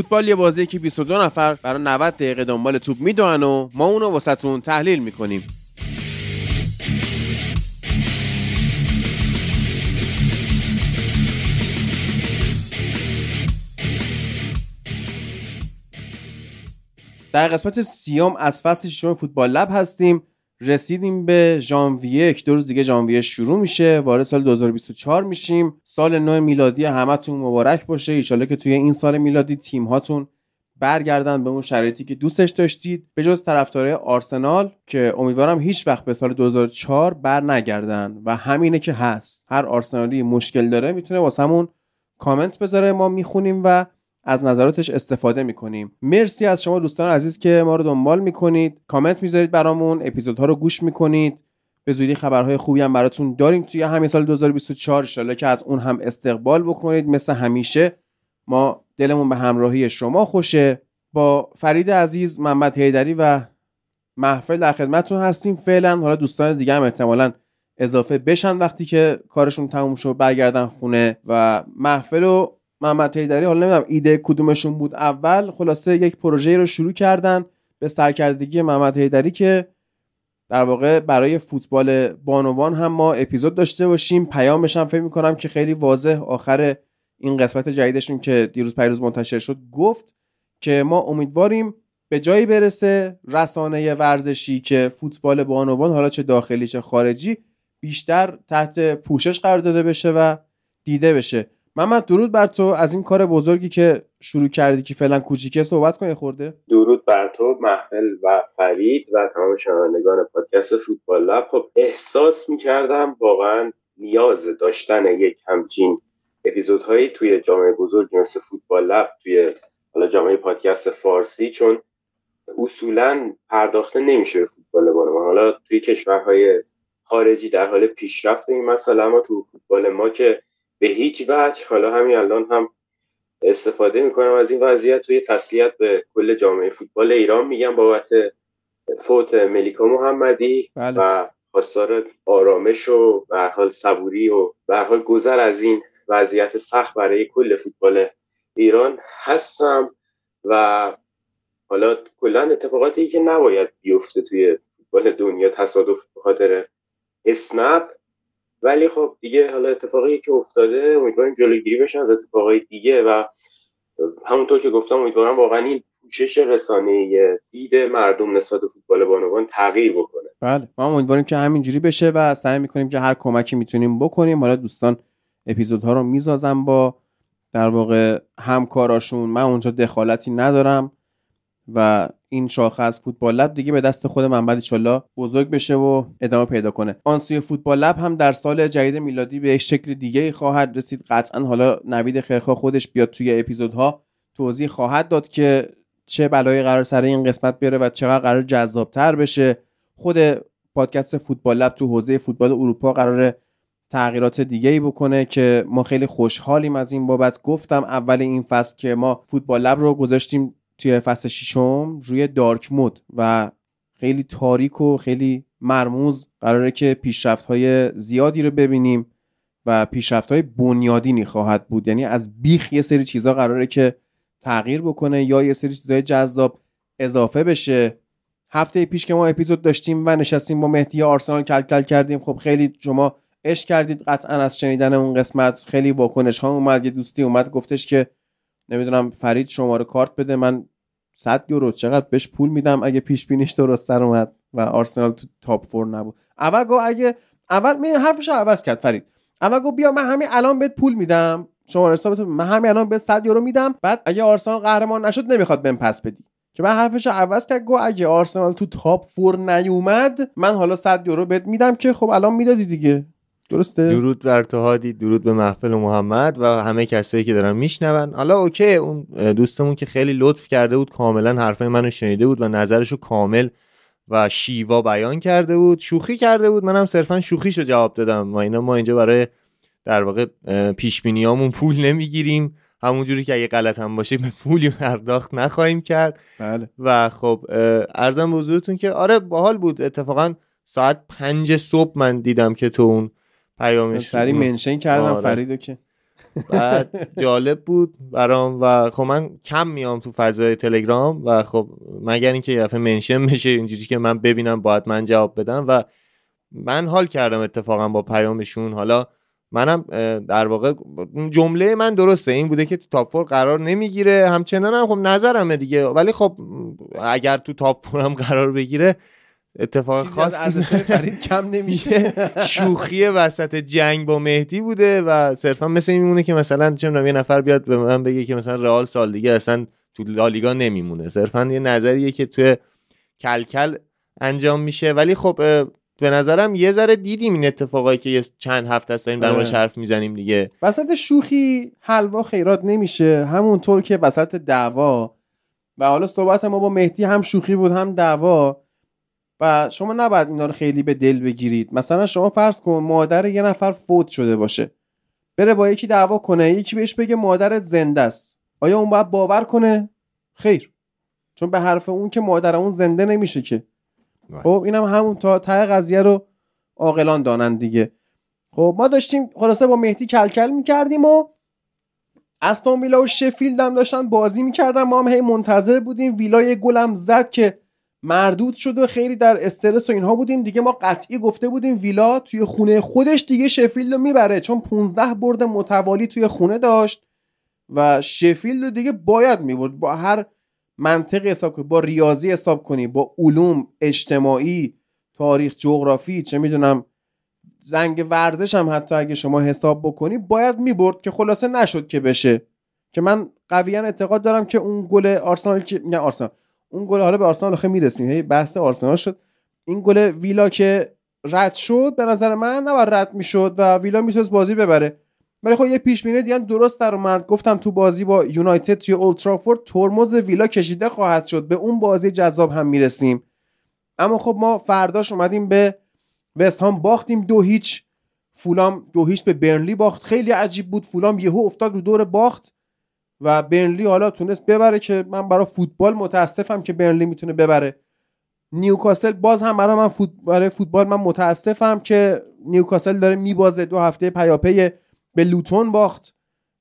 فوتبال یه بازی که 22 نفر برای 90 دقیقه دنبال توپ می‌دونن و ما اونو واسهتون تحلیل می‌کنیم. در قسمت سیام از فصل ششم فوتبال لب هستیم. رسیدیم به ژانویه یک دو روز دیگه ژانویه شروع میشه. وارد سال 2024 میشیم. سال نو میلادی همتون مبارک باشه. ایشالا که توی این سال میلادی تیم هاتون برگردن به اون شرایطی که دوستش داشتید. به جز طرفدارای آرسنال که امیدوارم هیچ وقت به سال 2004 بر نگردن. و همینه که هست. هر آرسنالی مشکل داره می‌تونه واسمون کامنت بذاره. ما می‌خونیم و از نظراتش استفاده می‌کنیم. مرسی از شما دوستان عزیز که ما رو دنبال می‌کنید. کامنت می‌ذارید برامون اپیزودها رو گوش می‌کنید. به زودی خبرهای خوبی هم براتون داریم توی همین سال 2024 ان که از اون هم استقبال بکنید. مثل همیشه ما دلمون به همراهی شما خوشه. با فرید عزیز محمد هیدری و محفل در خدمتتون هستیم. فعلا حالا دوستان دیگه هم احتمالا اضافه بشن وقتی که کارشون تموم شد برگردن خونه. و محفل و محمد هیدری حالا نمی‌دونم ایده کدومشون بود اول خلاصه یک پروژه رو شروع کردن به سرکردگی محمد هیدری که در واقع برای فوتبال بانوان هم ما اپیزود داشته باشیم. پیامش هم فکر می‌کنم که خیلی واضح آخر این قسمت جدیدشون که دیروز پیروز منتشر شد گفت که ما امیدواریم به جایی برسه رسانه ورزشی که فوتبال بانوان حالا چه داخلی چه خارجی بیشتر تحت پوشش قرار داده بشه و دیده بشه. محمد درود بر تو. از این کار بزرگی که شروع کردی که فعلا کوچیکه صحبت کنی خورده. درود بر تو محفل و فرید و تمام شنوندگان پادکست فوتبال لب. خب احساس می‌کردم واقعا نیاز داشتن یک همچین اپیزودهایی توی جامعه بزرگ مثل فوتبال لب توی حالا جامعه پادکست فارسی چون اصولا پرداخته نمیشه فوتبال بانوان حالا توی کشورهای خارجی در حال پیشرفت این مسئله اما تو فوتبال ما که به هیچ وجه حالا همین الان هم استفاده می‌کنم از این وضعیت توی تسلیت به کل جامعه فوتبال ایران میگم بابت فوت ملیکا محمدی بله. و خواستار آرامش و به حال صبوری و به حال گذر از این وضعیت سخت برای کل فوتبال ایران هستم و حالا کلا اتفاقاتی که نباید بیفته توی فوتبال دنیا تصادف به خاطر اسنپ ولی خب دیگه حالا اتفاقی که افتاده امیدواریم جلوگیری بشن از اتفاقای دیگه و همونطور که گفتم امیدوارم واقعا این پوشش رسانه دید مردم نسبت به فوتبال بانوان تغییر بکنه. بله ما امیدواریم که همینجوری بشه و سعی می‌کنیم که هر کمکی می‌تونیم بکنیم. حالا دوستان اپیزودها رو می‌سازم با در واقع همکاراشون. من اونجا دخالتی ندارم. و این شاخه از فوتبال لب دیگه به دست خود من بعد بزرگ بشه و ادامه پیدا کنه. آنسوی فوتبال لب هم در سال جدید میلادی به شکل دیگه خواهد رسید. قطعا حالا نوید خیرخواه خودش بیاد توی اپیزودها توضیح خواهد داد که چه بلایی قرار سر این قسمت بیاره و چقدر قرار جذابتر بشه. خود پادکست فوتبال لب تو حوزه فوتبال اروپا قرار تغییرات دیگه ای بکنه که ما خیلی خوشحالیم از این بابت. گفتم اول این فصل که ما فوتبال لب رو گذاشتیم توی فصل ششم روی دارک مود و خیلی تاریک و خیلی مرموز قراره که پیشرفت های زیادی رو ببینیم و پیشرفت های بنیادینی خواهد بود. یعنی از بیخ یه سری چیزها قراره که تغییر بکنه یا یه سری چیزهای جذاب اضافه بشه. هفته پیش که ما اپیزود داشتیم و نشستیم با مهدی آرسنال کل کل کردیم خب خیلی شما عشق کردید قطعا از شنیدن اون قسمت خیلی واکنش ها اومد یه دوستی اومد گفتش که نمی‌دونم فرید شماره کارت بده من 100 یورو چقدر بهش پول میدم اگه پیش بینیش درست در اومد و آرسنال تو تاپ فور نبود. اول گو اگه اول می حرفش عوض کرد فرید. اول گو بیا من همین الان بهت پول میدم. شما حسابت من همین الان بهت 100 یورو میدم. بعد اگه آرسنال قهرمان نشد نمی‌خواد بهم پس بدی. که من حرفش عوض کرد گو اگه آرسنال تو تاپ فور نیومد من حالا 100 یورو بهت میدم که خب الان می‌دادی دیگه. درسته. درود بر تو هادی درود به محفل محمد و همه کسایی که دارن میشنون. حالا اوکی اون دوستمون که خیلی لطف کرده بود کاملا حرفای منو شنیده بود و نظرشو کامل و شیوا بیان کرده بود. شوخی کرده بود. منم صرفا شوخیشو جواب دادم. و اینا ما اینجا برای در واقع پیش پول نمی‌گیریم. همونجوری که اگه غلط هم باشه به پولی پرداخت نخواهیم کرد. بله. و خب ارزم به حضورتون که آره باحال بود. اتفاقا ساعت پنج صبح من دیدم که تو اون پیامش سری منشن کردم آره. فریدو که. بعد جالب بود برام و خب من کم میام تو فضای تلگرام و خب مگر اینکه یه دفعه منشن بشه اینجوری که من ببینم باید من جواب بدم و من حال کردم اتفاقا با پیامشون. حالا منم در واقع جمله من درسته. این بوده که تو تاپ فور قرار نمی‌گیره. همچنان هم خب نظرمه دیگه. ولی خب اگر تو تاپ فور هم قرار بگیره اتفاق خاصی فرید کم نمیشه. شوخی وسط جنگ با مهدی بوده و صرفا مثل این میمونه که مثلا چه یه نفر بیاد به من بگه که مثلا رئال سال دیگه اصلا تو لالیگا نمیمونه. صرفا یه نظریه که توی کلکل انجام میشه. ولی خب به نظرم یه ذره دیدیم این اتفاقایی که یه چند هفته است داریم در موردش حرف می‌زنیم دیگه. وسط شوخی حلوا خیرات نمیشه. همونطور که وسط دعوا و حالا صحبت ما با مهدی هم شوخی بود هم دعوا. و شما نباید اینا رو خیلی به دل بگیرید. مثلا شما فرض کن مادر یه نفر فوت شده باشه. بره با یکی دعوا کنه یکی بهش بگه مادرت زنده است. آیا اون باید باور کنه؟ خیر. چون به حرف اون که مادر اون زنده نمیشه که. بله. خب اینم هم همون تا ته قضیه رو عاقلان دانن دیگه. خب ما داشتیم خلاصه با مهدی کلکل می‌کردیم و استون ویلا و شفیلد هم داشتن بازی می‌کردن. ما هم هی منتظر بودیم. ویلا گلم زد که مردود شد و خیلی در استرس و اینها بودیم. دیگه ما قطعی گفته بودیم ویلا توی خونه خودش دیگه شفیلد رو می‌بره. چون 15 برد متوالی توی خونه داشت و شفیلد رو دیگه باید می‌برد. با هر منطق حساب کنی با ریاضی حساب کنی با علوم اجتماعی تاریخ جغرافی چه می‌دونم زنگ ورزش هم حتی اگه شما حساب بکنی باید می‌برد که خلاصه نشد که بشه. که من قویا اعتقاد دارم که اون گل آرسنال که نه آرسنال. اون گل حالا به آرسنال خیلی می‌رسیم. هی بحث آرسنال شد. این گل ویلا که رد شد به نظر من نباید رد می‌شد و ویلا می‌تونست بازی ببره. ولی خب یه پیش بینی دیگه درست در اومد. گفتم تو بازی با یونایتد توی اولترافورد ترمز ویلا کشیده خواهد شد. به اون بازی جذاب هم می‌رسیم. اما خب ما فرداش اومدیم به وست هم باختیم. دو هیچ. فولام دو هیچ به برنلی باخت. خیلی عجیب بود. فولام یهو افتاد رو دور باخت. و برنلی حالا تونست ببره که من برای فوتبال متاسفم که برنلی می‌تونه ببره. نیوکاسل باز هم برای من فوت... برای فوتبال من متاسفم که نیوکاسل داره میبازه دو هفته پیاپی به لوتون باخت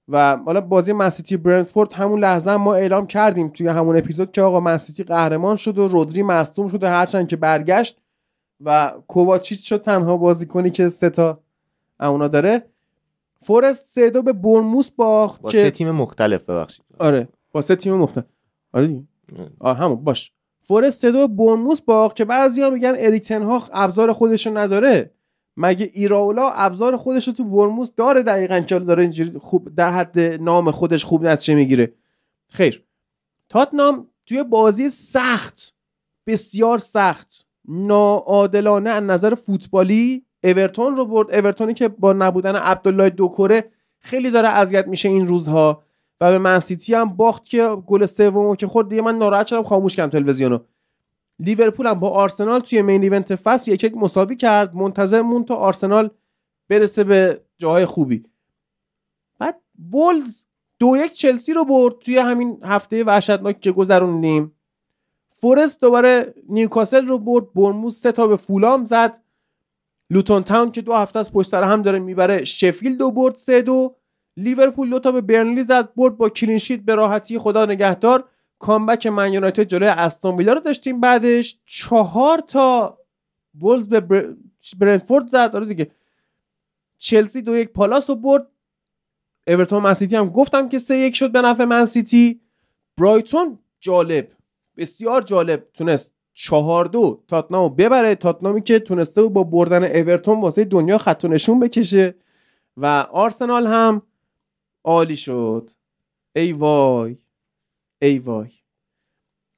و حالا بازی منسیتی برنتفورد همون لحظه ما اعلام کردیم توی همون اپیزود که آقا منسیتی قهرمان شد و رودری مصدوم شد و هرچند که برگشت و کوواچیچ شد تنها بازیکنی که سه تا اونا داره فورست سه دو به برموس باخت با سه تیم مختلف ببخشید. آره با سه تیم مختلف. آره آره همون باش. فورست سه دو به برموس باخت که بعضیا میگن اریتن ها ابزار خودشو نداره. مگه ایراولا ابزار خودش رو تو ورموس داره دقیقا که داره اینجوری خوب در حد نام خودش خوب نتیجه می‌گیره؟ خیر. تاتنام توی بازی سخت بسیار سخت ناعادلانه از نظر فوتبالی اورتون رو برد. اورتونی که با نبودن عبدالله دوکوره خیلی داره اذیت میشه این روزها. و به منسیتی هم باخت که گل سومو که خود دیگه من ناراحت شدم خاموش کردم تلویزیونو. لیورپول هم با آرسنال توی main event فصل یک یک مساوی کرد. منتظر مون تا آرسنال برسه به جاهای خوبی. بعد وولز دو یک چلسی رو برد توی همین هفته وحشتناک که گذروندیم. فورست دوباره نیوکاسل رو برد. بورنموث سه تا به فولام زد. لوتون تاون که دو هفته از پشت هم داره می‌بره. شفیلد دو برد سه دو. لیورپول دو تا به برنلی زد برد با clean sheet به راحتی. خدا نگهدار. کامبک من یونایتد جلوی استون ویلا رو داشتیم. بعدش چهار تا وولز به بر... برنتفورد زد. آره دیگه. چلسی دو یک پالاس رو برد. اورتون منسیتی هم گفتم که سه یک شد به نفع منسیتی برایتون جالب. بسیار جالب. تونست چهار دو تاتنامو ببره. تاتنامی که تونسته با بردن اورتون واسه دنیا خط نشون بکشه. و آرسنال هم عالی شد. ای وای. ای وای.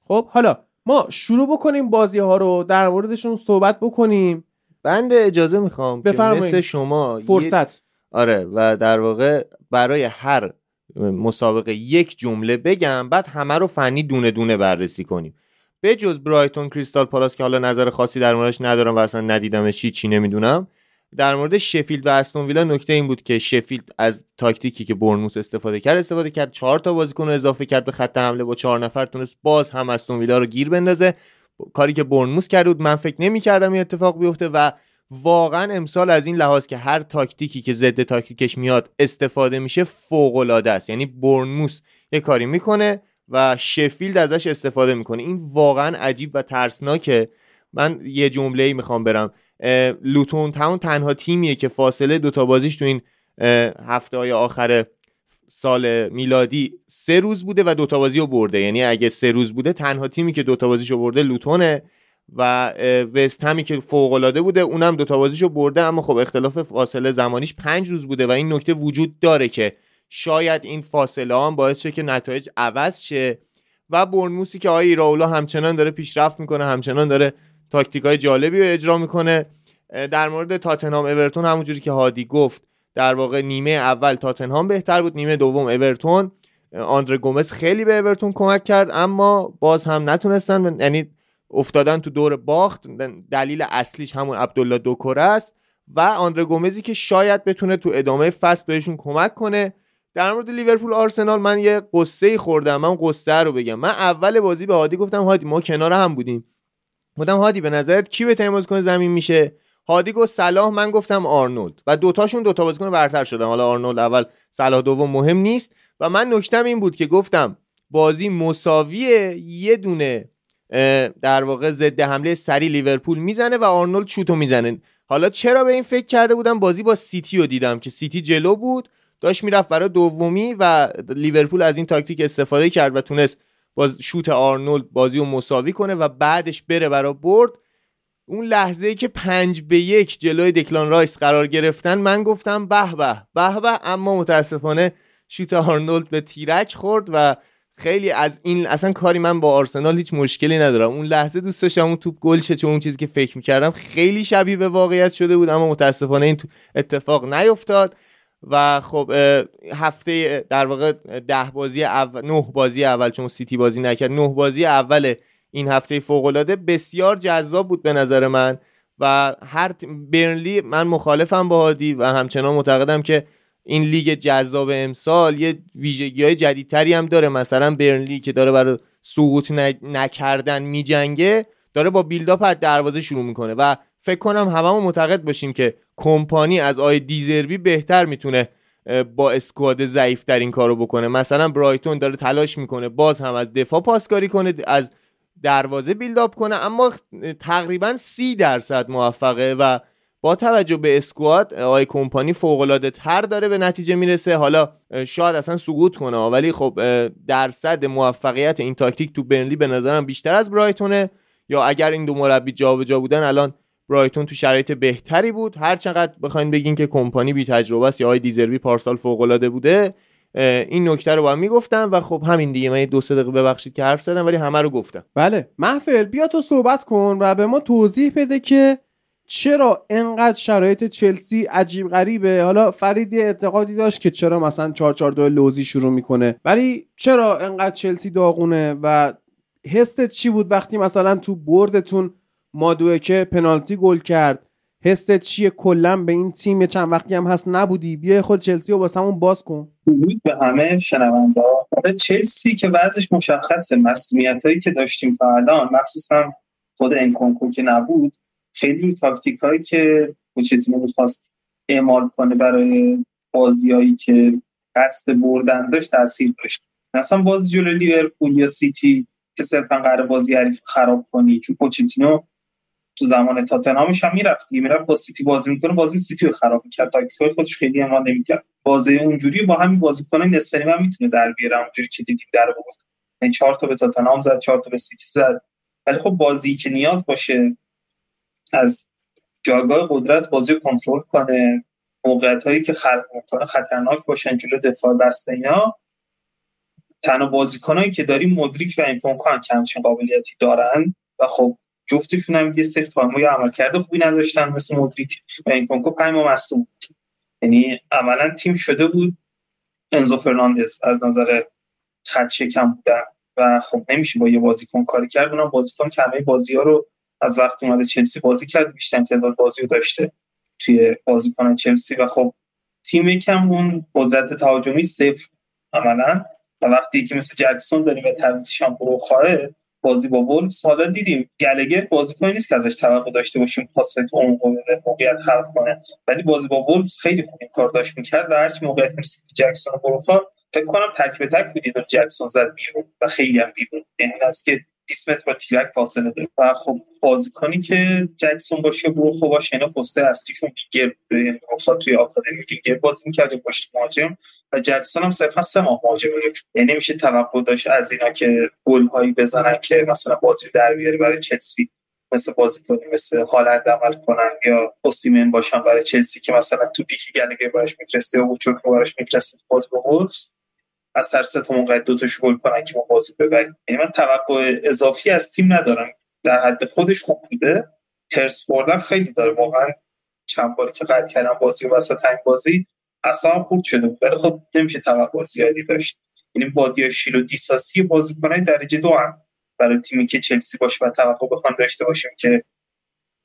خب حالا ما شروع بکنیم بازی ها رو. در موردشون صحبت بکنیم. بنده اجازه می‌خوام بفرمایید. مثل شما فرصت. آره و در واقع برای هر مسابقه یک جمله بگم بعد همه رو فنی دونه دونه بررسی کنیم. به جز برایتون کریستال پالاس که حالا نظر خاصی در موردش ندارم و اصلا ندیدمش چی نمی‌دونم در مورد شفیلد و استون ویلا نکته این بود که شفیلد از تاکتیکی که برنوس استفاده کرد استفاده کرد چهار تا بازیکن رو اضافه کرد به خط حمله با چهار نفر تونست باز هم استون ویلا رو گیر بندازه. کاری که برنموس کرده بود من فکر نمی‌کردم این اتفاق بیفته و واقعا امسال از این لحاظ که هر تاکتیکی که ضد تاکتیکش میاد استفاده میشه فوق العاده است. یعنی برنموس یه کاری می‌کنه و شفیلد ازش استفاده می‌کنه این واقعا عجیب و ترسناکه. من یه جمله می‌خوام برم. لوتون تاون تنها تیمیه که فاصله دوتا بازیش تو این هفته های آخر سال میلادی سه روز بوده و دوتا بازی رو برده. یعنی اگه سه روز بوده تنها تیمی که دوتا بازیشو برده لوتونه و وست همی که فوق العاده بوده اونم دوتا بازیشو برده. اما خب اختلاف فاصله زمانیش پنج روز بوده و این نکته وجود داره که شاید این فاصله هم باعث شه که نتایج عوض شه و برنموسی که آقای ایراولا همچنان داره پیشرفت می‌کنه همچنان داره تاکتیک های جالبی رو اجرا می‌کنه. در مورد تاتنهام اورتون همونجوری که هادی گفت در واقع نیمه اول تاتنهام بهتر بود نیمه دوم اورتون. آندره گومز خیلی به اورتون کمک کرد اما باز هم نتونستن یعنی افتادن تو دور باخت. دلیل اصلیش همون عبدالله دوکوره است. و آندره گومزی که شاید بتونه تو ادامه فصل بهشون کمک کنه. در مورد لیورپول آرسنال من یه قصه خوردم. من قصه رو بگم. من اول بازی به هادی گفتم هادی ما کنار هم بودیم. گفتم هادی به نظرت کی بهترین بازیکن زمین میشه؟ هادی گفت صلاح. من گفتم آرنولد. و دوتاشون دوتا بازیکن برتر شدن. حالا آرنولد اول صلاح دوم مهم نیست. و من نکتم این بود که گفتم بازی مساویه یه دونه در واقع ضد حمله سریع لیورپول می‌زنه و آرنولد شوتو می‌زنه. حالا چرا به این فکر کرده بودم؟ بازی با سیتی رو دیدم که سیتی جلو بود. داشت می‌رفت برای دومی و لیورپول از این تاکتیک استفاده کرد و تونست باز شوت آرنولد بازی رو مساوی کنه و بعدش بره برای برد. اون لحظه ای که پنج به یک جلوی دکلان رایس قرار گرفتن من گفتم به به به به اما متاسفانه شوت آرنولد به تیرک خورد و خیلی از این اصلا کاری من با آرسنال هیچ مشکلی ندارم. اون لحظه دوست داشتم اون توپ گل شه چون اون چیزی که فکر می‌کردم خیلی شبیه به واقعیت شده بود اما متاسفانه این اتفاق نیفتاد. و خب هفته در واقع ده بازی اول نه بازی اول چون سیتی بازی نکرد نه بازی اول این هفته فوق العاده بسیار جذاب بود به نظر من و هر برنلی من مخالفم با هادی و همچنان معتقدم که این لیگ جذاب امسال یه ویژگی های جدیدتری هم داره. مثلا برنلی که داره برای سقوط نکردن میجنگه داره با بیلداپ از دروازه شروع می‌کنه و فکر کنم هممون معتقد باشیم که کمپانی از آقای دزربی بهتر می‌تونه با squad ضعیف‌تر این کارو بکنه. مثلا برایتون داره تلاش می‌کنه باز هم از دفاع پاسکاری کنه از دروازه build up کنه اما تقریبا سی درصد موفقه و با توجه به squad آقای کمپانی فوق العاده تر داره به نتیجه می‌رسه. حالا شاید اصلا سقوط کنه ولی خب درصد موفقیت این تاکتیک تو برنلی به نظرم بیشتر از برایتونه. یا اگر این دو مربی جابجا بودن الان برایتون تو شرایط بهتری بود. هر چقدر بخواین بگین که کمپانی بی تجربه است یا آی دیزربی پارسال فوق العاده بوده این نکته رو با می‌گفتم و خب همین دیگه. من دو سه دقیقه ببخشید که حرف زدم ولی همه رو گفتم. بله. محفل بیا تو صحبت کن و به ما توضیح بده که چرا انقدر شرایط چلسی عجیب غریبه. حالا فرید اعتقادی داشت که چرا مثلا 442 لوزی شروع می‌کنه. ولی چرا انقدر چلسی داغونه و حست چی بود وقتی مثلا تو بردتون مادوه که پنالتی گل کرد. حست چیه کلا به این تیم؟ چند وقتی هم هست نبودی. بیا خود چلسی رو واسمون باز کن. به همه شنونده آره، چلسی که وضعش مشخصه. مسئولیت هایی که داشتیم تا الان مخصوصا خود انکونکو که نبود خیلی تاکتیک هایی که پوچتینو می‌خواست اعمال کنه برای بازیایی که قصد بردن داشت تاثیر داشت. مثلا بازی جلوی لیورپول یا سیتی که صرفا قرار بازی حریف خراب کنی چون پوچتینو تو زمان تاتنهامش هم می‌رفت می‌رفت با سیتی بازی می‌کنه بازی سیتی رو خراب می‌کرد. تاکتیکای خودش خیلی اعمال نمی‌کرد. بازی اونجوری با همین بازیکن نصف نیمه می‌تونه در بیاره اونجوری که دیدیم در آورد یعنی چهار تا به تاتنهام زد چهار تا به سیتی زد. ولی خب بازی که نیاز باشه از جایگاه قدرت بازی کنترل کنه. موقعیت هایی که خلق می‌کنه خطرناک باشن جلو دفاع بسته اینا. تنها بازیکنایی که داریم مدریک و کنن که همچین قابلیتی دارن. و خب جفتشون هم یه سری عمل کرده خوبی نداشتن مثل مدریک و این کنکو پنج ماه مصدوم بود. یعنی عملا تیم شده بود. انزو فرناندز از نظر خط شکم بودن. و خب نمیشه با یه بازیکن کاری کرد. اونم بازیکن که همه بازی ها رو از وقتی اومده چلسی بازی کرد. بیشتر تعداد بازی رو داشته توی بازیکن چلسی. و خب تیم یکم اون قدرت تهاجمی صفر عملا. و وقتی که مثل جکسون داریم و تعویض خواهد بازی با وولفز حالا دیدیم گلگر بازیکنی نیست که ازش توقع داشته باشیم پاس عمق موقعیت خلق کنه. ولی بازی با وولفز خیلی خوب این کار داشت می‌کرد و هرچی موقعیت می‌رسید جکسون و بروخا فکر کنم تک به تک بودید و جکسون زد بیرون و خیلی هم بیرون. یعنی از که 20 متر با تیرک فاصله داره. و خب بازیکنی که جکسون باشه بروخو باشه اینا پست اصلیشون دیگر بروخا توی آکادمی دیگر بازی می‌کرد پشت مهاجم. و جکسون هم صرفا سه ماه مهاجم یعنی نمیشه توقع داشت از اینا که گل هایی بزنن که مثلا بازی در بیاره برای چلسی. مثل بازیکنی مثل هالند عمل کنن یا اوسیمن باشن برای چلسی که مثلا تو پیکی گلگر براش میفرسته یا اوچوک براش میفرسته. باز به از هر سه تا موقع دو تاشو گل کنن که ما بازی ببریم. یعنی من توقع اضافی از تیم ندارم. در حد خودش خوب بوده. هرس خوردن خیلی داره. واقعا چند باری که قطع کردم بازی و وسط همین بازی اصلا خورد شده ولی خب نمیشه توقع زیادی داشت. یعنی بادی شیل و دیساسی بازیکنای درجه دو هم. برای تیمی که چلسی باشه و توقع بخوام داشته باشیم که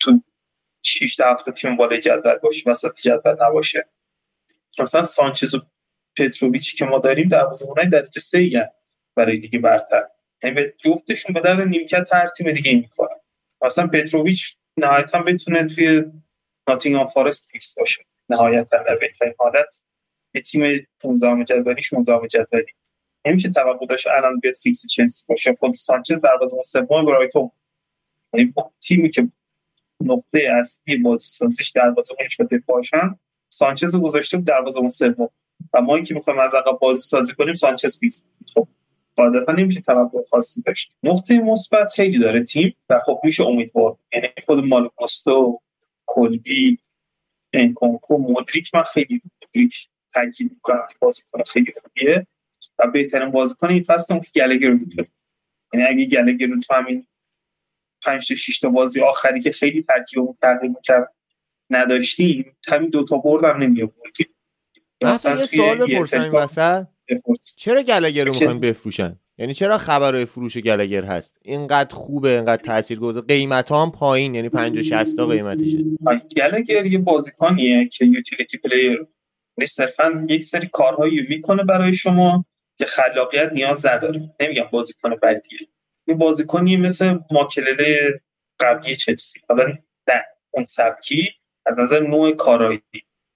تو 6 هفته تیم بالای جدول باشه وسط جدول نباشه. مثلا سانچز و پتروویچی که ما داریم دروازه‌بانای درجه سه ای برای لیگ برتر. یعنی به جفتشون به درد نیمکت هر تیم دیگه می‌خورن مثلا پتروویچ نهایتا بتونه توی ناتینگهام فارست فیکس باشه. نهایتا در بهترین حالت یه تیم 15 جدولی 16 جدولی. نمیشه توقع داشت الان بیاد فیکس چلسی باشه. خود سانچز دروازه‌بان سوم برایتون. یعنی تیمی که نقطه اصلی بازی سازیش دروازه‌بانش و دفاعشن سانچز گذاشته بود دروازه‌بان سوم. و ما که می‌خوایم از عقب بازی سازی کنیم سانچز فیکس. خب قاعدتا نمیشه توقع خاصی داشت. نقطه مثبت خیلی داره تیم و خب میشه امیدوار. یعنی خود مالوگوستو کلبی انکونکو مدریک من خیلی مدریک تاکید می‌کنم که بازیکن خیلی خوبیه و بهترین بازیکن این فصل اون که گلگر می‌تونه یعنی اگه گلگر تو همین 5 تا 6 تا بازی آخری که خیلی ترکیبمون تغییر می‌کرد نداشتیم همین دوتا برد هم نمی مثلا یه سوال بپرسم این وسط. چرا گلگر رو می‌خواین بفروشن؟ یعنی چرا خبرهای فروش گلگر هست؟ اینقدر خوبه اینقدر تاثیرگذار. قیمت ها هم پایین یعنی 50 60 تا قیمتشه. گلگر یه بازیکنیه که utility player. یعنی صرفا یک سری کارهایی می‌کنه برای شما که خلاقیت نیاز نداره. نمیگم بازیکن بدیه. یه بازیکنی مثل ماکلله قبلی چلسی. حالا نه اون سبکی از نظر نوع کارایی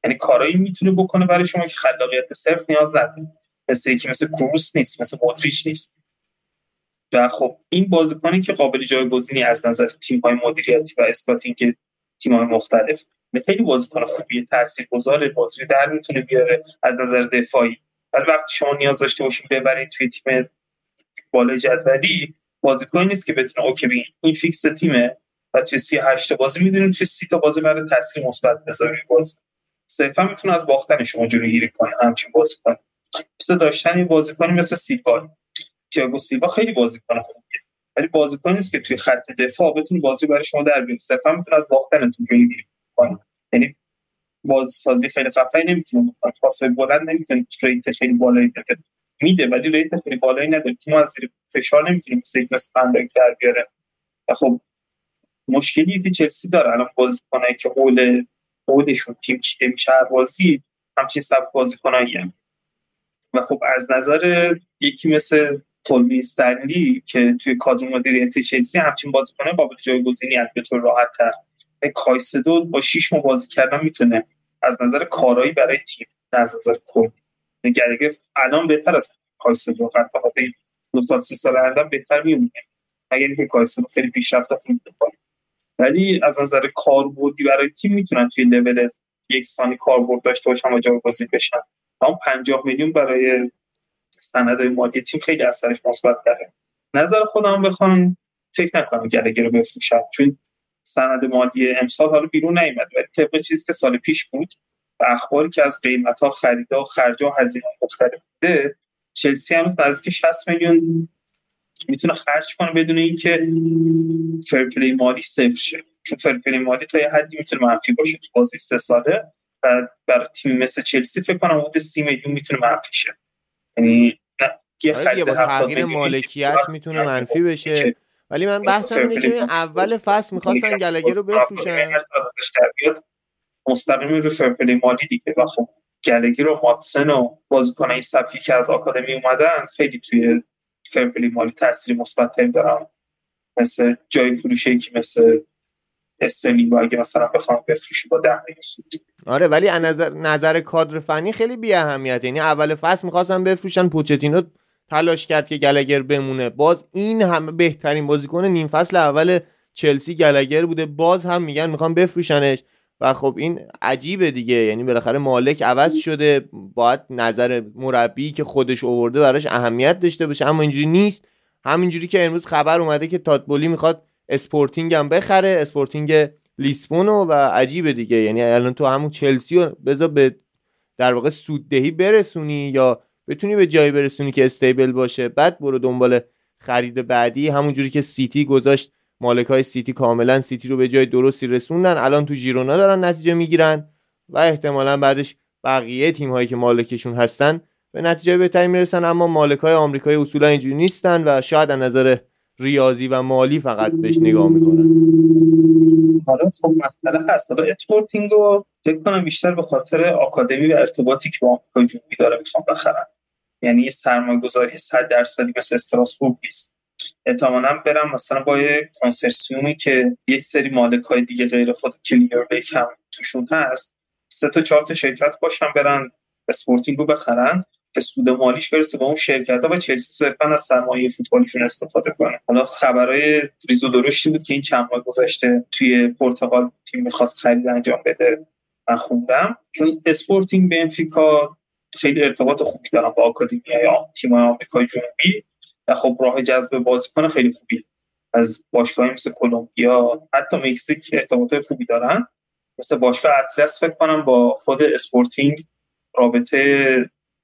یعنی کارایی می‌تونه بکنه برای شما که خلاقیت صرف نیاز نداره. مثل یکی مثل کروس نیست مثل مودریچ نیست. و خب این بازیکنی که قابل جایگزینی از نظر تیم های مدیریتی و اسکاتینگ تیم های مختلف خیلی بازیکن خوبی تاثیرگذار بازی در می‌تونه بیاره از نظر دفاعی. ولی وقتی شما نیاز داشته باشید ببرید توی تیم بالای جدولی بازیکنی نیست که بتونه okay بگین این فیکس تیمه و توی 38 بازی می‌دونیم توی 30 تا بازی برات تاثیر مثبت بذاری بازی صرفا می‌تونه از باختن شما جلوگیری کنه همچین بازیکن مثل داشتن این بازیکنی مثل سیلوا تییاگو سیلوا خیلی بازیکن خوبیه. ولی بازیکنی نیست که توی خط دفاع بتونه بازی برای شما در بیاره صرفا می‌تونه از باختنتون جلوگیری کنه. یعنی بازی سازی خیلی خفنی نمی‌تونه بکنه. پاسای بلند نمی‌تونه ریت خیلی بالایی بده. میده ولی ریت خیلی بالایی نداره. تیم از زیر فشار نمی‌تونه مثل مثل فندک در بیاره. خب مشکلی که چلسی داره. الان بازیکنایی که قول قولشون تیم چیده میشه هر بازی همچین سبک بازیکنایی هم. و خب از نظر یکی مثل کلبی استنلی که توی کادر مدیریتی چلسی همچین بازیکن قابل جایگزینی هست به طور راحت تر. کایسدو با شیش ماه بازی کردن می‌تونه از نظر کارایی برای تیم از نظر کل. گرگه الان بهتر از کایسدو. قد خاطر دو سال سی سال بهتر میمونه. اگر اینکه کایسدو خیلی پیشرفته خوب بکنه. ولی از نظر کاربردی برای تیم می‌تونن توی لول یک سانی کاربرد داشته باشن و جایگزین بشن. اما 50 میلیون برای سند مالی تیم خیلی اثرش مثبت داره نظر خودم بخوام فکر نکنم گلگه رو بفروشم چون سند مالی امسال حالا بیرون نیومد ولی طبق چیزی که سال پیش بود و اخباری که از قیمت ها خریدا و خرج و هزینه مختلف بوده چلسی هنوز نزدیک 60 میلیون می‌تونه خرج کنه بدون اینکه فرپلی مالی صفر شه. چون فرپلی مالی تا یه حدی می‌تونه منفی باشه تو بازی سه ساله و برای تیم مثل چلسی فکر کنم حدود 30 میلیون می‌تونه منفی شه. یعنی یه آره خرید با تغییر مالکیت می‌تونه منفی بشه. ولی من بحثم اینه که اول فصل می‌خواستن گلگر رو بفروشن. مستقیم رو fair play مالی دیگه. و خب گلگر و ماتسن و بازیکن این سبکی که از آکادمی اومدن خیلی توی fair play مالی تاثیر مثبت دارن مثل جای فروشه که مثل استرلینگ اگه مثلا بخوام بفروشی با ده سود آره ولی نظر نظر کادر فنی خیلی بی اهمیت یعنی اول فصل می‌خواستن بفروشن پوچتینو تلاش کرد که گلگر بمونه. باز این همه بهترین بازیکن نیم فصل اول چلسی گلگر بوده. باز هم میگن می‌خوان بفروشنش. و خب این عجیبه دیگه. یعنی بالاخره مالک عوض شده باید نظر مربی که خودش اوورده براش اهمیت داشته باشه. اما اینجوری نیست. همینجوری که امروز خبر اومده که تاتبولی می‌خواد اسپورتینگ هم بخره اسپورتینگ لیسبونو و عجیبه دیگه. یعنی الان تو همون چلسی رو بذار به در واقع سوددهی برسونی یا بتونی به جایی برسونی که stable باشه. بعد برو دنبال خرید بعدی. همونجوری که سیتی گذاشت مالک های سیتی کاملا سیتی رو به جای درستی رسوندن الان تو جیرونا دارن نتیجه می‌گیرن و احتمالا بعدش بقیه تیم هایی که مالکشون هستن به نتیجه بهتری می‌رسن. اما مالک های آمریکایی اصولا اینجوری نیستن و شاید از نظر ریاضی و مالی فقط بهش نگاه می‌کنن. حالا خب مسئله هست. حالا اسپورتینگ رو فکر کنم بیشتر به خاطر آکادمی و ارتباطی که با آمریکای جنوبی داره می‌خوام بخرن یعنی سرمایه گذاری 100 درصدی مثل استراسبورگ نیست. احتمالا برم مثلا با یه کنسرسیومی که یک سری مالک های دیگه غیر خود کلیرلیک هم توشون هست سه تا چهار تا شرکت باشن برن اسپورتینگ رو بخرن که سود مالیش برسه به اون شرکت ها و چلسی صرفا از سرمایه فوتبالیشون استفاده کنه. حالا خبرهای ریز درشتی بود که این چند ماه گذشته توی پرتغال تیم می‌خواست خرید انجام بده. من خوندم. چون اسپورتینگ بنفیکا خیلی ارتباط خوبی دارن با آکادمی یا تیم آمریکای جنوبی. خب راه جذب بازیکن خیلی خوبی. از باشگاهی مثل کلمبیا حتی مکزیک ارتباط خوبی دارن. مثل باشگاه اطلس فکر کنم با خود اسپورتینگ رابطه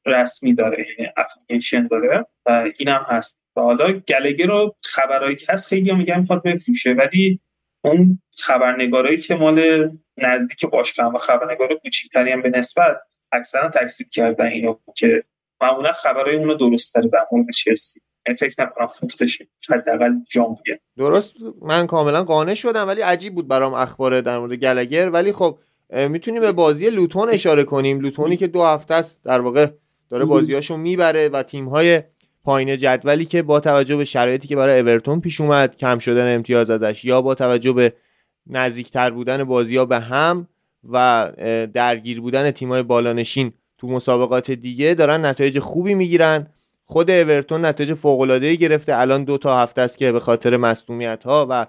رسمی داره یعنی اپلیکیشن داره و اینم هست. و حالا گلگه رو خبرایی که هست خیلی میگن می‌خواد بفروشه ولی اون خبرنگارایی که مال نزدیک باشگاه و خبرنگار کوچیکتری هم به نسبت اکثرا تکذیب کردن اینو که معمولا خبرای اونو درست داره در مورد چلسی. فکر نکنم فروخته حداقل ژانویه درست من کاملا قانع شدم ولی عجیب بود برام اخبار در مورد گلگر. ولی خب می‌تونیم به بازی لوتون اشاره کنیم. لوتونی که دو هفته است در واقع داره بازیاشو می‌بره و تیم‌های پایین جدولی که با توجه به شرایطی که برای اورتون پیش اومد کم شدن امتیاز ازش یا با توجه به نزدیکتر بودن بازی ها به هم و درگیر بودن تیمای بالانشین تو مسابقات دیگه دارن نتایج خوبی می‌گیرن. خود اورتون نتایج فوق العاده گرفته. الان دو تا هفته است که به خاطر مصونیت ها و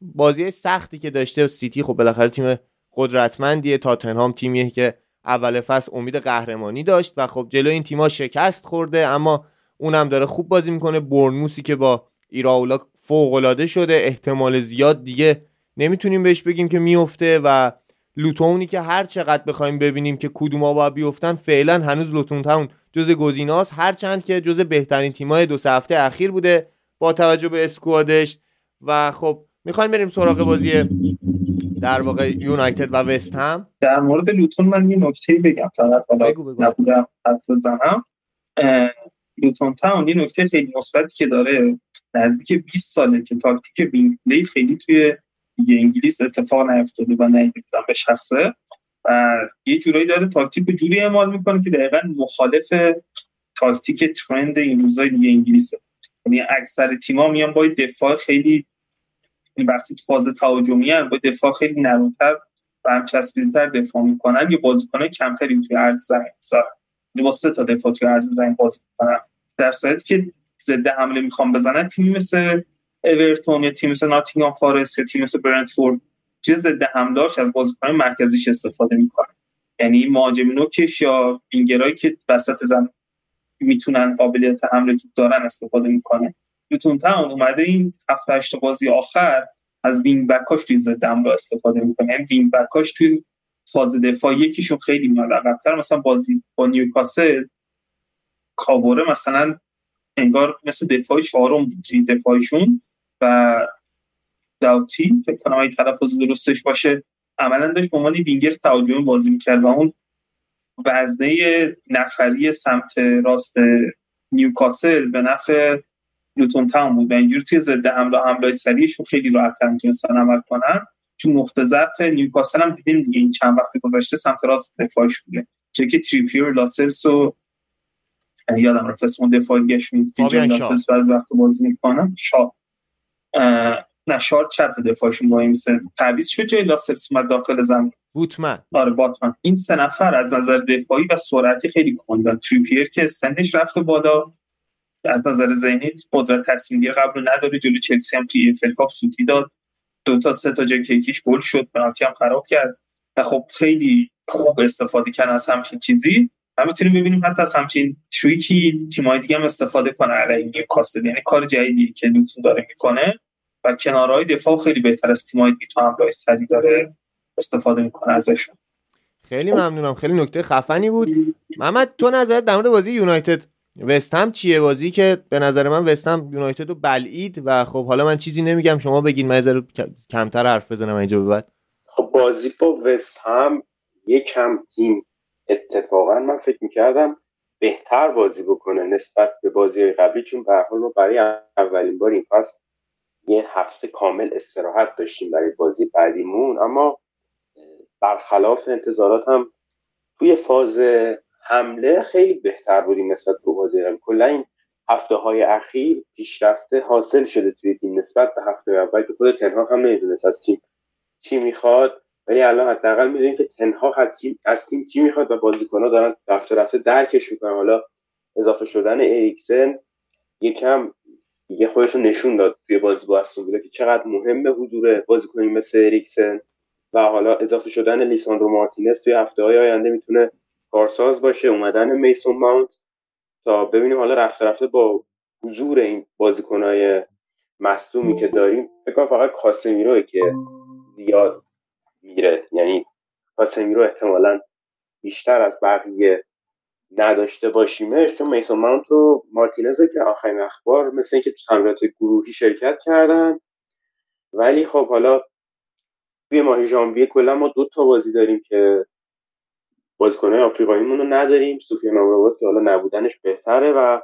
بازی سختی که داشته سیتی خب بالاخره تیم قدرتمندیه. تاتنهام تیمیه که اول فصل امید قهرمانی داشت و خب جلو این تیم‌ها شکست خورده اما اونم داره خوب بازی می‌کنه. برنموسی که با ایراولا فوق العاده شده احتمال زیاد دیگه نمی‌تونیم بهش بگیم که میفته و لوتونی که هر چقدر بخوایم ببینیم که کدوما باید بیفتن فعلا هنوز لوتون تاون جز گزیناست هرچند که جز بهترین تیمای دو سه هفته اخیر بوده با توجه به squad ش. و خب می‌خوایم بریم سراغ بازی در واقع یونایتد و وست هم. در مورد لوتون من یه نکته بگم فقط حالا نبودم حرف بزنم. لوتون تاون یه نکته خیلی مثبتی که داره نزدیک 20 ساله که تاکتیک wing play خیلی توی دیگه انگلیس اتفاق نیفتاده و ندیده بودم به شخصه. و یه جورایی داره تاکتیک جوری اعمال می‌کنه که دقیقا مخالف تاکتیک ترند این روزای دیگه انگلیسه. یعنی اکثر تیما میان با دفاع خیلی این وقتی تو فاز تهاجمی با دفاع خیلی نرمتر و هم چسبیدتر دفاع می‌کنن یه بازیکن کمتری توی عرض زمین می‌ذارن. یعنی با سه تا دفاع توی عرض زمین بازی می‌کنن. در صورتی که ضد حمله می‌خوام بزنن تیمی مثل اورتون یا تیم مثل ناتینگهام فارست یا تیم مثل برنتفورد چیز ضد حملهاش از بازیکن مرکزیش استفاده می‌کنن یعنی مهاجم نوکش یا وینگرایی که وسط زمین می‌تونن قابلیت حمله توپ دارن استفاده می‌کنه. لوتون تاون اومده این هفت هشت بازی آخر از wing back اش توی ضد حمله استفاده می‌کنه. یعنی wing back اش توی فاز دفاع یکیشون خیلی میاد عقب‌تر. مثلا بازی با نیوکاسل کابوره مثلا انگار مثل دفاع چهارم بود توی دفاعشون و داوتی فکر کنم این تلفظ درستش باشه عملا داشت به عنوان وینگر تهاجمی بازی می‌کرد و اون وزنه نفری سمت راست نیوکاسل به نفع نیوتون تاون بود و اینجور توی ضد حمله حمله سریعشون خیلی راحت‌تر می‌تونستن عمل کنن. چون نقطه ضعف نیوکاسل هم دیدیم دیگه این چند وقت گذشته سمت راست دفاعش بوده. چه که تریپیر لاسلس و یادم رفت اسم دفاعیش که لاسلس بعض وقت بازی می‌کنن شا نه شارت چپ دفاعشون با این سن تعویض شد جای لاسلس اومد داخل زمین. بوتمن. آره بوتمن. این سه نفر از نظر دفاعی و سرعتی خیلی کندن تریپیر که سنش رفته بالا. از نظر ذهنی قدرت تصمیم گیری قبل نداره. جلو چلسی هم توی FA Cup سوتی داد. دو تا سه تا جای کیکیش گل شد. پنالتی هم خراب کرد. و خب خیلی خوب استفاده کردن از همچین چیزی. و می‌تونیم ببینیم حتی از همچین trick ی تیمای دیگه هم استفاده کنه علیه نیوکاسل یعنی کار جدیدی که لوتون داره می‌کنه. و کنارهای دفاع خیلی بهتر از تیمای دیگه تو حمله سری داره. استفاده می‌کنه ازشون. خیلی ممنونم. خیلی نکته خفنی بود. محمد تو نظرت در مورد بازی یونایتد وستهم چیه؟ بازی که به نظر من وستهم یونایتد رو بلعید و خب حالا من چیزی نمیگم. شما بگین. من کمتر حرف بزنم اینجا به بعد. خب بازی با وستهم یکم تیم. اتفاقا من فکر می‌کردم بهتر بازی بکنه نسبت به بازی قبلی چون به حال ما برای اولین بار این فصل یه هفته کامل استراحت داشتیم برای بازی بعدیمون اما برخلاف انتظارات هم توی فاز حمله خیلی بهتر بودیم نسبت به بازی قبل کلا این هفته های اخیر پیشرفته حاصل شده توی تیم نسبت به هفته اول که خود تنها هم نمی‌دونست از تیم چی می‌خواد ولی الان حداقل می‌دونیم که تنها از از تیم چی می‌خواد و بازیکنها دارن رفته رفته درکش می‌کنن. حالا اضافه شدن اریکسن یکم دیگه خودش نشون داد توی بازی با استون که چقدر مهمه حضور بازیکنی مثل اریکسن. و حالا اضافه شدن لیساندرو مارتینز توی هفته های آینده می‌تونه کارساز باشه اومدن میسون ماونت. تا ببینیم حالا رفته رفته با حضور این بازیکنهای مصدومی که داریم فکر فقط کاسمیرو که زیاد میره. یعنی کاسمیرو احتمالا بیشتر از بقیه نداشته باشیمش چون میسون ماونت و مارتینز که آخرین اخبار مثل اینکه تو تمرینات گروهی شرکت کردن. ولی خب حالا توی ماه ژانویه کلا ما دو تا بازی داریم که بازیکنهای آفریقاییمون رو نداریم. سوفیان آمراباد که حالا نبودنش بهتره و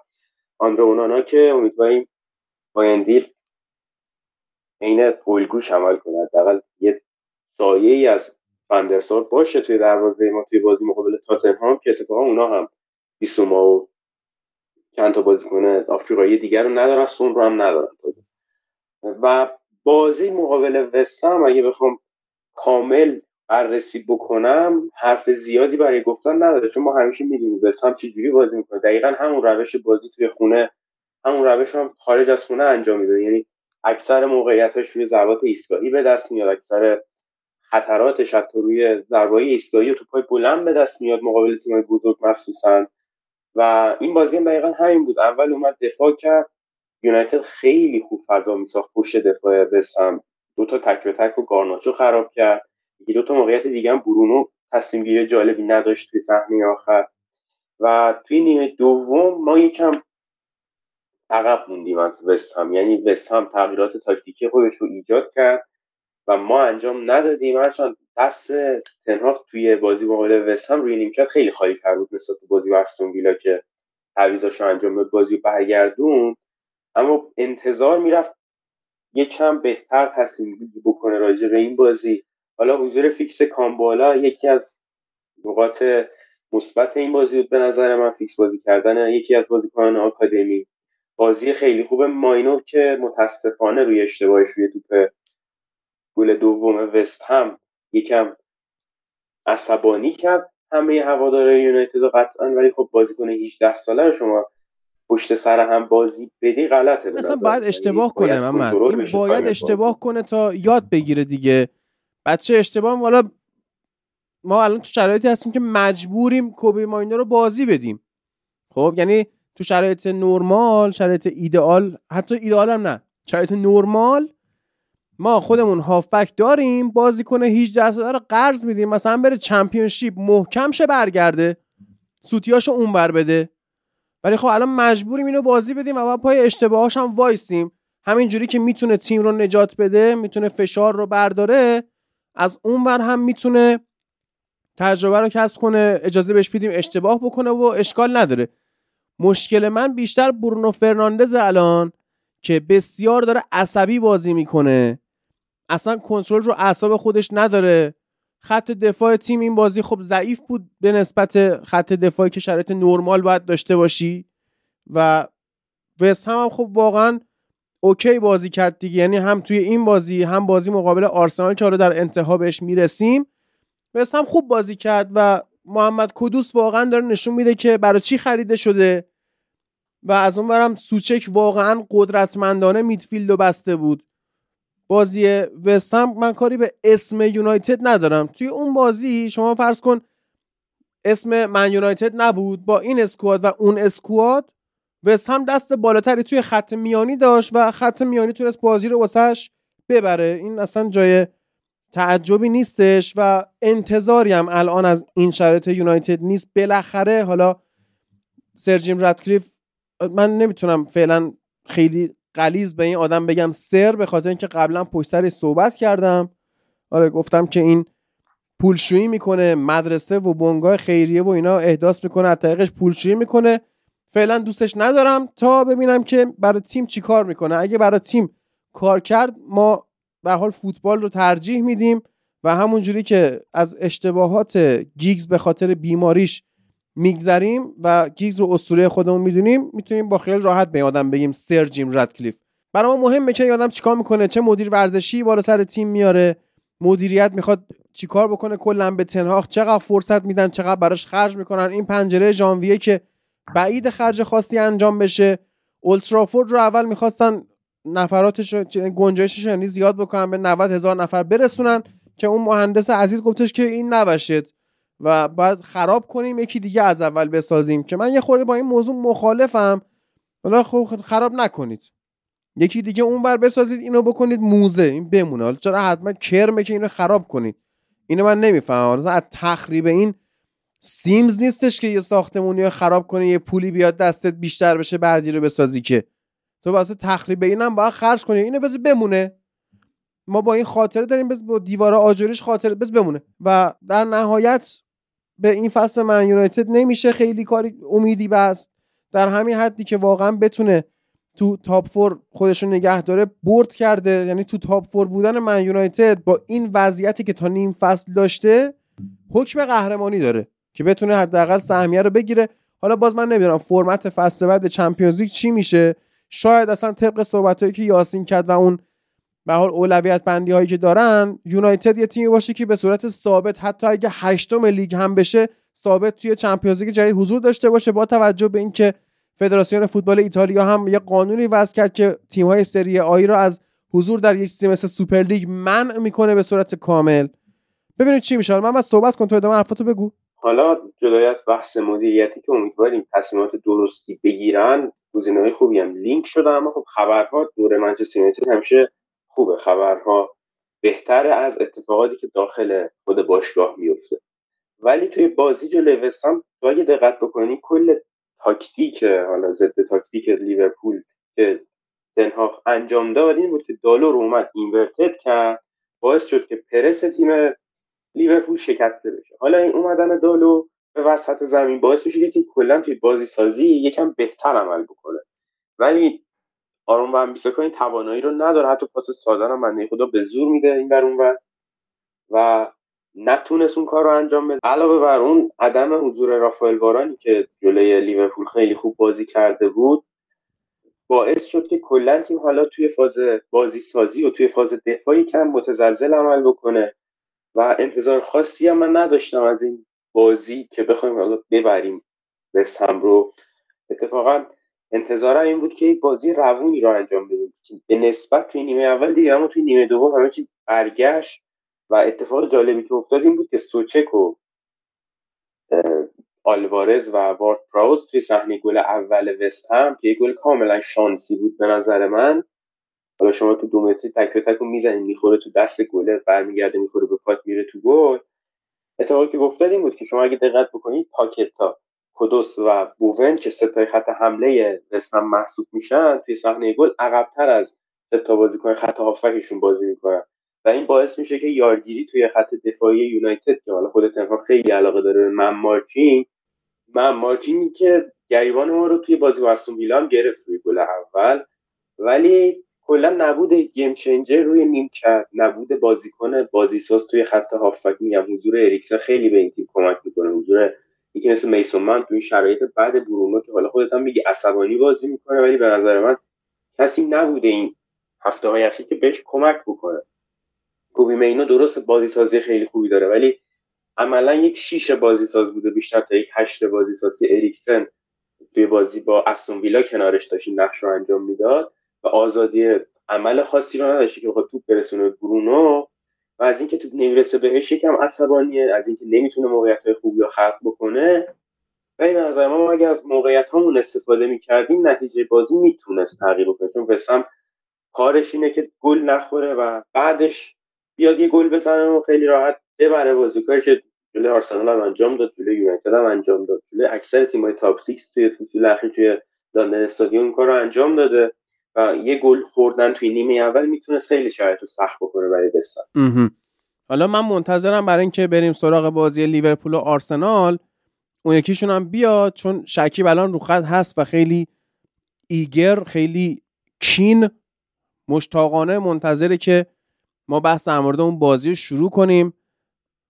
آندره اونانا که امیدواریم بایندیل عین الگوش عمل کنه. حداقل یه سایه ای از فندرسار باشه توی دروازه ما توی بازی مقابل تاتنهام که اتفاقا اونا هم بیسوما و چند تا بازیکن آفریقایی دیگر رو ندارن سون رو هم ندارن. و بازی مقابل وستهم اگه بخوام کامل بررسی بکنم حرف زیادی برای گفتن نداره چون ما همیشه می‌دونیم وستهم چجوری بازی می‌کنه. دقیقا همون روش بازی توی خونه همون روش هم خارج از خونه انجام میده. یعنی اکثر موقعیتش روی ضربات ایستگاهی به دست میاد اکثر خطراتش حتی روی ضربه ایستگاهی و توپای بلند به دست میاد. مقابل تیم‌های بزرگ مخصوصا. و این بازی هم دقیقا همین بود. اول اومد دفاع کرد. یونایتد خیلی خوب فضا میساخت. پشت دفاع بسم دو تا تک به تک و گارناچو خراب کرد. یکی دو تا موقعیت دیگه هم برونو تصمیم گیری جالبی نداشت توی صحنه آخر. و توی نیمه دوم ما یکم عقب موندیم از وست هم. یعنی وست هم تغییرات تاکتیکی خودش رو ایجاد کرد. و ما انجام ندادیم. هرچند دست تنها توی بازی مقابل وست هم روی نیمکت خیلی خالی تر بود نسبت بازی با استون ویلا که تعویضاشو انجام داد بازی برگردون. اما انتظار می‌رفت یکم بهتر تصمیم بکنه راجع به این بازی. حالا حضور فیکس کامبالا یکی از نقاط مثبت این بازی بود به نظر من فیکس بازی کردن یکی از بازیکنان آکادمی. بازی خیلی خوب ماینور که متاسفانه روی اشتباهش روی توپ گل دوم وست هم یکم عصبانی کرد. همه هواداره یونایتد قطعا ولی خب بازیکن 18 ساله رو شما پشت سر هم بازی بدی غلطه مثلا باید اشتباه کنه محمد. این باید اشتباه کنه تا یاد بگیره دیگه. بچه اشتباه حالا ما الان تو شرایطی هستیم که مجبوریم کوبی ماینر رو بازی بدیم. خب یعنی تو شرایط نرمال شرایط ایدئال حتی ایدئال هم نه. شرایط نرمال ما خودمون هافبک داریم بازی کنه 18 ساله رو قرض میدیم. مثلا بره چمپیونشیپ محکم شه برگرده. سوتیاشو اونور بده. ولی خب الان مجبوریم اینو بازی بدیم و پای اشتباهاش هم وایسیم. همینجوری که می‌تونه تیم رو نجات بده می‌تونه فشار رو برداره از اونور هم می‌تونه تجربه رو کسب کنه اجازه بهش بدیم اشتباه بکنه و اشکال نداره. مشکل من بیشتر برونو فرناندز الان که بسیار داره عصبی بازی می‌کنه. اصلا کنترل رو اعصاب خودش نداره. خط دفاع تیم این بازی خب ضعیف بود به نسبت خط دفاعی که شرایط نرمال باید داشته باشی. و وست هم, هم خب واقعا اوکی بازی کرد دیگه. یعنی هم توی این بازی هم بازی مقابل آرسنال که در انتها بهش می‌رسیم. وست هم خوب بازی کرد و محمد کدوس واقعا داره نشون میده که برای چی خریده شده. و از اون برم سوچک واقعا قدرتمندانه میدفیلد و بسته بود. بازی وست هم من کاری به اسم یونایتد ندارم. توی اون بازی شما فرض کن اسم من یونایتد نبود با این اسکواد و اون اسکواد وست هم دست بالاتری توی خط میانی داشت و خط میانی تونست بازی رو واسهش ببره. این اصلا جای تعجبی نیستش و انتظاری هم الان از این شرایط یونایتد نیست. بالاخره حالا سرجیم رادکلیف من نمی‌تونم فعلا خیلی قلیز به این آدم بگم سر به خاطر اینکه قبلا پشت صحبت کردم. آره گفتم که این پولشویی می‌کنه مدرسه و بنگاه خیریه و اینا احداث می‌کنه از طریقش پولشویی می‌کنه. فعلا دوستش ندارم تا ببینم که برای تیم چی کار می‌کنه. اگه برای تیم کار کرد ما به حال فوتبال رو ترجیح میدیم و همونجوری که از اشتباهات گیگز به خاطر بیماریش میگذریم و گیگز رو اسطوره خودمون می‌دونیم می‌تونیم با خیال راحت به آدم بگیم سر جیم ردکلیف برای ما مهمه که آدم چیکار می‌کنه چه مدیر ورزشی بالا سر تیم میاره مدیریت می‌خواد چیکار بکنه کلا به تنهاخ چقدر فرصت میدن چقدر براش خرج می‌کنن. این پنجره ژانویه که بعید خرج خاصی انجام بشه. اولترافورد رو اول می‌خواستن نفراتش گنجایشش یعنی زیاد بکنن به 90 هزار نفر برسونن که اون مهندس عزیز گفتش که این نباشید و بعد خراب کنیم یکی دیگه از اول بسازیم. که من یه خورده با این موضوع مخالفم. حالا خب خراب نکنید. یکی دیگه اونور بسازید اینو بکنید موزه. این بمونه. حالا چرا حتما کرمه که اینو خراب کنید؟ اینو من نمی‌فهمم. از تخریب این سیمز نیستش که یه ساختمونی خراب کنی یه پولی بیاد دستت بیشتر بشه بعدی رو بسازی که. تو واسه تخریب اینم باید خرج کنی. اینو بذار بمونه. ما با این خاطره داریم با دیوار آجوریش خاطره بز بمونه. و در نهایت به این فصل من یونایتد نمیشه خیلی کاری امیدی بست. در همین حدی که واقعا بتونه تو top four خودش رو نگه داره برد کرده. یعنی تو top four بودن من یونایتد با این وضعیتی که تا نیم فصل داشته حکم قهرمانی داره که بتونه حداقل سهمیه رو بگیره. حالا باز من نمی‌دونم فرمت فصل بعد چمپیونز لیگ چی میشه. شاید اصلا طبق صحبتهایی که یاسین کرد و اون به حال اولویت بندی هایی که دارن یونایتد یه تیمی باشه که به صورت ثابت حتی اگه هشتم لیگ هم بشه ثابت توی چمپیونز لیگ جدید حضور داشته باشه با توجه به اینکه فدراسیون فوتبال ایتالیا هم یه قانونی وضع کرد که تیم های سری آ رو از حضور در یک چیزی مثل سوپر لیگ منع می‌کنه به صورت کامل. ببینید چی میشه. بعد صحبت کن تو ادامه حرفاتو بگو. حالا جدای از بحث مدیریتی که امیدواریم تصمیمات درستی بگیرن. گزینه‌های خوبی هم لینک شده اما خب خبرها دور منچستر یونایتد همیشه خوبه. خبرها بهتر از اتفاقاتی که داخل خود باشگاه میفته. ولی توی بازی جلوی وستام تو اگه دقت بکنی کل تاکتیک حالا ضد تاکتیک لیورپول که دنهاف انجام داد این بود که دالو رو اومد اینورتد کرد. باعث شد که پرس تیم لیورپول شکسته بشه. حالا این اومدن دالو به وسط زمین باعث میشه که تیم کلا توی بازی سازی یکم بهتر عمل بکنه. ولی آرون و بیساکا این توانایی رو نداره. حتی پاس ساده هم بنده خدا به زور میده این بر اون و نتونست اون کار رو انجام بده. علاوه بر اون عدم حضور رافائل وارانی که جلوی لیورپول خیلی خوب بازی کرده بود باعث شد که کلا تیم حالا توی فاز بازی سازی و توی فاز دفاعی کم متزلزل عمل بکنه. و انتظار خاصی هم من نداشتم از این بازی که بخوایم حالا ببریم. هم رو. اتفاقا انتظارم این بود که یک بازی روونی رو انجام بدیم. به نسبت توی نیمه اول دیگه اما توی نیمه دوم همه چی برگشت و اتفاق جالبی که افتاد این بود که سوچک و آلوارز و وارد پراوز توی صحنه گل اول وست هم که گل کاملا شانسی بود به نظر من. حالا شما تو دو متری تک به تک می‌زنید می‌خوره تو دست گله برمیگرده می‌خوره به پات میره تو گل. اتفاقی که افتاد این بود که شما اگه دقت بکنید پاکتا. کدوس و بوون که ستای خط حمله وستهم محسوب میشن توی صحنه گل عقبتر از ستا بازیکن خط هافکشون بازی می‌کنن. و این باعث میشه که یارگیری توی خط دفاعی یونایتد که حالا خود تنها خیلی علاقه داره به من مارکینگ من مارکینگی که گریبان ما رو توی بازی با میلان گرفت روی گل اول. ولی کلا نبود گیم چنجر روی نیم کرد نبود بازیکن بازیساز توی خط هافک. میگم حضور اریکسن خیلی به این تیم کمک می‌کنه حضور یکی مثل میسون من توی شرایط بعد برونو که حالا خودت هم میگی عصبانی بازی می‌کنه ولی به نظر من کسی نبوده این هفته های که بهش کمک بکنه. کوبی مینا درست بازی سازی خیلی خوبی داره ولی عملا یک شیش بازی ساز بوده بیشتر تا یک هشت بازی ساز که اریکسن توی بازی با استون ویلا کنارش داشت این نقش رو انجام می‌داد و آزادی عمل خاصی رو نداشته که بخواد توپ برسونه برونو. و از اینکه توپ نمی‌رسه بهش یکم عصبانیه. از اینکه نمی‌تونه موقعیت های خوبی رو خلق بکنه. و این نظر ما اگر از موقعیت همون استفاده می‌کردیم نتیجه بازی می‌تونست تغییر بکنه. چون وسم کارش اینه که گل نخوره و بعدش بیاد یه گل بزنه و خیلی راحت ببره بازی. کاری که جلوی آرسنال هم انجام داد جلوی یونایتد هم انجام داد. جلوی اکثر تیم‌های تاپ 6 توی فوتبال اخیر توی لندن استادیوم کار رو انجام داده. یه گل خوردن توی نیمه اول می‌تونه خیلی شرایط رو سخت بکنه برای بستن حالا من منتظرم برای اینکه بریم سراغ بازی لیورپول و آرسنال. اون یکیشون هم بیاد چون شکیب الان رو خط هست و خیلی ایگر خیلی کین مشتاقانه منتظره که ما بحث در مورد اون بازی رو شروع کنیم.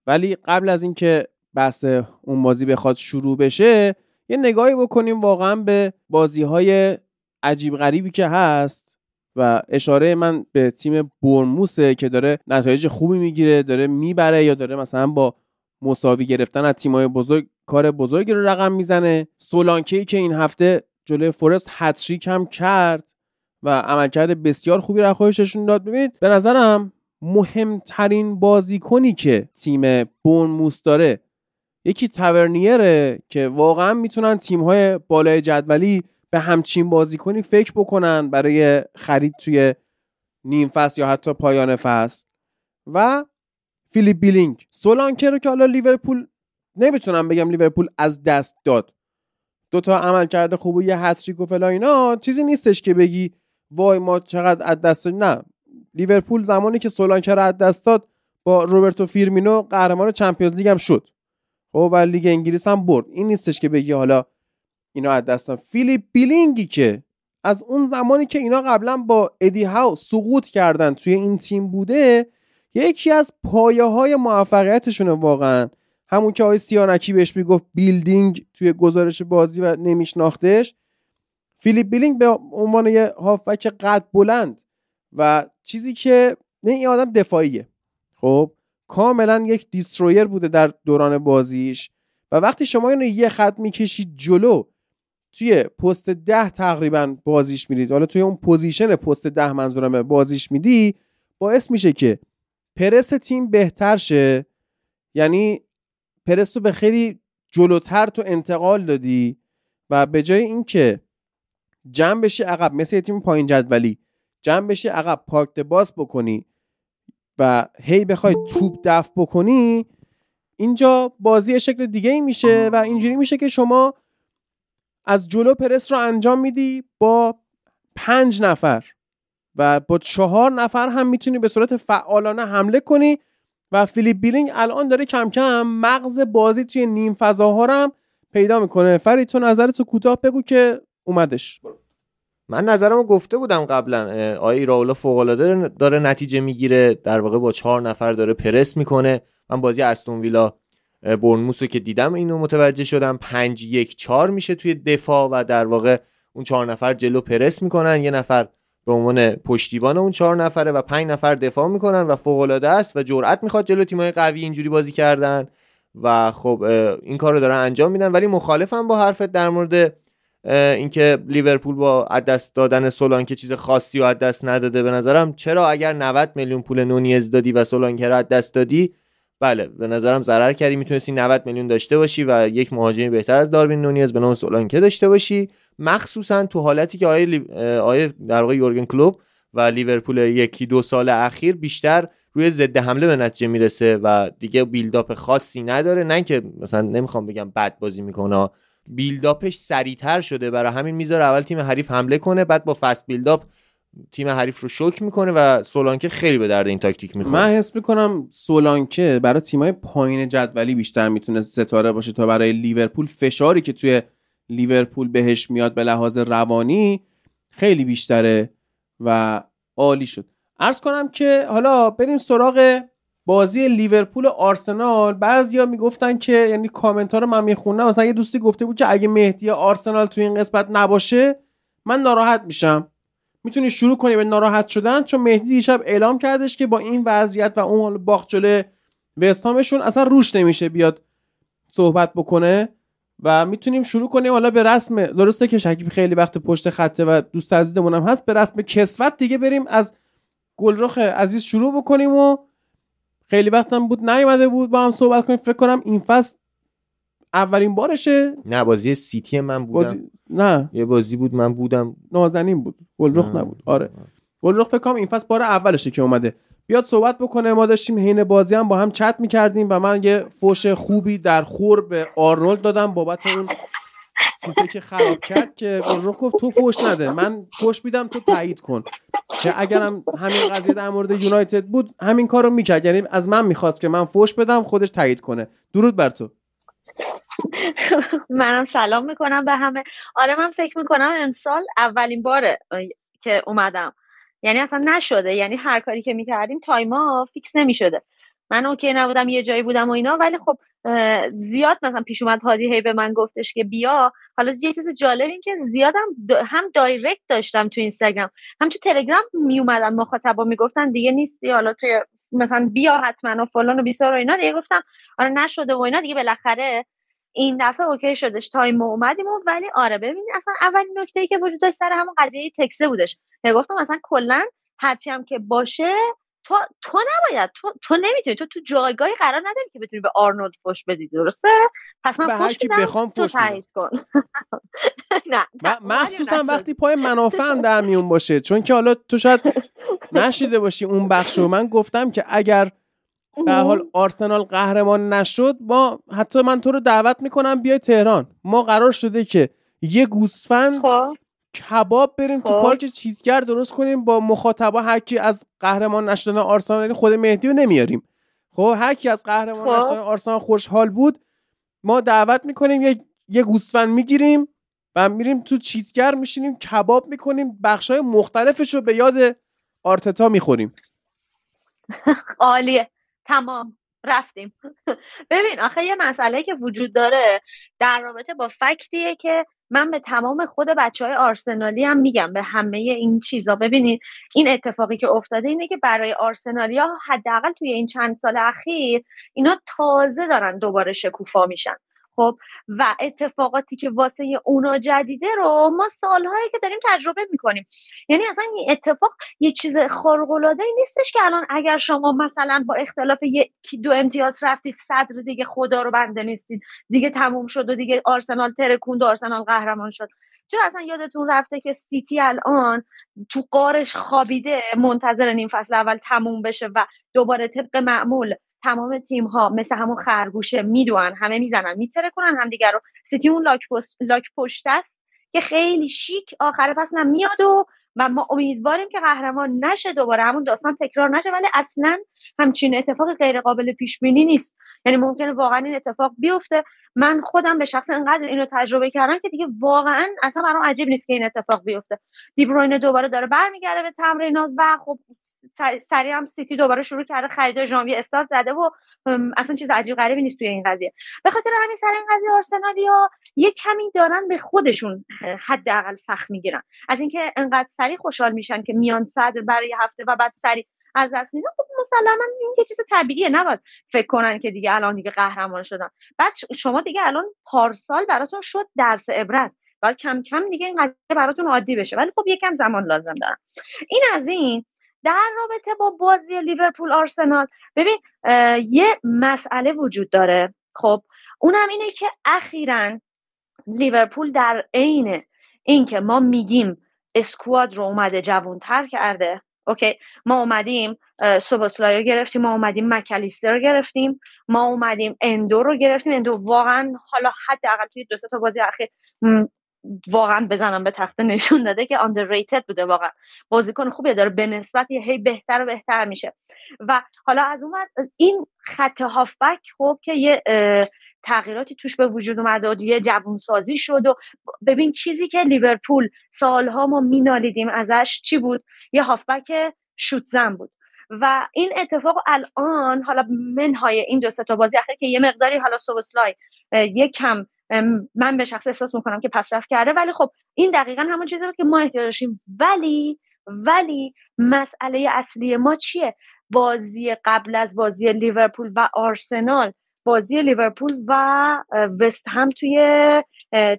ولی قبل از اینکه بحث اون بازی بخواد شروع بشه یه نگاهی بکنیم واقعا به بازی های عجیب غریبی که هست و اشاره من به تیم برموسه که داره نتایج خوبی می‌گیره داره می‌بره یا داره مثلا با مساوی گرفتن از تیمای بزرگ کار بزرگی رو رقم می‌زنه. سولانکی که این هفته جلوی فورست هتریک هم کرد و عملکرد بسیار خوبی رو خودش نشون داد. ببینید به نظرم مهمترین بازیکنی که تیم بورنموس داره یکی تاورنیره که واقعا می‌تونن تیم‌های بالای جدولی به همچین بازیکنی فکر بکنن برای خرید توی نیم فصل یا حتی پایان فصل. و فیلیپ بیلینگ سولانکه رو که حالا لیورپول نمی‌تونم بگم لیورپول از دست داد. دوتا عمل کرده خوب و یه هتریک و فلان اینا. چیزی نیستش که بگی وای ما چقدر از دست نه. لیورپول زمانی که سولانکه رو از دست داد با روبرتو فیرمینو قهرمان چمپیونز لیگ هم شد. خب و لیگ انگلیس هم برد. این نیستش که بگی حالا اینا از دست دادن فیلیپ بیلینگی که از اون زمانی که اینا قبلا با ادی هاو سقوط کردن توی این تیم بوده یکی از پایه های موفقیتشونه واقعا. همون که آقای سیانکی بهش می‌گفت بیلدینگ توی گزارش بازی و نمیشناختش. فیلیپ بیلینگ به عنوان یه هافبک قد بلند و چیزی که نه این آدم دفاعیه. خب کاملا یک destroyer بوده در دوران بازیش. و وقتی شما اینو یه خط می‌کشید جلو توی پست ده تقریبا بازیش می‌دید. حالا توی اون پوزیشن پست ده منظورم بازیش میدی باعث میشه که پرس تیم بهتر شه. یعنی پرس رو به خیلی جلوتر تو انتقال دادی و به جای اینکه جمع بشی عقب مثل تیم پایین جدولی جمع بشی عقب پارک باس بکنی و هی بخوای توپ دفع بکنی اینجا بازی شکل دیگه ای میشه و اینجوری میشه که شما از جلو پرس رو انجام میدی با پنج نفر و با چهار نفر هم می‌تونی به صورت فعالانه حمله کنی و فیلیپ بیلینگ الان داره کم کم مغز بازی توی نیم فضاها هم پیدا می‌کنه. فرید تو نظرتو کوتاه بگو که اومدش. من نظرمو گفته بودم قبلا آیا راولا فوق العاده داره نتیجه می‌گیره در واقع با چهار نفر داره پرس می‌کنه. من بازی استون ویلا برنموس که دیدم اینو متوجه شدم. پنج یک چهار میشه توی دفاع و در واقع اون چهار نفر جلو پرس می‌کنن. یه نفر به عنوان پشتیبان اون چهار نفره و پنج نفر دفاع می‌کنن و فوق العاده است و جرأت می‌خواد جلو تیمای قوی اینجوری بازی کردن و خب این کار رو دارن انجام میدن. ولی مخالفم با حرفت در مورد اینکه لیورپول با دست دادن سولانکه چیز خاصی و دست نداده به نظرم. چرا اگر 90 میلیون پول نونیز دادی و سولانکه رو دست دادی بله به نظرم ضرر کردی می‌تونستی 90 میلیون داشته باشی و یک مهاجمی بهتر از داروین نونیز به نام سولانکه داشته باشی. مخصوصا تو حالتی که آیه, لی... آیه در واقع یورگن کلوب و لیورپول یکی دو سال اخیر بیشتر روی ضد حمله به نتیجه می‌رسه و دیگه بیلداپ خاصی نداره. نه که مثلا نمی‌خوام بگم بد بازی می‌کنه. build-up ش سریعتر شده. برای همین می‌ذاره اول تیم حریف حمله کنه بعد با fast build-up تیم حریف رو شوک می‌کنه و سولانکه خیلی به درد این تاکتیک می‌خوره. من حس می‌کنم سولانکه برای تیمای پایین جدولی بیشتر می‌تونه ستاره باشه تا برای لیورپول. فشاری که توی لیورپول بهش میاد به لحاظ روانی خیلی بیشتره و عالی شد. عرض کنم که حالا بریم سراغ بازی لیورپول و آرسنال. بعضیا می‌گفتن که یعنی کامنت ها رو من می‌خونم مثلا یه دوستی گفته بود که اگه مهدی آرسنال تو این قسمت نباشه من ناراحت میشم. می‌تونی شروع کنی به ناراحت شدن چون مهدی دیشب اعلام کردش که با این وضعیت و اون باخت جلوی وستهامشون اصلا روش نمیشه بیاد صحبت بکنه و می‌تونیم شروع کنیم حالا به رسم درسته که شکیب خیلی وقت پشت خطه و دوست عزیزمون هم هست به رسم کسوت دیگه بریم از گلرخ عزیز شروع بکنیم و خیلی وقتم بود نیومده بود با هم صحبت کنیم. فکر کنم این فصل اولین بارشه. نه بازی سیتی من بودم. بازی... نه. یه بازی بود من بودم. نازنین بود. گلرخ نبود. آره. گلرخ فکر کنم این فصل بار اولشه که اومده. بیاد صحبت بکنه. ما داشتیم حین بازی هم با هم چت می‌کردیم و من یه فوش خوبی در خور به آرنولد دادم بابت اون چیزی که خراب کرد که گلرخ گفت تو فوش نده. من فوش میدم تو تایید کن. که اگرم همین قضیه در مورد یونایتد بود همین کارو می‌کرد. یعنی از من می‌خواست که من فوش بدم خودش تایید کنه. درود بر تو. منم سلام می‌کنم به همه. آره من فکر می‌کنم امسال اولین باره که اومدم. یعنی اصلا نشده. یعنی هر کاری که می‌کردیم time ا fix نمی‌شده. من okay نبودم یه جایی بودم و اینا. ولی خب زیاد مثلا پیش اومد هادی هی به من گفتش که بیا. حالا یه چیز جالب این که زیادم هم direct داشتم تو اینستاگرام هم تو تلگرام می اومدن مخاطبا می‌گفتن دیگه نیستی. حالا توی مثلا بیا حتما و فلان و بیسار و اینا. دیگه گفتم آره نشده و اینا دیگه بالاخره این دفعه okay شدش time اومدیم و ولی آره ببینید اصلا اولین نکته ای که وجود داشت سر همون قضیه تکسه بودش. گفتم اصلا کلا هرچی هم که باشه تو تو نباید تو تو نمی‌تونی. تو تو جایگاهی قرار نداری که بتونی به آرنولد فوش بدی درسته؟ پس من فوش میدم بخوام تو تایید کن. نه مخصوصا وقتی پای منافع هم در میون باشه چون که حالا تو شاید نشنیده باشی اون بخش رو. من گفتم که اگر به حال آرسنال قهرمان نشد ما حتی من تو رو دعوت می‌کنم بیای تهران. ما قرار شده که یه گوسفند خب. کباب بریم تو خب. پارک چیزگر درست کنیم با مخاطبا هر کی از قهرمان نشدن آرسنال یعنی خود مهدی رو نمیاریم. خب هر کی از قهرمان خب. نشدن آرسنال خوشحال بود ما دعوت می‌کنیم یه یه گوسفند می‌گیریم و میریم تو چیزگر میشینیم کباب می‌کنیم بخشای مختلفش رو به یاد آرتتا می‌خوریم. عالیه. تمام. رفتیم. ببین آخه یه مسئله که وجود داره در رابطه با فکتیه که من به تمام خود بچه های آرسنالی هم میگم به همه این چیزا. ببینید این اتفاقی که افتاده اینه که برای آرسنالیا حداقل توی این چند سال اخیر اینا تازه دارن دوباره شکوفا میشن. خب و اتفاقاتی که واسه اونا جدیده رو ما سالهایی که داریم تجربه می‌کنیم. یعنی اصلا این اتفاق یه چیز خارق نیستش که الان اگر شما مثلا با اختلاف یکی دو امتیاز رفتید صدر دیگه خدا رو بنده نیستید. دیگه تموم شد و دیگه آرسنال ترکوند و آرسنال قهرمان شد. چرا اصلا یادتون رفته که سیتی الان تو قارش خوابیده منتظر نیم فصل اول تموم بشه و دوباره طبق معمول تمام تیم ها مثل همون خرگوشه می‌دونن همه می‌زنن میتره کنن همدیگه رو. سیتی اون لاک, لاک پشت است که خیلی شیک آخر فصل میاد و و ما امیدواریم که قهرمان نشه دوباره. همون داستان تکرار نشه ولی اصلا همچین اتفاق غیر قابل پیش بینی نیست. یعنی ممکنه واقعا این اتفاق بیفته. من خودم به شخص انقدر اینو تجربه کردم که دیگه واقعا اصلا برام عجیب نیست که این اتفاق بیفته. دیبروینه دوباره داره برمیگرده به تمرینات و خب سریع هم سیتی دوباره شروع کرده خرید ژانویه استارت زده و اصلا چیز عجیب غریبی نیست توی این قضیه. به خاطر همین سر این قضیه آرسنالیا یه کمی دارن به خودشون حداقل سخت می‌گیرن. از اینکه انقدر سریع خوشحال میشن که میان صدر برای هفته و بعد سریع از دست میدن خب مسلما این یه چیز طبیعیه نباید فکر کنن که دیگه الان دیگه قهرمان شدن. بعد شما دیگه الان پارسال براتون شد درس عبرت. باید کم کم دیگه این قضیه براتون عادی بشه. ولی خب یکم زمان لازم دارم این از این در رابطه با بازی لیورپول آرسنال ببین یه مسئله وجود داره. خب اونم اینه که اخیرا لیورپول در عین اینکه ما میگیم squad رو اومده جوانتر کرده okay ما اومدیم سوبوسلایو گرفتیم ما اومدیم مکالیستر رو گرفتیم ما اومدیم اندو رو گرفتیم. اندو واقعا حالا حداقل توی دو تا بازی اخیر واقعا بزنم به تخته نشون داده که underrated بوده واقعا. بازیکن خوبی داره به نسبت یه هی بهتر و بهتر میشه. و حالا از اون این خط هافبک خب که یه تغییراتی توش به وجود اومده و یه جوونسازی شد و ببین چیزی که لیورپول سالها ما مینالیدیم ازش چی بود؟ یه هافبک شوتزن بود. و این اتفاق الان حالا منهای این دو تا بازی اخیر که یه مقداری حالا سوبسلای یک کم من به شخص احساس می‌کنم که رفت کرده ولی خب این دقیقا همون چیزی بود که ما احتیاج داشتیم. ولی ولی مسئله اصلی ما چیه؟ بازی قبل از بازی لیورپول و آرسنال. بازی لیورپول و وست هم توی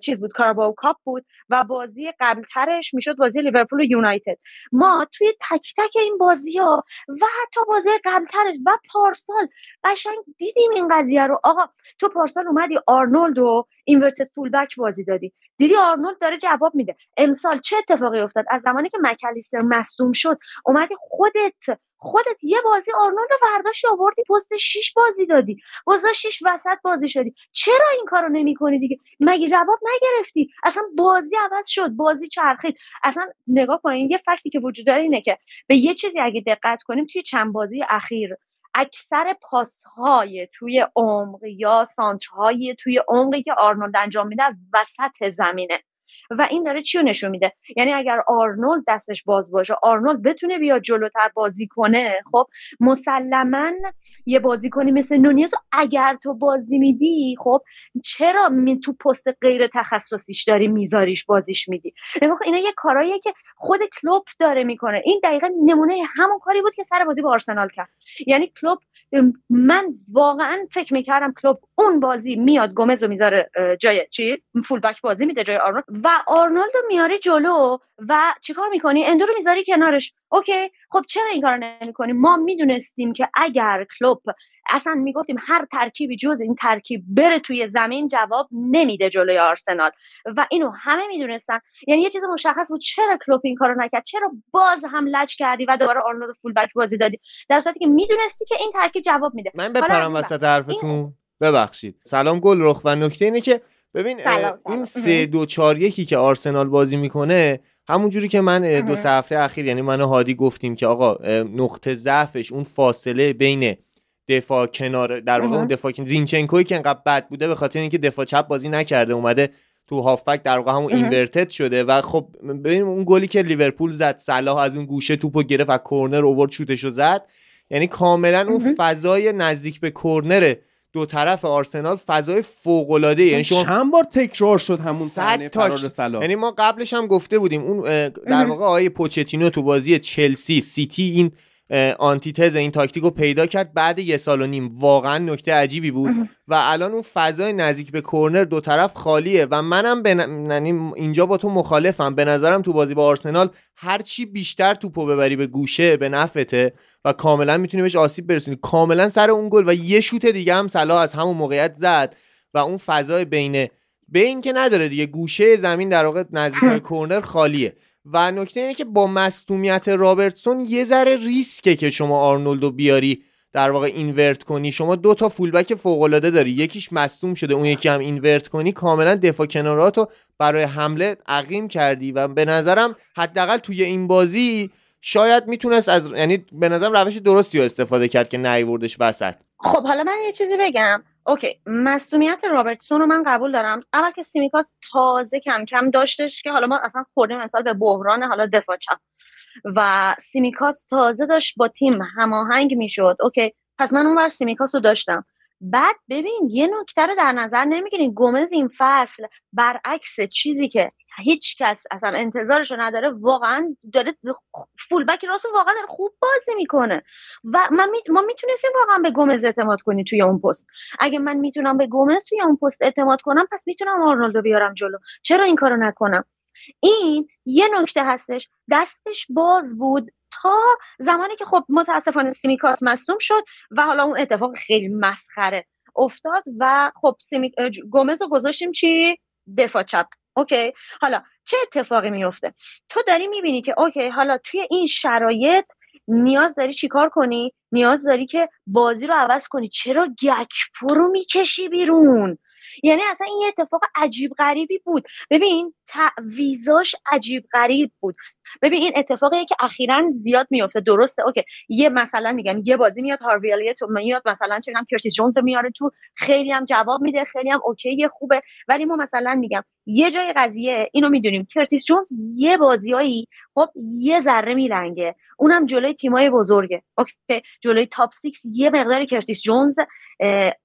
چیز بود کاراباو کاپ بود و بازی قبلترش می‌شد بازی لیورپول و یونایتد. ما توی تک تک این بازی ها و حتی بازی قبلترش و پارسال قشنگ دیدیم این قضیه رو. آقا تو پارسال اومدی آرنولد و اینورتد فول بک بازی دادی. دیدی آرنولد داره جواب میده. امسال چه اتفاقی افتاد؟ از زمانی که مکلیستر مصدوم شد اومدی خودت خودت یه بازی آرنولد ورداشتی آوردی پست شیش بازی دادی. گذاشتیش وسط بازی شدی. چرا این کارو نمی‌کنی دیگه؟ مگه جواب نگرفتی؟ اصلا بازی عوض شد. بازی چرخید. اصلا نگاه کنین یه فکتی که وجود داره اینه که به یه چیزی اگه دقت کنیم توی چند بازی اخیر اکثر پاسهای توی عمق یا سانترهای توی عمقی که آرنولد انجام میده از وسط زمینه. و این داره چی نشون میده؟ یعنی اگر آرنولد دستش باز باشه آرنولد بتونه بیاد جلوتر بازی کنه خب؟ مسلما یه بازی کنی مثل نونیز اگر تو بازی میدی خب؟ چرا می تو پست غیر تخصصیش داری میذاریش بازیش میدی؟ اینا یه کاراییه که خود کلوب داره می‌کنه. این دقیقا نمونه همون کاری بود که سر بازی با آرسنال کرد. یعنی کلوب من واقعا فکر می‌کردم کلوب اون بازی میاد گومز رو می‌ذاره جای چیز full back بازی میده جای آرنولد. و آرنولد رو میاری جلو و چیکار می‌کنی؟ اندو رو می‌ذاری کنارش. okay؟ خب چرا این کار نمی‌کنی؟ ما می‌دونستیم که اگر کلوب اصلا می‌گفتیم هر ترکیبی جز این ترکیب بره توی زمین جواب نمیده جلوی آرسنال. و اینو همه می‌دونستن. یعنی یه چیز مشخص بود چرا کلوب این کارو نکرد؟ چرا باز هم لج کردی و دوباره آرنولد فول بک بازی دادی؟ در صورتی که می‌دونستی که این ترکیب جواب میده. من بپرم وسط حرفتون ببخشید. سلام گل رخ و نکته اینه که ببین این سه دو چهار یکی که آرسنال بازی می‌کنه همونجوری که من دو سه هفته اخیر یعنی من و هادی گفتیم که آقا نقطه ضعفش اون فاصله بین دفاع کنار در واقع اون دفاع زینچنکوی که انقدر بد بوده به خاطر اینکه دفاع چپ بازی نکرده اومده تو هافبک در واقع همون inverted شده و خب ببین اون گلی که لیورپول زد صلاح از اون گوشه توپو گرفت و کورنر اوورد شوتشو زد یعنی کاملا اون فضای نزدیک به کورنر دو طرف آرسنال فضای فوق العاده یعنی شما چند بار تکرار شد همون صحنه فرار یعنی ما قبلش هم گفته بودیم اون در واقع آقای پوچتینو تو بازی چلسی سیتی این آنتی‌تز این تاکتیک رو پیدا کرد. بعد یه سال و نیم واقعا نکته عجیبی بود و الان اون فضای نزدیک به کورنر دو طرف خالیه و منم به یعنی اینجا با تو مخالفم. به نظرم تو بازی با آرسنال هرچی بیشتر توپو ببری به گوشه به نفته و کاملا می‌تونی بهش آسیب برسونی. کاملا سر اون گل و یه شوت دیگه هم صلاح از همون موقعیت زد و اون فضای بین بین که نداره دیگه گوشه زمین در واقع نزدیک کورنر خالیه. و نکته اینه که با مصدومیت رابرتسون یه ذره ریسکه که شما آرنولدو بیاری در واقع اینورت کنی. شما دو تا فولبک فوق العاده داری. یکیش مصدوم شده اون یکی هم اینورت کنی. کاملا دفاع کناراتو برای حمله عقیم کردی و به نظرم حداقل توی این بازی شاید می‌تونست از یعنی به نظرم روش درستی رو استفاده کرد که نیوردش وسط. خب حالا من یه چیزی بگم. okay مسئولیت رابرتسون رو من قبول دارم. اول که سیمیکاس تازه کم کم داشتش که حالا ما اصلا خورده مثلا به بحران حالا دفاع چپ. و سیمیکاس تازه داشت با تیم هماهنگ می‌شد. okay پس من اونور سیمیکاس رو داشتم. بعد ببین یه نکته رو در نظر نمی‌گیرین. گومز این فصل برعکس چیزی که هیچ کس اصلا انتظارشو نداره واقعا داره فول بک راست واقعا داره خوب بازی می‌کنه. و من می... ما می‌تونستیم واقعا به گومز اعتماد کنیم توی اون پست. اگه من می‌تونم به گومز توی اون پست اعتماد کنم پس می‌تونم آرنولدو بیارم جلو. چرا این کارو نکنم؟ این یه نکته هستش دستش باز بود تا زمانی که خب متاسفانه سیمیکاس مصدوم شد و حالا اون اتفاق خیلی مسخره افتاد و خب سیمی... گومز رو گذاشتیم چی؟ دفاع چپ. okay. حالا چه اتفاقی میفته تو داری می‌بینی که okay حالا توی این شرایط نیاز داری چیکار کنی؟ نیاز داری که بازی رو عوض کنی. چرا گکپو رو می‌کشی بیرون؟ یعنی اصلا این یه اتفاق عجیب غریبی بود. ببین تعویزاش عجیب غریب بود. ببین این اتفاقی که اخیرا زیاد میفته درسته okay. یه مثلا میگم یه بازی میاد هاروی تو میاد مثلا چه میگم کرتیس جونز میاره تو خیلی هم جواب میده خیلی هم okay خوبه. ولی ما مثلا میگم یه جای قضیه اینو می‌دونیم. کرتیس جونز یه بازیایی خب یه ذره میلنگه. اونم جلوی تیمای بزرگه okay. جلوی top six یه مقدار کرتیس جونز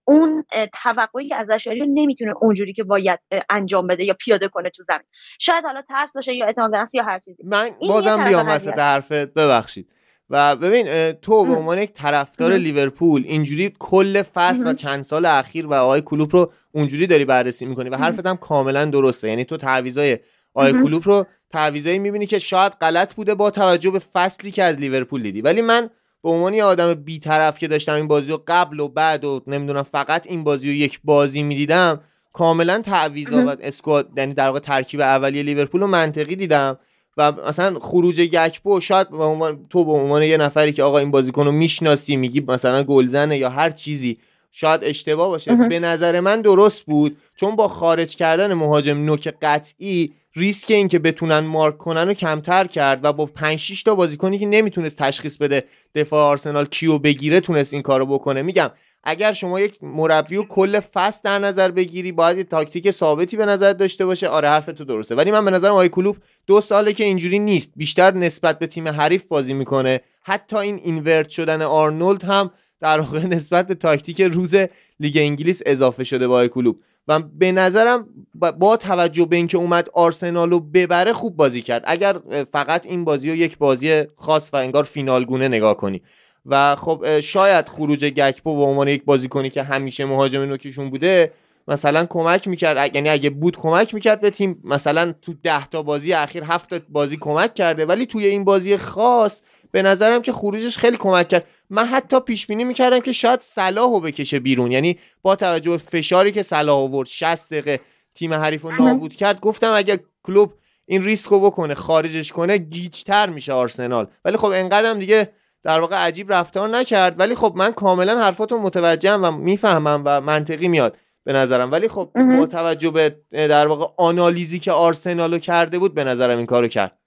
اون توقعی که ازش داری نمی‌تونه اونجوری که باید انجام بده یا پیاده کنه تو زمین. شاید حالا ترس باشه یا اعتماد به یا هر چیزی. من بازم بیام وسط حرفت ببخشید. و ببین تو به عنوان یک طرفدار لیورپول اینجوری کل فصل و چند سال اخیر و آقای کلوپ رو اونجوری داری بررسی می‌کنی و حرفت هم کاملا درسته. یعنی تو تعویضای آقای کلوپ رو تعویضایی می‌بینی که شاید غلط بوده با توجه به فصلی که از لیورپول دیدی. ولی من به عنوان یه آدم بیطرف که داشتم این بازی رو قبل و بعد و نمی‌دونم فقط این بازی رو یک بازی می‌دیدم کاملا تعویضا و اسکواد یعنی در واقع ترکیب اولیه لیورپول رو منطقی دیدم. و مثلا خروج گکپو شاید به عنوان تو به عنوان یه نفری که آقا این بازیکن رو می‌شناسی میگی مثلا گلزنه یا هر چیزی شاید اشتباه باشه. به نظر من درست بود چون با خارج کردن مهاجم نوک قطعی ریسک این که بتونن مارک کنن رو کمتر کرد و با 5 6 تا بازیکنی که نمی‌تونست تشخیص بده دفاع آرسنال کیو بگیره تونست این کارو بکنه. میگم اگر شما یک مربی و کل فصل در نظر بگیری باید یه تاکتیک ثابتی به نظر داشته باشه. آره حرف تو درسته. ولی من به نظرم آقای کلوب دو ساله که اینجوری نیست. بیشتر نسبت به تیم حریف بازی می‌کنه. حتی این invert شدن آرنولد هم در واقع نسبت به تاکتیک روز لیگ انگلیس اضافه شده با آقای کلوب. و به نظرم با توجه به اینکه اومد آرسنال رو ببره خوب بازی کرد. اگر فقط این بازی رو یک بازی خاص و انگار فینالگونه نگاه کنی. و خب شاید خروج گکپو به عنوان یک بازیکنی که همیشه مهاجم نوکشون بوده مثلا کمک می‌کرد. یعنی اگه بود کمک می‌کرد به تیم. مثلا تو ده تا بازی اخیر هفت بازی کمک کرده ولی توی این بازی خاص به نظرم که خروجش خیلی کمک کرد. من حتی پیش بینی می‌کردم که شاید صلاح رو بکشه بیرون. یعنی با توجه به فشاری که صلاح آورد 60 دقیقه تیم حریف رو نابود کرد گفتم اگه کلوب این ریسک رو بکنه خارجش کنه گیجتر میشه آرسنال. ولی خب انقدرم دیگه در واقع عجیب رفتار نکرد. ولی خب من کاملا حرفاتو متوجهم و می‌فهمم و منطقی میاد به نظرم. ولی خب با توجه به در واقع آنالیزی که آرسنالو کرده بود به نظرم این کارو کرد.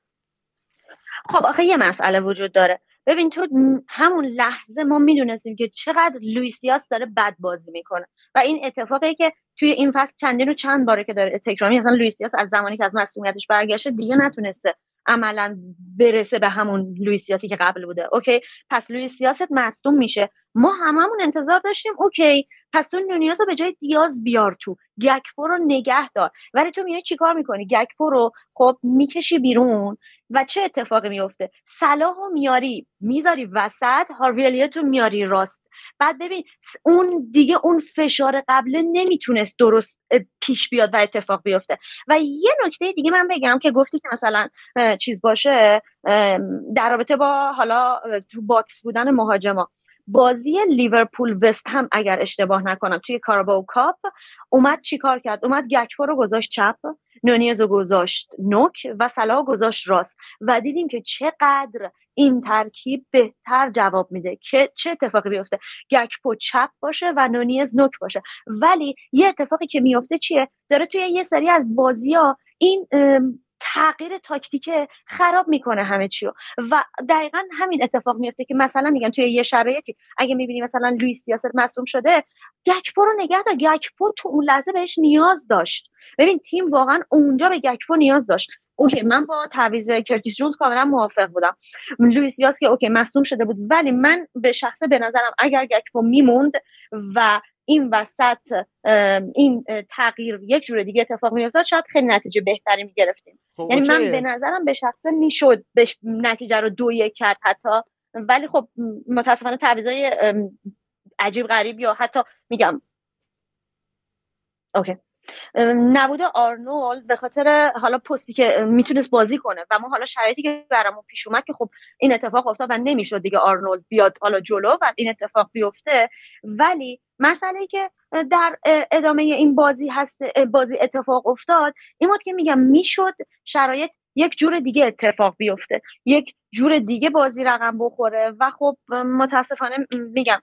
خب آخه یه مسئله وجود داره. ببین تو همون لحظه ما می‌دونستیم که چقدر لویسیاس داره بد بازی می‌کنه. و این اتفاقی که توی این فصل چندین و چند باره که داره تکرامی اصلا لویسیاس از زمانی که از مسئولیتش برگشته دیگه نتونسته عملا برسه به همون لوئیس دیازی که قبل بوده. okay پس لوئیس دیاز مصدوم میشه. ما هممون انتظار داشتیم okay پس تو نونیز رو به جای دیاز بیار تو. گکپو رو نگه دار. ولی تو میای چیکار می‌کنی؟ گکپو رو خب می‌کشی بیرون و چه اتفاقی میفته صلاح میاری می‌ذاری وسط هاروی الیوتو میاری راست. بعد ببین اون دیگه اون فشار قبله نمی‌تونست درست پیش بیاد و اتفاق بیفته. و یه نکته دیگه من بگم که گفتی که مثلا چیز باشه در رابطه با حالا تو box بودن مهاجما. بازی لیورپول وستهم اگر اشتباه نکنم توی Carabao Cup اومد چیکار کرد؟ اومد گکپو رو گذاشت چپ نونیز رو گذاشت نوک و سلاح گذاشت راست. و دیدیم که چقدر این ترکیب بهتر جواب میده که چه اتفاقی بیفته. گکپو چپ باشه و نونیز نوک باشه. ولی یه اتفاقی که میفته چیه؟ داره توی یه سری از بازی ها این تغییر تاکتیک خراب می‌کنه همه چی رو و دقیقا همین اتفاق میفته که مثلا میگن توی یه شرایطی اگه می‌بینی مثلا لوئیس دیاز مصدوم شده گکپو رو نگه دار. گکپو تو اون لحظه بهش نیاز داشت. ببین تیم واقعا اونجا به گکپو نیاز داشت. okay من با تعویض کرتیس جونز کاملا موافق بودم. لوئیس دیاز که okay مصدوم شده بود ولی من به شخصه به نظرم اگر گکپو میموند و این وسط این تغییر یک جور دیگه اتفاق میافتاد شاید خیلی نتیجه بهتری می‌گرفتیم. خب یعنی من به نظرم به شخصه می‌شد نتیجه رو دو یک کرد حتی. ولی خب متاسفانه تعویضای عجیب غریب یا حتی میگم. okay. نبود آرنولد به خاطر حالا پستی که می‌تونست بازی کنه و ما حالا شرایطی که برامون پیش اومد که خب این اتفاق افتاد و نمی‌شد دیگه آرنولد بیاد حالا جلو و این اتفاق بیفته. ولی مسئله که در ادامه این بازی هست بازی اتفاق افتاد این بود که میگم می‌شد شرایط یک جور دیگه اتفاق بیفته. یک جور دیگه بازی رقم بخوره. و خب متاسفانه میگم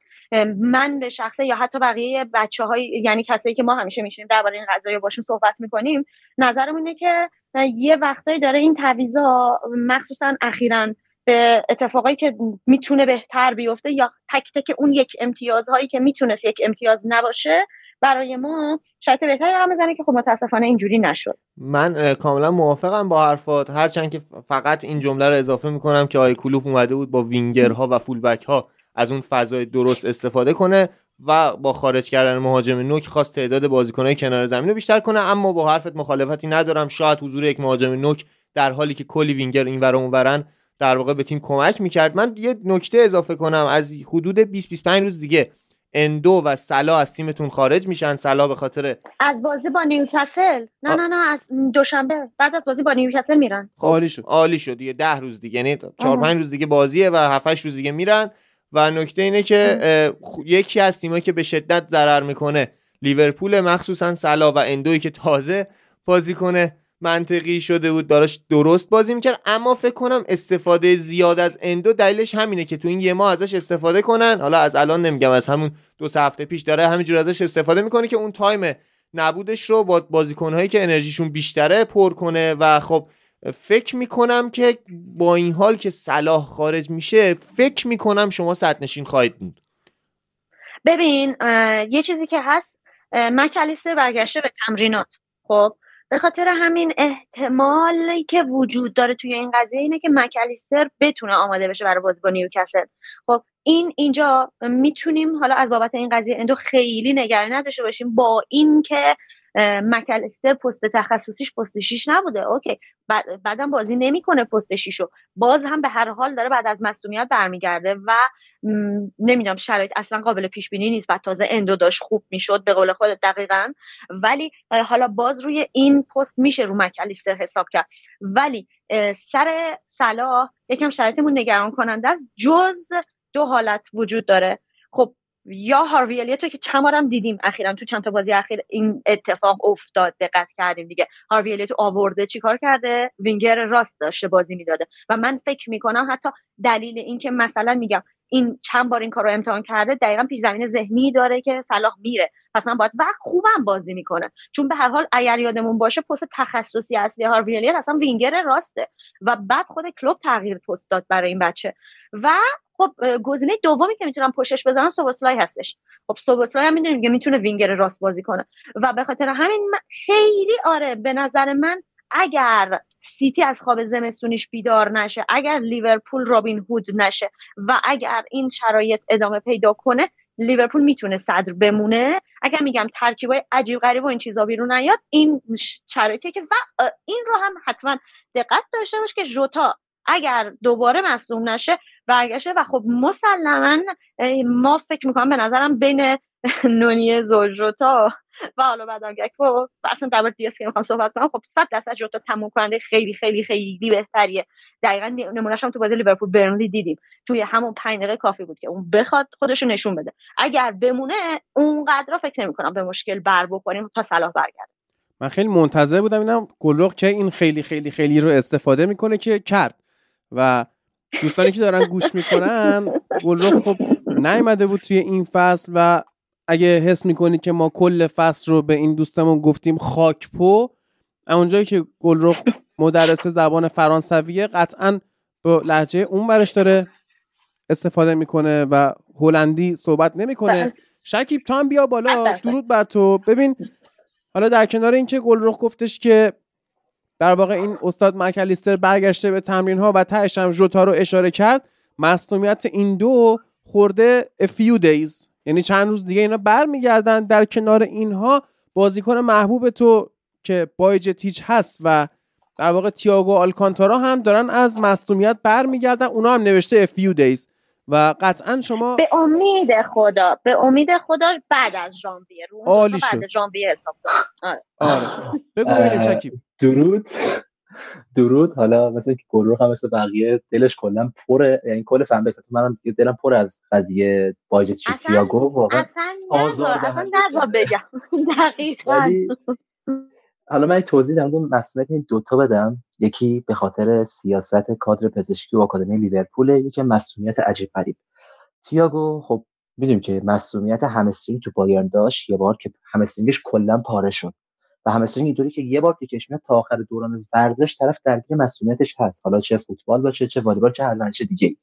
من به شخصه یا حتی بقیه بچه های یعنی کسایی که ما همیشه میشینیم درباره این قضایی باشون صحبت می‌کنیم نظرم اینه که یه وقتایی داره این تعویضا مخصوصا اخیرا به اتفاقایی که می‌تونه بهتر بیفته یا تک تک اون یک امتیازهایی که می‌تونست یک امتیاز نباشه برای ما شاید بهتری رقم بزنه که خب متاسفانه اینجوری نشد. من کاملا موافقم با حرفات. هرچند که فقط این جمله رو اضافه می‌کنم که آی کلوپ اومده بود با وینگرها و فولبک ها از اون فضای درست استفاده کنه و با خارج کردن مهاجم نوک خواست تعداد بازیکنهای کنار زمین رو بیشتر کنه. اما با حرفت مخالفتی ندارم. شاید حضور یک مهاجم نوک در حالی که کلی وینگر این ور اونورن در واقع به تیم کمک می‌کرد. من یه نکته اضافه کنم. از حدود 20 25 روز دیگه اندو و صلاح از تیمتون خارج میشن. صلاح به خاطر از بازی با نیوکاسل. نه نه نه از دوشنبه. بعد از بازی با نیوکاسل میرن. خب عالی شد. عالی شد دیگه. 10 روز دیگه. یعنی 4 5 روز دیگه بازیه و 7 8 روز دیگه میرن. و نکته اینه که یکی از تیمایی که به شدت ضرر می‌کنه لیورپول مخصوصا صلاح و اندوی که تازه بازی کنه. منطقی شده بود داراش درست بازی می‌کرد. اما فکر کنم استفاده زیاد از اندو دلیلش همینه که تو این یه ماه ازش استفاده کنن. حالا از الان نمیگم از همون دو سه هفته پیش داره همینجور ازش استفاده می‌کنه که اون تایم نبودش رو با بازیکنهایی که انرژیشون بیشتره پر کنه. و خب فکر می‌کنم که با این حال که صلاح خارج میشه فکر می‌کنم شما صدرنشین خواهید بود ببین یه چیزی که هست مکلیستر برگشته به تمرینات. خب به خاطر همین احتمالی که وجود داره توی این قضیه اینه که مکلیستر بتونه آماده بشه برای بازی با نیوکاسل. خب این اینجا می‌تونیم حالا از بابت این قضیه اندو خیلی نگران نداشته باشیم با اینکه مکلستر پست تخصصیش پست 6 نبوده. اوکی. بعدم بازی نمی‌کنه پست 6 باز هم به هر حال داره بعد از مصونیت برمیگرده و نمی‌دونم شرایط اصلا قابل پیش بینی نیست و تازه اندو داشت خوب می‌شد به قول خودت دقیقا. ولی حالا باز روی این پست میشه رو مکلیستر حساب کرد. ولی سر صلاح یکم شرایطمون نگران کننده است. جز دو حالت وجود داره. خب یا هاروی تو که چند دیدیم اخیرا تو چند تا بازی اخیر این اتفاق افتاد دقت کردیم دیگه. هاروی تو آورده چیکار کرده؟ وینگر راست داشته بازی می‌داده. و من فکر می‌کنم حتی دلیل اینکه مثلا میگم این چند بار این کار رو امتحان کرده دقیقا پیش زمین ذهنی داره که صلاح میره. پس من باید وقت خوبم بازی می‌کنه. چون به هر حال اگر یادمون باشه پست تخصصی اصلی هاروی اصلا وینگر راسته. و بعد خود کلوب تغییر پست داد برای این بچه. و خب گزینه دومی که می‌تونم پشتش بزنم سوبوسلای هستش. خب سوبوسلای هم می‌دونیم که می‌تونه وینگر راست بازی کنه. و به خاطر همین خیلی آره به نظر من اگر سیتی از خواب زمستونیش بیدار نشه اگر لیورپول رابین هود نشه و اگر این شرایط ادامه پیدا کنه لیورپول می‌تونه صدر بمونه. اگر میگم ترکیبای عجیب غریب و این چیزا بیرون نیاد این شرایطی که و این رو هم حتما دقت داشته باش که جوتا اگر دوباره مصوم نشه برگشته و خب مسلما ما فکر می‌کنم به نظرم بین نونی زوجوتا و حالا گکپو و اصلا در دیاس که می‌خوام صحبت کنم خب 100 درصد جوتا تموم کننده خیلی خیلی خیلی بهتریه. دقیقا نمونهش هم تو بازی لیورپول برنلی دیدیم. توی همون 5 دقیقه کافی بود که اون بخواد خودش رو نشون بده. اگر بمونه اونقدر فکر نمی‌کنم به مشکل بر بخوریم تا صلاح برگرده. من خیلی منتظر بودم اینم گلرخ چه این خیلی خیلی خیلی رو استفاده می‌کنه که کرد. و دوستانی که دارن گوش می‌کنن گلرخ خب نیومده بود توی این فصل و اگه حس می‌کنید که ما کل فصل رو به این دوستمون گفتیم خاکپو اونجایی که گلرخ مدرس زبان فرانسویه قطعا با لحجه اون برش داره استفاده می‌کنه و هلندی صحبت نمی‌کنه. بله. شکیب تو هم بیا بالا. درود بر تو. ببین حالا در کنار اینکه گلرخ گفتش که در واقع این استاد مکلیستر برگشته به تمرین ها و تهش هم جوتا رو اشاره کرد. مصونیت این دو خورده few days. یعنی چند روز دیگه اینا برمیگردن در کنار اینها. بازیکن محبوب تو که بایج تیچ هست و در واقع تیاگو آلکانتارا هم دارن از مصونیت برمیگردن. اونا هم نوشته few days. و قطعا شما به امید خدا به امید خدا بعد از ژانویه رو عالی بعد ژانویه حساب آره. آره. بگو ببینیم شکیب. درود. درود. حالا مثل که گلرخ هم مثل بقیه دلش کلا پره یعنی کل فن بیس منم دلم پر از قضیه باج تییاگو واقعا اصلا اصلا نذار بگم. دقیقاً. حالا من توضیح در مورد مسئولیت این دوتا بدم. یکی به خاطر سیاست کادر پزشکی و آکادمی لیورپول یکی مسئولیت عجیب غریب. تییاگو خب می‌دونیم که مسئولیت همسترینگ تو بایرن داشت. یه بار که همسترینگش کلا پاره شد. و همسترینگ اینطوری که یه بار که میاد تا آخر دوران ورزش طرف درگیر مسئولیتش هست. حالا چه فوتبال باشه چه والیبال چه هر ورزش دیگه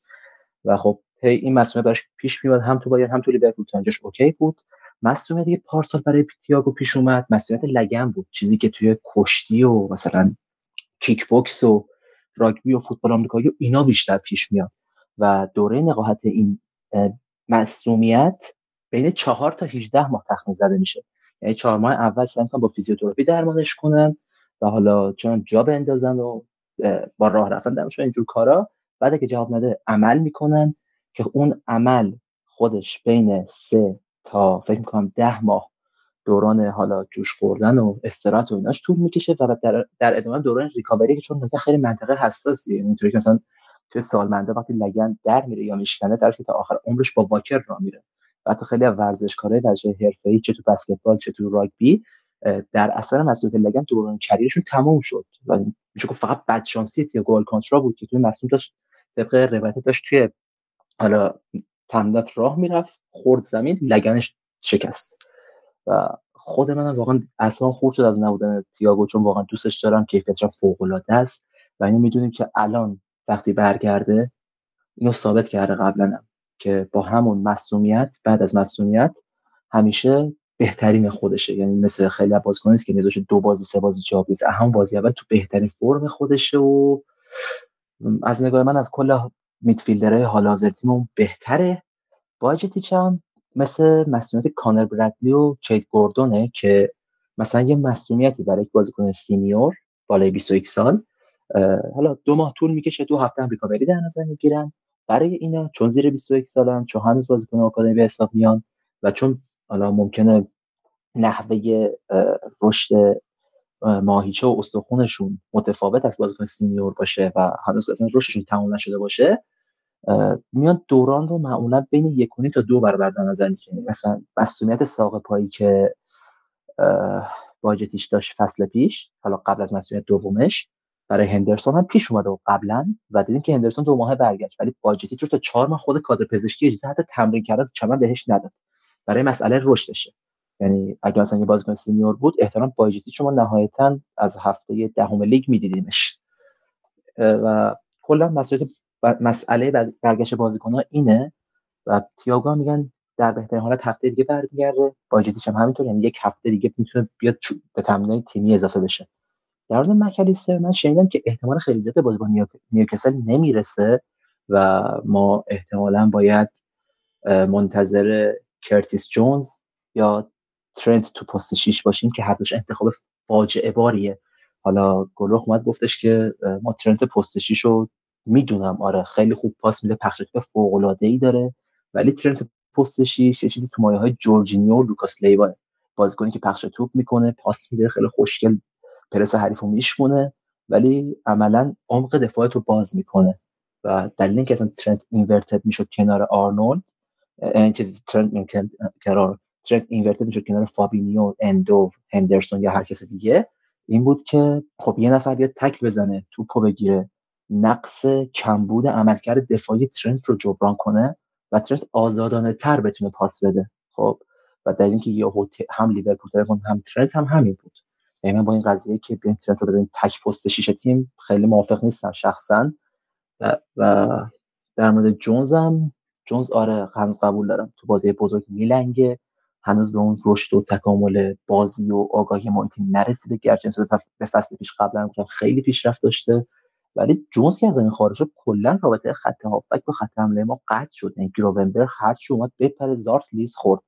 و خب این مصدومیت براش پیش میاد هم تو بایر هم تو لیورپول. تانجش OK بود. مصدومیت دیگه پارسال برای تیاگو پیش اومد. مصدومیت لگن بود. چیزی که توی کشتی و مثلا کیک بوکس و راگبی و فوتبال آمریکایی و اینا بیشتر پیش میاد. و دوره نقاهت این مصدومیت بین چهار تا 18 ماه تخمین زده میشه. یعنی چهار ماه اول سعی با فیزیوتراپی درمانش کنن و حالا چون جا بندازن و با راه رفتن درمانش اینجور کارا بعد که جواب نده عمل می‌کنن که اون عمل خودش بین سه تا فکر می‌کنم ده ماه دوران حالا جوش خوردن و استراحت و ایناش طول می‌کشه و در, در ادامه دوران ریکاوری که چون خیلی منطقه حساسیه اینطوری که مثلا توی سالمنده وقتی لگن در میره یا میشکنه در تا آخر عمرش با واکر را میره. و حتی خیلی ورزشکارای ورزش حرفه‌ای چه تو بسکتبال چه تو راگبی در اثر مسئولیت لگن دوران کریرشون تموم شد. و میشه گفت فقط بدشانسی یا گل کانترا بود که توی مسئول داشت طبق روایت داشت توی حالا تمدت راه می‌رفت خورد زمین لگنش شکست. و خود منم واقعا اصلا خورد شد از نبودن تییاگو چون واقعا دوستش دارم کیفیتش فوق العاده است. و اینو می‌دونیم که الان وقتی برگرده اینو ثابت کرده قبلا که با همون مسئولیت بعد از مسئولیت همیشه بهترین خودشه. یعنی مثل خیلی بازیکن که نداشت دو بازی سه بازی جا بیاد هم بازی اول تو بهترین فرم خودشه و از نگاه من از کل midfielder های حال حاضر تیممون بهتره باجتیچ هم مثل مصدومیت کانر برادلی و کیت گوردونه که مثلا یه مصدومیتی برای یک بازیکن senior بالای 21 سال حالا دو ماه طول می‌کشه دو هفته هم recovery در نظر می‌گیرن. برای اینا چون زیر 21 سالن چون هنوز بازیکن آکادمی به حساب میان و چون حالا ممکنه نحوه رشد ماهیچه و استخونشون متفاوت از بازیکن سینیور باشه و هنوز اصلا رشدشون تمام نشده باشه میان دوران رو معمولا بین یک تا دو برابر در نظر می‌گیرن. مثلا مسئولیت ساق پایی که باجتیش داشت فصل پیش حالا قبل از مسئولیت دومش برای هندرسون هم پیش اومده و قبلا و دیدیم که هندرسون دو ماه برگشت. ولی باجتی رو تا چهار ماه خود کادر پزشکی اجازه حتی تمرین کردن چمن بهش نداد. برای مسئله رشدشه. یعنی اگه مثلا یه بازیکن سینیور بود احترام باجتی شما نهایتا از هفته دهم لیگ میدیدیمش. و کلا مسئله مسئله برگشت بازیکن ها اینه و تییاگو میگن در بهترین حالت هفته دیگه برمیگرده. باجتیش هم همینطور یعنی یک هفته دیگه می‌تونه بیاد به تمرین تیمی اضافه بشه. در مورد مکالیستر من شنیدم که احتمال خیلی زیاد به بازیکن نیوکاسل نمی‌رسه و ما احتمالا باید منتظر کرتیس جونز یا ترنت تو پست 6 باشیم که هر دوش انتخاب فاجعه باریه. حالا گلوخ اومد گفتش که ما ترنت پست 6 رو می‌دونم. آره خیلی خوب پاس میده پخش فوق العاده ای داره. ولی ترنت پست 6 یه چیزی تو مایه های جورجینیو و لوکاس لیوا بازیکنی که پخش توپ می‌کنه پاس میده خیلی خوشگل پرس حریف رو میشکونه ولی عملا عمق دفاع رو باز می‌کنه. و دلیل اینکه اصلا ترنت inverted می‌شد کنار آرنولد این چیزی ترنت کنار ترنت inverted می‌شد کنار فابینیو اندو هندرسون یا هر کس دیگه. این بود که خب یه نفر بیاد تکل بزنه توپو بگیره. نقص کمبود عملکرد دفاعی ترنت رو جبران کنه و ترنت آزادانه تر بتونه پاس بده. خب و در اینکه یه هم لیورپول هم ترنت هم همین بود. یعنی من با این قضیه که بیایم ترنت رو بزنیم تک پست شیشه تیم خیلی موافق نیستم شخصا. و در مورد جونز هم جونز آره هنوز قبول دارم. تو بازی بزرگ میلنگه. هنوز به اون رشد و تکامل بازی و آگاهی محیطی نرسیده گرچه به فصل پیش قبلا خیلی پیشرفت داشته. ولی جونز که از زمین خارج شد کلا رابطه خط هافبک با خط حمله ما قطع شد. یعنی گروونبرگ هر چی اومد بپره زارت لیز خورد.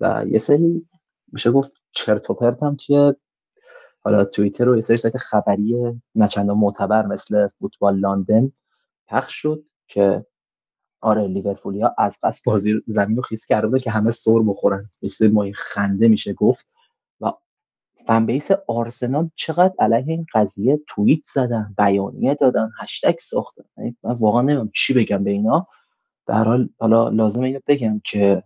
و یه سری میشه گفت چرت و پرت هم توی حالا توییتر و یه سری سایت خبری نچندان معتبر مثل فوتبال لندن پخش شد که آره لیورپولیا از قصد بازی زمین رو خیس کرده بوده که همه سر بخورن. یه مای خنده میشه گفت. و فن بیس آرسنال چقدر علیه این قضیه توییت زدن بیانیه دادن هشتگ ساختن. یعنی من واقعا نمی‌دونم چی بگم به اینا. به حال حالا لازم اینو بگم که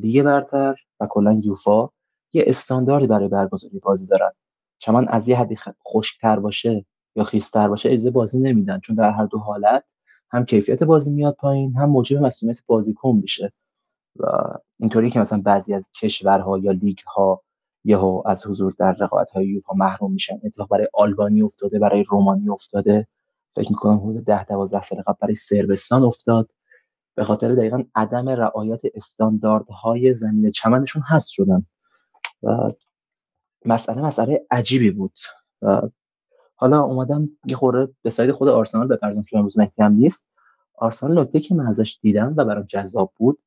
لیگ برتر و کلا یوفا یه استانداردی برای برگزاری بازی دارن. چون از یه حدی خشکتر باشه یا خیستر باشه اجازه بازی نمیدن. چون در هر دو حالت هم کیفیت بازی میاد پایین هم موجب مسئولیت بازیکن میشه. و اینطوری که مثلا بعضی از کشورها یا لیگ ها یهو از حضور در رقابت های یوفا محروم میشن. اتفاق برای آلبانی افتاده برای رومانی افتاده. فکر می‌کنم حدود ده دوازده سال قبل برای سربستان افتاد. به خاطر دقیقا عدم رعایت استانداردهای زمین چمنشون هست شدن. و مسئله مسئله عجیبی بود. و حالا اومدم یه خورده به سایت خود آرسنال بپرزم چون امروز مهدی هم نیست. آرسنال نکته که من ازش دیدم و برام جذاب بود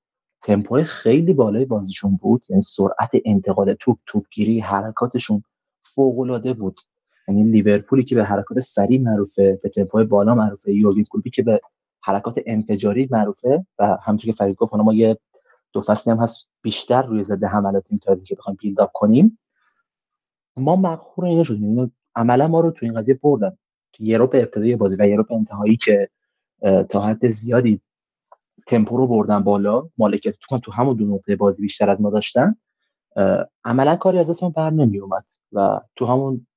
تمپوی خیلی بالای بازیشون بود یعنی سرعت انتقال توپ توپگیری حرکاتشون فوق العاده بود. یعنی لیورپولی که به حرکات سریع معروفه به تمپوی بالا معروفه یورگن کلوپی که به حرکات انفجاری معروفه و همونطور که فرید گفت ما یه دو فصلی هم هست بیشتر روی زده حملاتیم تا که بخوایم بیلد کنیم. ما مقهور اینا شدیم. اینو عملا ما رو تو این قضیه بردن. تو یوروپ ابتدایی بازی و یوروپ انتهایی که تا حد زیادی تمپو رو بردن بالا مالکیت تو تو همون دو نقطه بازی بیشتر از ما داشتن عملا کاری از دستمون بر نمی اومد و تو همون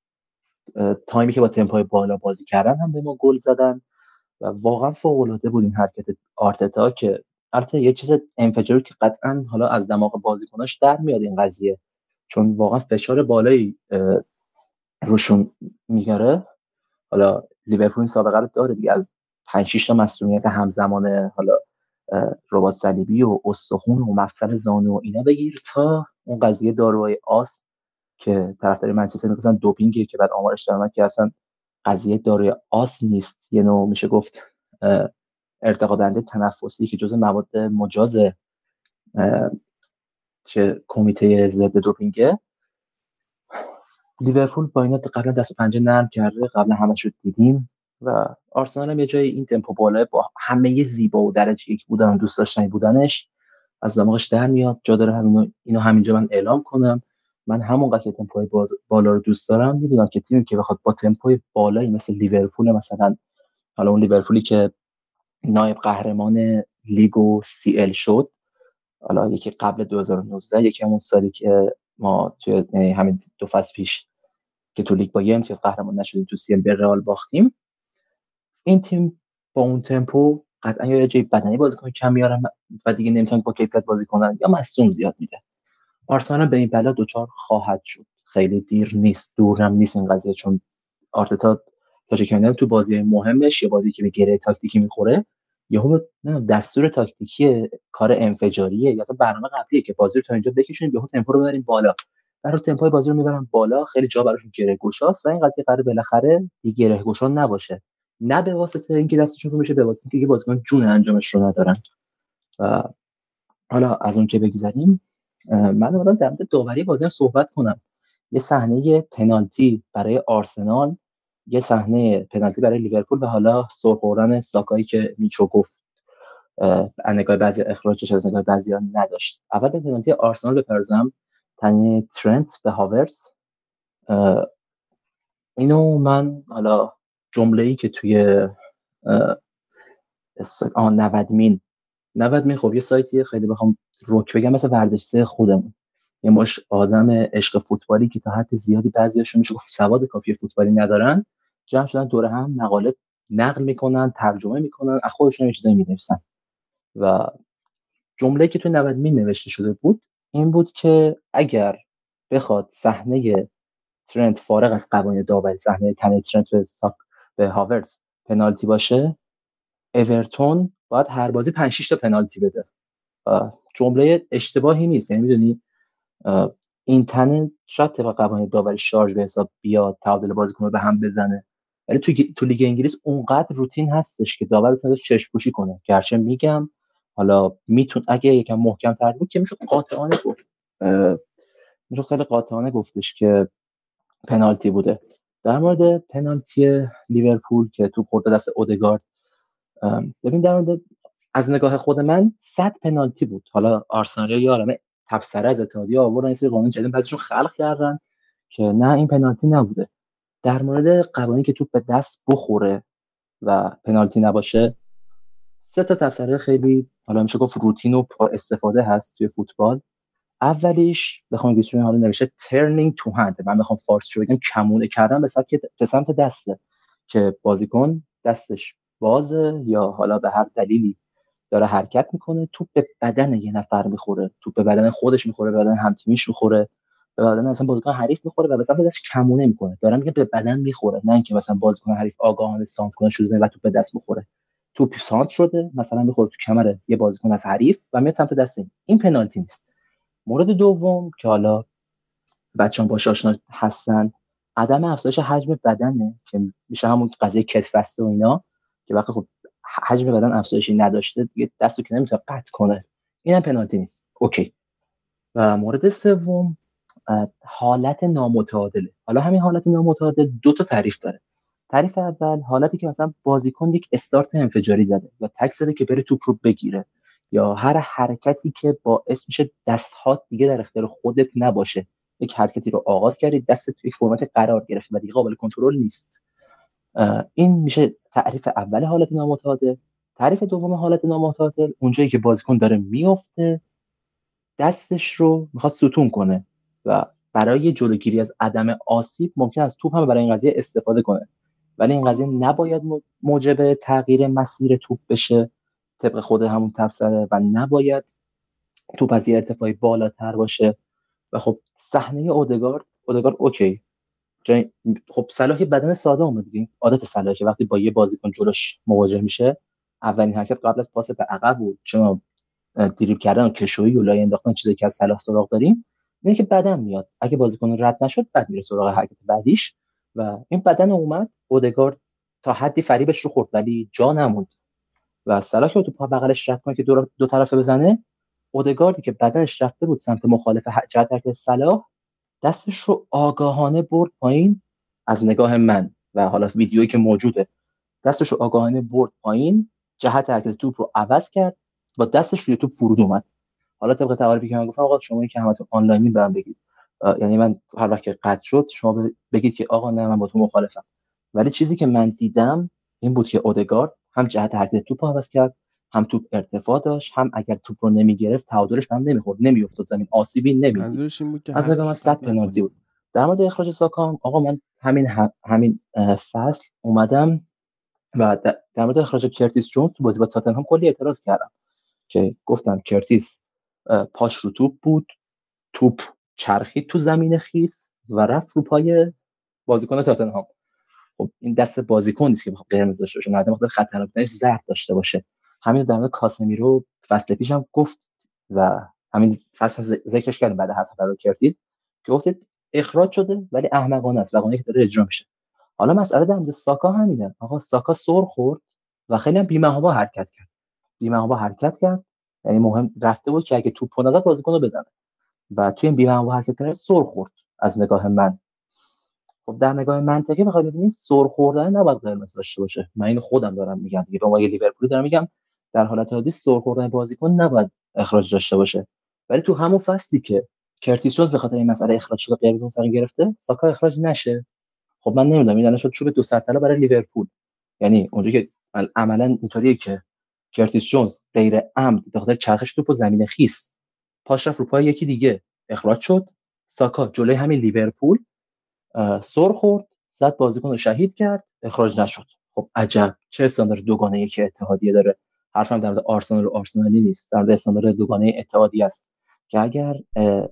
تایمی که با تمپوی بالا بازی کردن هم به ما گل زدن و واقعا فوق العاده بود این حرکت آرتتا که البته یه چیز انفجاری که قطعا حالا از دماغ بازیکناش در میاد این قضیه. چون واقعا فشار بالایی روشون میگاره حالا لیورپول سابقه رو داره دیگه از 5 6 تا مسئولیت همزمان حالا ربات صلیبی و استخون و مفصل زانو و اینا بگیر تا اون قضیه داروهای آس که طرفدار منچستر می‌گفتن دوپینگه که بعد آمارش در که اصلا قضیه داروی آس نیست. یه نوع میشه گفت ارتقا دهنده تنفسی که جزء مواد مجاز چه کمیته ضد دوپینگه. لیورپول با اینا قبلا دست و پنجه نرم کرده قبلا همش رو دیدیم و آرسنال هم یه جای این تمپو بالا با همه زیبا و درجه یک بودن دوست داشتنی بودنش از دماغش در میاد. جا داره همینو اینو همینجا من اعلام کنم. من همونقدر که تمپوی بالا رو دوست دارم می‌دونم که تیمی که بخواد با تمپوی بالایی مثل لیورپول مثلا حالا اون لیورپولی که نایب قهرمان لیگ و سی ال شد حالا یکی قبل 2019 یکی همون سالی که ما توی یعنی همین دو فصل پیش که تو لیگ با یه امتیاز قهرمان نشدیم تو سی ال به رئال باختیم. این تیم با اون تمپو قطعا یا جای بدنی بازیکن کم میارن و دیگه نمی‌تونن با کیفیت بازی کنن یا مصوم زیاد میده. آرسنال به این بلا دوچار خواهد شد. خیلی دیر نیست دورم نیست این قضیه چون آرتتا تا تو بازی مهمش یا بازی که به گره تاکتیکی می‌خوره یهو دستور تاکتیکی کار انفجاریه یا برنامه قبلیه که بازی رو تا اینجا بکشونیم یهو تمپو رو ببریم بالا. برای تمپوی بازی رو می‌برن بالا خیلی جا براشون گره گشاست و این قضیه قرار بالاخره دیگه گره گشا نباشه. نه به واسطه اینکه دستشون رو میشه به واسطه اینکه بازیکن جون انجامش رو ندارن. و حالا از اون که بگذریم من اومدم در مورد داوری بازی صحبت کنم. یه صحنه پنالتی برای آرسنال یه صحنه پنالتی برای لیورپول و حالا سرخوردن ساکایی که میچو گفت. نگاه بعضی اخراجش از نگاه بعضی ها نداشت. اول به پنالتی آرسنال بپرزم تنی ترنت به هاورز. اینو من حالا جمله ای که توی آن 90 مین. 90 مین خب یه سایتیه خیلی بخوام روک بگم مثل ورزش سه خودمون. یه مش آدم عشق فوتبالی که تا حد زیادی بعضیاشون میشه گفت سواد کافی فوتبالی ندارن جمع شدن دور هم مقاله نقل می‌کنن ترجمه می‌کنن از خودشون یه چیزایی می‌نویسن. و جمله که توی 90 مین نوشته شده بود این بود که اگر بخواد صحنه ترنت فارغ از قوانین داوری صحنه تن ترنت به به هاورز پنالتی باشه اورتون باید هر بازی 5 6 تا پنالتی بده. جمله اشتباهی نیست. یعنی می‌دونی این تنه شاید طبق قوانین داوری شارژ به حساب بیاد تعادل بازیکن به هم بزنه. ولی تو تو لیگ انگلیس اونقدر روتین هستش که داور بتونه چشم پوشی کنه. گرچه میگم حالا میتون اگه یکم محکم تر بود که میشه قاطعانه گفت. میشه خیلی قاطعانه گفتش که پنالتی بوده. در مورد پنالتی لیورپول که تو خورده دست اودگارد ببین در مورد از نگاه خود من 100 پنالتی بود. حالا آرسنال یا عالمه تبصره از اتحادیه آوردن این سری قانون جدید بعضیشون خلق کردن که نه این پنالتی نبوده. در مورد قوانین که توپ به دست بخوره و پنالتی نباشه سه تا تفسیر خیلی حالا میشه گفت روتین و پر استفاده هست توی فوتبال. اولیش بخوام انگلیسی حالا نوشته turning to hand. من بخوام فارسی بگم کمونه کردن به سمت به سمت دسته که بازیکن دستش بازه یا حالا به هر دلیلی داره حرکت می‌کنه. توپ به بدن یه نفر می‌خوره. توپ به بدن خودش می‌خوره به بدن همتیمیش می‌خوره. به بدن اصلا بازیکن حریف می‌خوره و مثلا دست کمونه می‌کنه. دارم میگم به بدن می‌خوره. نه اینکه مثلا بازیکن حریف آگاهانه سانت کنه شروع و تو به دست بخوره تو سانت شده مثلا می‌خوره تو کمر یه بازیکن از حریف و میاد سمت دست این. این پنالتی نیست. مورد دوم که حالا بچه‌ها باش آشنا هستن عدم افزایش حجم بدنه که میشه همون قضیه کتف و اینا که وقتی خب حجم بدن افزایشی نداشته دیگه دستو که نمی‌تونه قطع کنه. این هم پنالتی نیست. اوکی. و مورد سوم حالت نامتعادله. حالا همین حالت نامتعادل دو تا تعریف داره. تعریف اول حالتی که مثلا بازیکن یک استارت انفجاری زده و تک زده که بره توپ رو بگیره یا هر حرکتی که باعث میشه دستها دیگه در اختیار خودت نباشه یک حرکتی رو آغاز کردی دست تو یک فرمت قرار گرفت و دیگه قابل کنترل نیست. این میشه تعریف اول حالت نامتعادل. تعریف دوم حالت نامتعادل اونجایی که بازیکن داره میفته دستش رو می‌خواد ستون کنه و برای جلوگیری از عدم آسیب ممکن از توپ هم برای این قضیه استفاده کنه. ولی این قضیه نباید موجب تغییر مسیر توپ بشه طبق خود همون تبصره و نباید توپ از یه ارتفاعی بالاتر باشه. و خب صحنه اودگارد اودگارد اوکی. جای خب صلاح بدن ساده اومد دیگه. عادت صلاح که وقتی با یه بازیکن جلوش مواجه میشه اولین حرکت قبل از پاس به عقب بود. چون دریبل کردن و کشویی و لای انداختن چیزی که از صلاح سراغ داریم اینه که بدن میاد. اگه بازیکن رد نشد بعد میره سراغ حرکت بعدیش. و این بدن اومد. اودگارد تا حدی فریبش رو خورد ولی جا نموند. و صلاح که تو پا بغلش رد کنه که دو, دو طرفه بزنه اودگاردی که بدنش رفته بود سمت مخالف جهت حرکت صلاح دستش رو آگاهانه برد پایین از نگاه من و حالا ویدیویی که موجوده. دستش رو آگاهانه برد پایین جهت حرکت توپ رو عوض کرد با دستش روی توپ فرود اومد. حالا طبق تعریفی که من گفتم آقا شما که همتون آنلاینی به بگید. یعنی من هر وقت که قطع شد شما بگید که آقا نه من با تو مخالفم. ولی چیزی که من دیدم این بود که اودگارد هم جهت حرکت توپ عوض کرد هم توپ ارتفاع داشت هم اگر توپ رو نمی‌گرفت تعادلش هم نمی‌خورد نمیافتاد زمین آسیبی نمی‌دید. از نگاه من صد پنالتی بود. در مورد اخراج ساکا آقا من همین همین فصل اومدم و در مورد اخراج کرتیس جونز تو بازی با تاتنهام کلی اعتراض کردم که گفتم کرتیس پاش رو توپ بود توپ چرخید تو زمین خیس و رفت رو پای بازیکن تاتنهام. خب این دست بازیکن نیست که قرمز داشته باشه نه خاطر خطرناک زرد داشته باشه. همین در مورد کاسمیرو فصل پیشم گفت و همین فصل ذکرش کردیم بعد هفت رو کرتیز که گفتید اخراج شده ولی احمقانه است و که داره اجرا میشه. حالا مسئله در مورد ساکا همینه. آقا ساکا سر خورد و خیلی هم بی‌محابا حرکت کرد. بی‌محابا حرکت کرد یعنی مهم رفته بود که اگه توپ نزد بازیکن رو بزنه. و توی این حرکت کردن سر خورد از نگاه من. خب در نگاه منطقی بخوای ببینید سر خوردن نباید قرمز داشته باشه. من این خودم دارم میگم دیگه به لیورپولی دارم میگم در حالت عادی سر خوردن بازیکن نباید اخراج داشته باشه. ولی تو همون فصلی که کرتیس جونز به خاطر این مسئله اخراج شده قرمز مستقیم گرفته ساکا اخراج نشه. خب من نمی‌دونم این شد چوب دو سرطلا برای لیورپول. یعنی اونجا که عملا اینطوریه که کرتیس جونز غیر عمد به خاطر چرخش توپ زمین خیس پاش رفت رو پای یکی دیگه اخراج شد. ساکا جلوی همین لیورپول. سر خورد زد بازیکن رو شهید کرد اخراج نشد. خب عجب چه استاندارد دوگانه ای که اتحادیه داره. حرفم در مورد آرسنال و آرسنالی نیست در مورد استاندارد دوگانه اتحادیه است. که اگر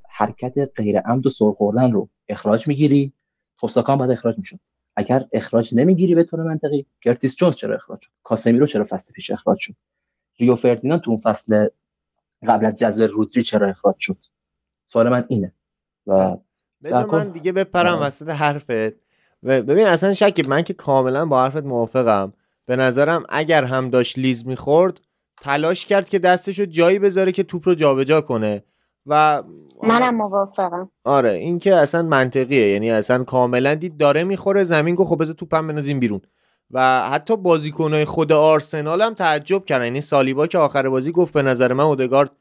حرکت غیر عمد و سر خوردن رو اخراج می‌گیری خب ساکا باید اخراج می‌شد. اگر اخراج نمی‌گیری به طور منطقی کرتیس جونز چرا اخراج شد؟ کاسمیرو چرا فصل پیش اخراج شد؟ ریو فردیناند تو اون فصل قبل از جذب رودری چرا اخراج شد؟ سوال من اینه. و بذار من دیگه بپرم آره. وسط حرفت. ببین اصلا شکی من که کاملا با حرفت موافقم. به نظرم اگر هم داشت لیز می‌خورد تلاش کرد که دستشو جایی بذاره که توپ رو جابجا کنه. و منم موافقم. آره این که اصلا منطقیه. یعنی اصلا کاملا دید داره می‌خوره زمین گفت خب بذار توپم بنازیم بیرون. و حتی بازیکنهای خود آرسنال هم تعجب کردن. یعنی سالیبا که آخر بازی گفت به نظر من اودگارد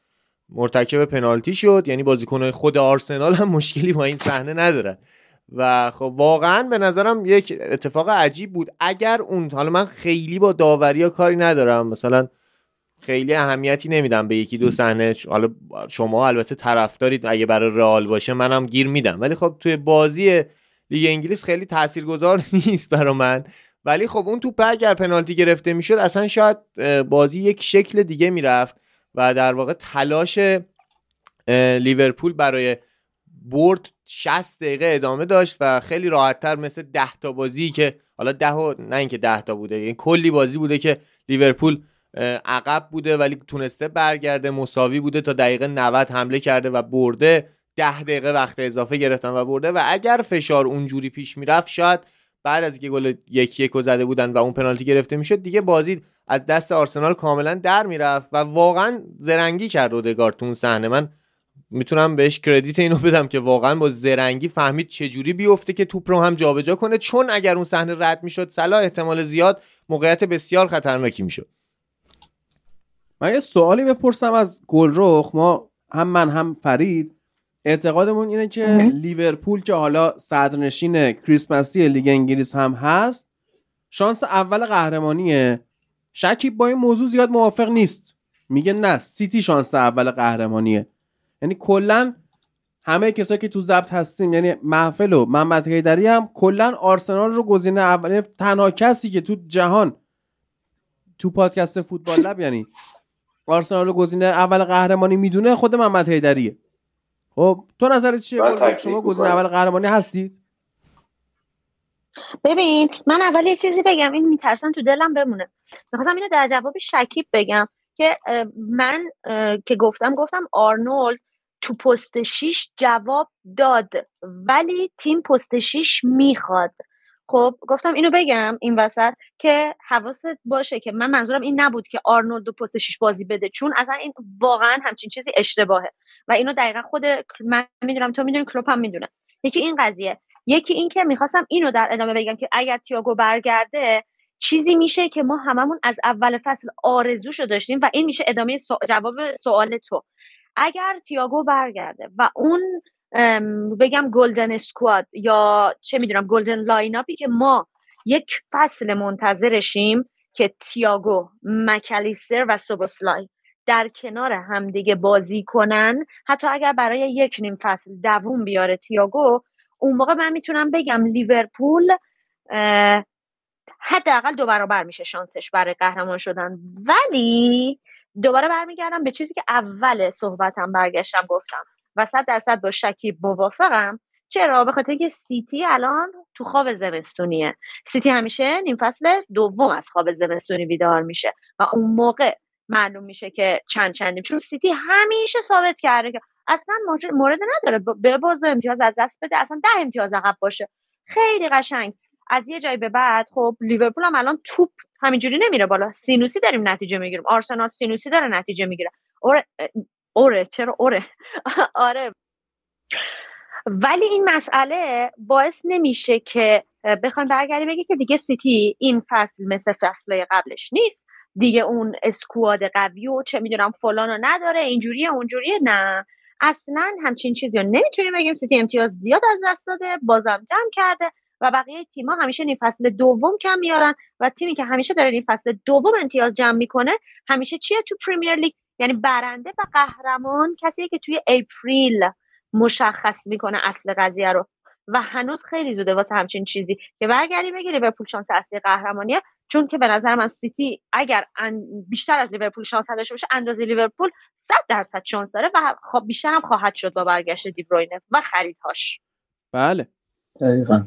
مرتکب پنالتی شد. یعنی بازیکنهای خود آرسنال هم مشکلی با این صحنه ندارن و خب واقعا به نظرم یک اتفاق عجیب بود. اگر اون حالا من خیلی با داوری کاری ندارم. مثلا خیلی اهمیتی نمیدم به یکی دو صحنه. حالا شما البته طرفدارید. اگه برای رئال باشه منم گیر میدم. ولی خب توی بازی لیگ انگلیس خیلی تاثیرگذار نیست برا من. ولی خب اون توپ اگر پنالتی گرفته می‌شد اصلا شاید بازی یک شکل دیگه می‌رفت. و در واقع تلاش لیورپول برای برد 60 دقیقه ادامه داشت و خیلی راحتتر مثل 10 تا بازی که حالا ده و نه اینکه 10 تا بوده یعنی کلی بازی بوده که لیورپول عقب بوده ولی تونسته برگرده مساوی بوده تا دقیقه 90 حمله کرده و برده. ده دقیقه وقت اضافه گرفتن و برده و اگر فشار اونجوری پیش می‌رفت شاید بعد از اینکه گل یک یک زده بودن و اون پنالتی گرفته می‌شد دیگه بازی از دست آرسنال کاملا در می‌رفت و واقعا زرنگی کرد اودگارد تو اون صحنه. من می‌تونم بهش کردیت اینو بدم که واقعا با زرنگی فهمید چجوری بیفته که توپ رو هم جابجا کنه چون اگر اون صحنه رد می‌شد صلاح احتمال زیاد موقعیت بسیار خطرناکی می‌شد. من یه سوالی بپرسم از گلرخ. ما هم من هم فرید اعتقادمون اینه که لیورپول که حالا صدرنشین کریسمسی لیگ انگلیس هم هست شانس اول قهرمانیه. شکیب با این موضوع زیاد موافق نیست. میگه نه سیتی شانس اول قهرمانیه. یعنی کلا همه کسایی که تو ضبط هستیم یعنی محفل و محمد حیدری هم کلا آرسنال رو گزینه اول یعنی تنها کسی که تو جهان تو پادکست فوتبال لب یعنی آرسنال رو گزینه اول قهرمانی می‌دونه خود محمد حیدریه. خب تو نظرت چیه؟ شما گزینه اول قهرمانی هستید ببین من اول یه چیزی بگم این میترسم تو دلم بمونه. می‌خواستم اینو در جواب شکیب بگم که من که گفتم گفتم آرنولد تو پست 6 جواب داد ولی تیم پست 6 می‌خواد. خب گفتم اینو بگم این وسط که حواست باشه که من منظورم این نبود که آرنولد دو پست شیش بازی بده چون اصلا این واقعا همچین چیزی اشتباهه. و اینو دقیقا خود من می‌دونم تو می‌دونی کلوپ هم می‌دونه. یکی این قضیه. یکی این که می‌خواستم اینو در ادامه بگم که اگر تیاگو برگرده چیزی میشه که ما هممون از اول فصل آرزوشو داشتیم و این میشه ادامه جواب سوال تو. اگر تیاگو برگرده و اون بگم golden squad یا چه می‌دونم golden lineup ی که ما یک فصل منتظرشیم که تیاگو مکالیستر و سوبوسلای در کنار همدیگه بازی کنن. حتی اگر برای یک نیم فصل دووم بیاره تیاگو اون موقع من می‌تونم بگم لیورپول حداقل دو برابر میشه شانسش برای قهرمان شدن. ولی دوباره برمیگردم به چیزی که اول صحبتم برگشتم گفتم. و صد درصد با شکیب موافقم. چرا؟ به خاطر که سیتی الان تو خواب زمستونیه. سیتی همیشه نیم فصل دوم از خواب زمستونی بیدار میشه. و اون موقع معلوم میشه که چند چندیم. چون سیتی همیشه ثابت کرده که اصلا مورد نداره. به باز امتیاز از دست بده. اصلا ده امتیاز عقب باشه. خیلی قشنگ. از یه جایی به بعد خب لیورپول هم الان توپ همینجوری نمیره بالا. سینوسی داریم نتیجه می‌گیریم. آرسنال سینوسی داره نتیجه می‌گیره. اوره چرا اوره؟ آره. ولی این مسئله باعث نمیشه که بخوان برگردی بگی که دیگه سیتی این فصل مثل فصل قبلش نیست. دیگه اون اسکواد قوی و چه می‌دونم فلانو نداره اینجوریه اونجوریه نه. اصلا همچین چیزی رو نمی‌تونیم بگیم. سیتی امتیاز زیاد از دست داده بازم جمع کرده و بقیه تیم‌ها همیشه این فصل دوم کم میارن و تیمی که همیشه داره این فصل دوم امتیاز جمع می‌کنه همیشه چیه تو پریمیر لیگ؟ یعنی برنده و قهرمان کسیه که توی April مشخص می‌کنه اصل قضیه رو. و هنوز خیلی زوده واسه همچین چیزی. که برگردی بگیری لیورپول شانس اصلی قهرمانیه. چون که به نظر من سیتی اگر بیشتر از لیورپول شانس داشته باشه اندازه لیورپول 100 درصد شانس داره و خب بیشتر هم خواهد شد با برگشت دی‌بروینه و خریدهاش. بله. دقیقا.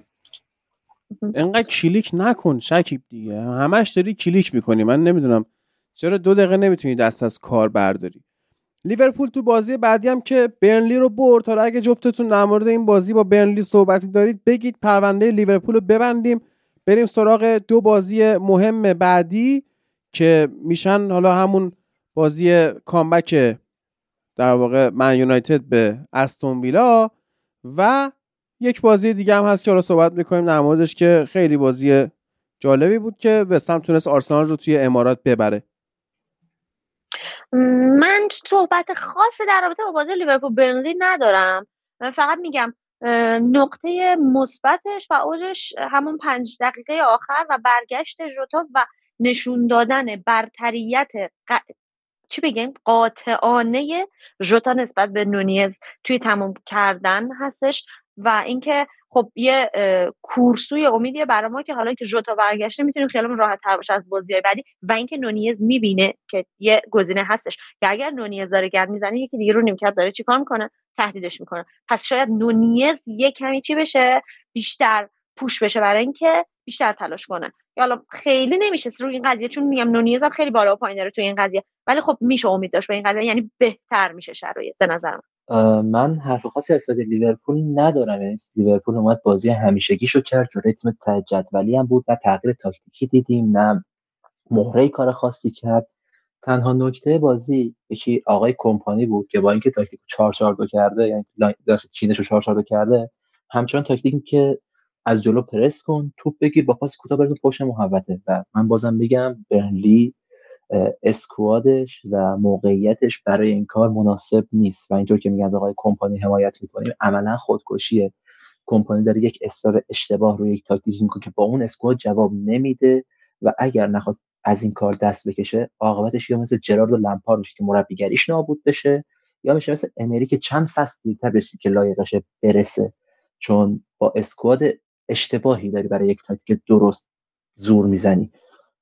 انقدر کلیک نکن شکیب دیگه. همش داری کلیک می‌کنی. من نمی‌دونم چرا دو دقیقه نمی‌تونی دست از کار برداری. لیورپول تو بازی بعدی هم که برنلی رو برد. حالا اگه جفتتون در مورد این بازی با برنلی صحبتی دارید بگید پرونده لیورپول رو ببندیم. بریم سراغ دو بازی مهم بعدی که میشن حالا همون بازی کامبک در واقع من یونایتد به استون ویلا و یک بازی دیگه هم هست که حالا صحبت می‌کنیم در موردش که خیلی بازی جالبی بود که وستهم تونست آرسنال رو توی امارات ببره. من صحبت خاصی در رابطه با بازی لیورپول برنلی ندارم. من فقط میگم نقطه مثبتش و اوجش همون پنج دقیقه آخر و برگشت ژوتا و نشون دادن برتریت چی بگیم؟ قاطعانه ژوتا نسبت به نونیز توی تموم کردن هستش. و اینکه خب یه کورسوی امیدیه برای ما که حالا که جوتا برگشته می‌تونیم خیالمون راحت تر باشه از بازی بعدی و اینکه نونیز می‌بینه که یه گزینه هستش. که اگر نونیز داره گرد می‌زنه یکی دیگه رو نیمکت داره چیکار می‌کنه؟ تهدیدش می‌کنه. پس شاید نونیز یه کمی چی بشه؟ بیشتر پوش بشه برای اینکه بیشتر تلاش کنه. حالا خیلی نمیشه رو این قضیه چون میگم نونیز هم خیلی بالا و پایین داره تو این قضیه. ولی خب میشه امید داشت به این قضیه یعنی بهتر میشه شرایط به نظرم. من حرف خاصی از لیورپول ندارم. یعنی لیورپول اومد بازی همیشگیشو کرد جلوی تیم جدولی هم بود نه تغییر تاکتیکی دیدیم. نه مهره کار خاصی کرد. تنها نکته بازی یکی آقای کمپانی بود که با اینکه تاکتیک 4 4 2 کرده یعنی چینش رو 4 4 2 کرده همچنان تاکتیکی که از جلو پرس کن توپ بگیر با پاس کوتاه برسون پشت محوطه. و من بازم میگم برنلی squad ش و موقعیتش برای این کار مناسب نیست. و اینطور که میگن از آقای کمپانی حمایت می‌کنیم. عملا خودکشیه کمپانی داره یک استار اشتباه روی یک تاکتیک می‌کنه که با اون اسکواد جواب نمیده و اگر نخواد از این کار دست بکشه عاقبتش یا مثل جرارد و لمپارد میشه که مربیگریش نابود بشه یا میشه مثل امری که چند فصل دیرتر بشه که لایقشه برسه. چون با اسکواد اشتباهی داری برای یک تاکتیک درست زور می‌زنی.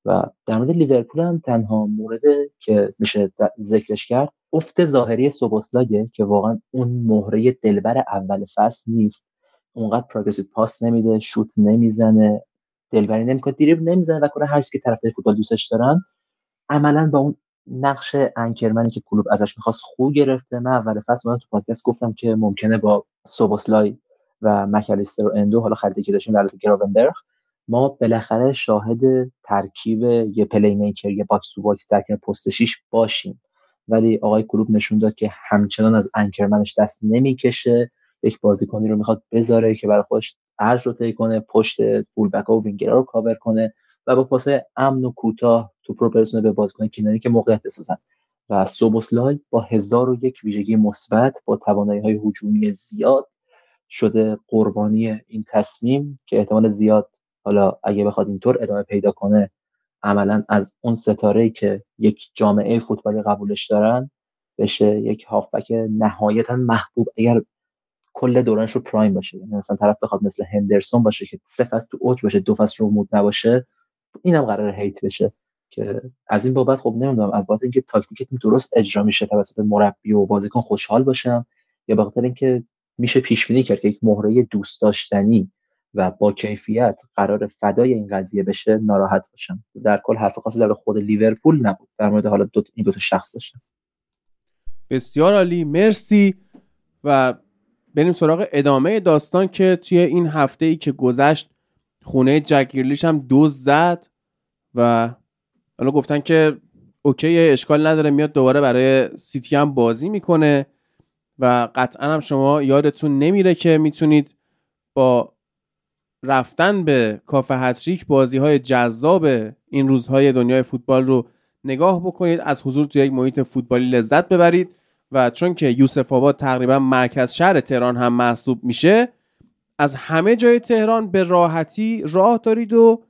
و در مورد لیورپول هم تنها مورد که میشه ذکرش کرد افت ظاهری سوبوسلاگه که واقعا اون مهره دلبر اول فصل نیست. اونقدر progressive پاس نمیده شوت نمی‌زنه دلبری نمی‌کنه دریبل نمی‌زنه و کارهایی که طرفدار فوتبال دوستش دارن عملا با اون نقش anchorman ی که کلوپ ازش می‌خواست خوب گرفته. من اول فصل من تو پادکست گفتم که ممکنه با سوبوسلای و مکالیستر و اندو حالا خریدی که داشتیم در گراونبرگ ما بالاخره شاهد ترکیب یه playmaker یه box to box در پست 6 باشیم. ولی آقای کلوپ نشون داد که همچنان از anchorman ش دست نمی‌کشه. یک بازیکنی رو می‌خواد بذاره که برای خودش ارز رو طی کنه پشت فول بک و وینگرا رو کاور کنه و با پاس امن و کوتاه تو رو برسونه به بازیکن کناری که موقعیت بسازن. و سوبوسلای با هزار و یک ویژگی مثبت با توانایی های هجومی زیاد شده قربانی این تصمیم که احتمال زیاد حالا اگه بخواد اینطور ادامه پیدا کنه عملا از اون ستاره که یک جامعه فوتبالی قبولش دارن بشه یک هافبک نهایتا محبوب اگر کل دورانش رو پرایم باشه. یعنی مثلا طرف بخواد مثل هندرسون باشه که سه فصل تو اوج باشه دو فصل رو مود نباشه اینم قرار هیت بشه که از این بابت خب نمی‌دونم از بابت اینکه تاکتیکتون درست اجرا میشه توسط مربی و بازیکن خوشحال باشم یا به خاطر اینکه میشه پیش بینی کرد که یک مهره دوست داشتنی و با کیفیت قرار فدای این قضیه بشه ناراحت باشم. در کل حرف خاصی در خود لیورپول نبود. در مورد حالا دو این دو تا شخص داشتم. بسیار عالی. مرسی. و بریم سراغ ادامه داستان که توی این هفته ای که گذشت خونه جگیرلیش هم دوز زد و حالا گفتن که اوکی اشکال نداره میاد دوباره برای سیتی هم بازی می‌کنه و قطعا هم شما یادتون نمیره که می‌تونید با رفتن به کافه هتریک بازی های جذاب این روزهای دنیای فوتبال رو نگاه بکنید از حضور توی یک محیط فوتبالی لذت ببرید و چون که یوسف آباد تقریبا مرکز شهر تهران هم محسوب میشه از همه جای تهران به راحتی راه دارید و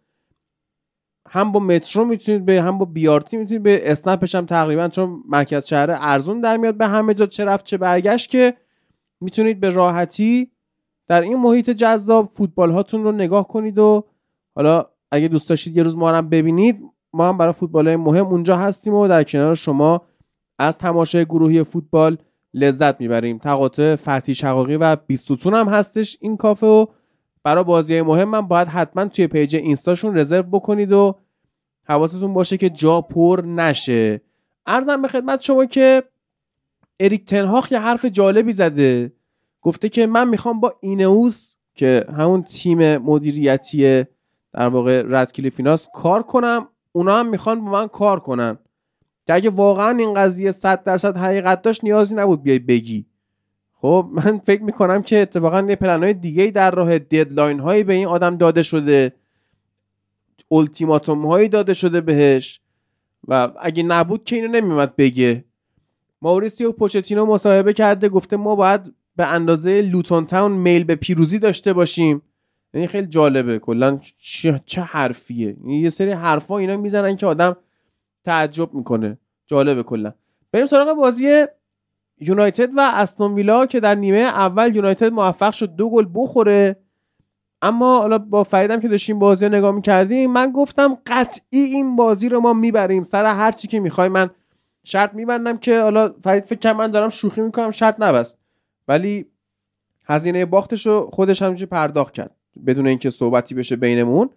هم با مترو می‌تونید به هم با بیارتی می‌تونید به اسنپش هم تقریبا چون مرکز شهر ارزون در میاد به همه جا چه رفت چه برگشت که می‌تونید به راحتی در این محیط جذاب فوتبال هاتون رو نگاه کنید و حالا اگه دوست داشتید یه روز ما هم ببینید ما هم برای فوتبال های مهم اونجا هستیم و در کنار شما از تماشای گروهی فوتبال لذت می‌بریم. تقاطع فتحی شقاقی و بیستوتون هم هستش این کافه و برای بازی مهم هم باید حتما توی پیج اینستاشون رزرو بکنید و حواستون باشه که جا پر نشه. ارزم به خدمت شما که اریک تنهاخ یه حرف جالبی زده. گفته که من می‌خوام با اینوس که همون تیم مدیریتی در واقع رد کلیفیناس کار کنم اونا هم می‌خوان با من کار کنن. که اگه واقعا این قضیه 100 درصد حقیقت داشت نیازی نبود بیای بگی. خب من فکر می‌کنم که اتفاقا یه پلن های دیگه در راه ددلاین هایی به این آدم داده شده. التیماتوم هایی داده شده بهش. و اگه نبود که اینو نمیمد بگه. ماوریسیو پوچتینو مصاحبه کرده گفته ما باید به اندازه لوتون تاون میل به پیروزی داشته باشیم. یعنی خیلی جالبه. کلا چه حرفیه. یعنی یه سری حرفا اینا می‌زنن که آدم تعجب می‌کنه. جالبه کلا. بریم سراغ بازی یونایتد و استون ویلا که در نیمه اول یونایتد موفق شد دو گل بخوره. اما حالا با فریدم که داشتیم بازی رو نگاه می‌کردیم من گفتم قطعی این بازی رو ما می‌بریم. سر هر چی که می‌خوای من شرط میبندم که حالا فرید فکر من دارم شوخی می‌کنم شرط نبست. ولی هزینه باختش رو خودش همینجوری پرداخت کرد. بدون اینکه صحبتی بشه بینمون.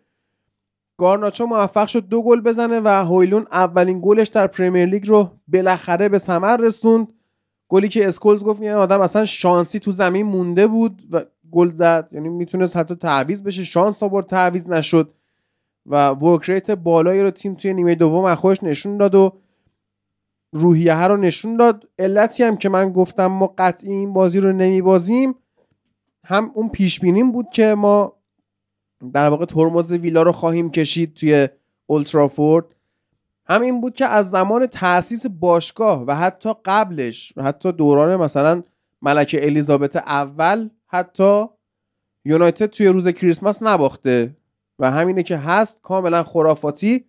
گارناچو موفق شد دو گل بزنه و هویلوند اولین گلش در پرمیر لیگ رو بالاخره به ثمر رسوند. گلی که اسکولز گفت این آدم اصلا شانسی تو زمین مونده بود و گل زد. یعنی می‌تونست حتی تعویض بشه. شانس آورد تعویض نشد. و ورک بالایی رو تیم توی نیمه دوم از خودش نشون داد و روحیه رو نشون داد. علتی هم که من گفتم ما قطعی این بازی رو نمیبازیم هم اون پیش بینیم بود که ما در واقع ترمز ویلا رو خواهیم کشید توی اولترافورد هم این بود که از زمان تاسیس باشگاه و حتی قبلش و حتی دوران مثلا ملکه الیزابت اول حتی یونایتد توی روز کریسمس نباخته و همینه که هست کاملا خرافاتی.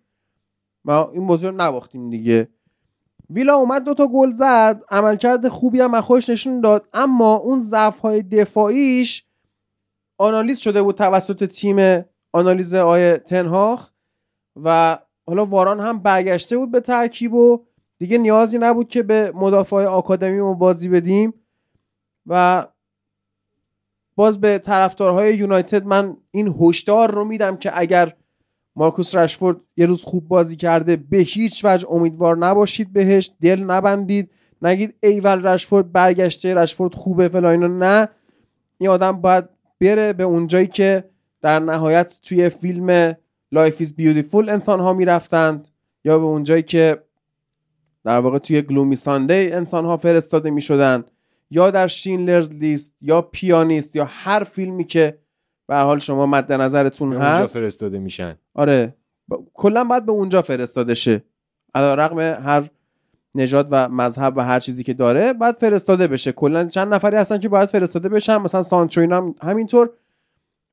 ما این بازی رو نباختیم دیگه. ویلا اومد دوتا گل زد عملکرد خوبی هم خوش نشون داد. اما اون ضعف های دفاعیش آنالیز شده بود توسط تیم آنالیز آی تنهاخ و حالا واران هم برگشته بود به ترکیب و دیگه نیازی نبود که به مدافع آکادمی ما بازی بدیم. و باز به طرفدارهای یونایتد من این هشدار رو میدم که اگر مارکوس رشفورد یه روز خوب بازی کرده. به هیچ وجه امیدوار نباشید بهش. دل نبندید. نگید ایول رشفورد برگشته. رشفورد خوبه فلان نه. این آدم باید بره به اونجایی که در نهایت توی فیلم Life Is Beautiful انسان ها می‌رفتند یا به اونجایی که در واقع توی گلومی ساندی انسان ها فرستاده می شدن یا در شینلرز لیست یا پیانیست یا هر فیلمی که به حال شما مد نظرتون هست اونجا فرستاده میشن. آره. کلا باید به اونجا فرستاده شه. رقم هر نژاد و مذهب و هر چیزی که داره باید فرستاده بشه. کلا چند نفری هستن که باید فرستاده بشن. مثلا سانچو هم همینطور.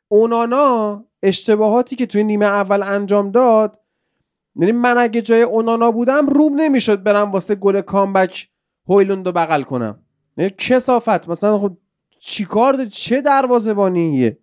اونانا اشتباهاتی که توی نیمه اول انجام داد یعنی من اگه جای اونانا بودم روم نمی‌شد برم واسه گل کامبک هویلوند رو بغل کنم. یعنی کسافت. مثلا خود چیکار چه دروازه‌بانیه؟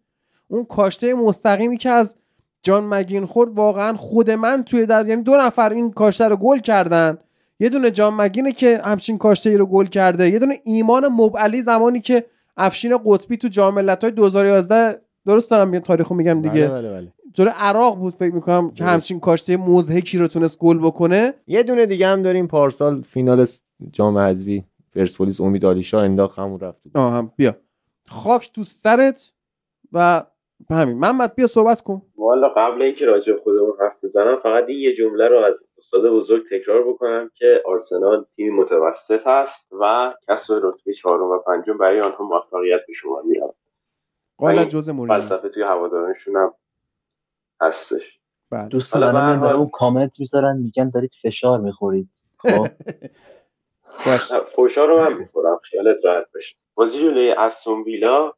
اون کاشته مستقیمی که از جان مگین خورد واقعا خود من توی در یعنی دو نفر این کاشته رو گل کردن. یه دونه جان مگینه که همچین کاشته ای رو گل کرده. یه دونه ایمان مبعلی زمانی که افشین قطبی تو جام ملت‌های 2011 درست دارم میگم تاریخو میگم دیگه. بله بله بله. عراق بود فکر می‌کنم که همچین کاشته مزهکی رو تونست گل بکنه. یه دونه دیگه هم داریم پارسال فینال جام حذفی پرسپولیس امید آلیشا انداخت همون رفت. آه هم بیا. خاک تو سرت و همین. محمد بیا صحبت کن. والا قبل اینکه راجع خودمون حرف بزنم فقط یه جمله رو از استاد بزرگ تکرار بکنم که آرسنال تیم متوسط است و کسب رتبه چهارم و پنجم برای آنها موفقیت به شما میاد قال جز مورینیو. فلسفه توی هوادارانشون هم هستش. بله. دوستان من برای اون کامنت می‌ذارن میگن دارید فشار می‌خورید. خب؟ فشار رو من می‌خورم. خیالت راحت باشه. بازی جلوی استون ویلا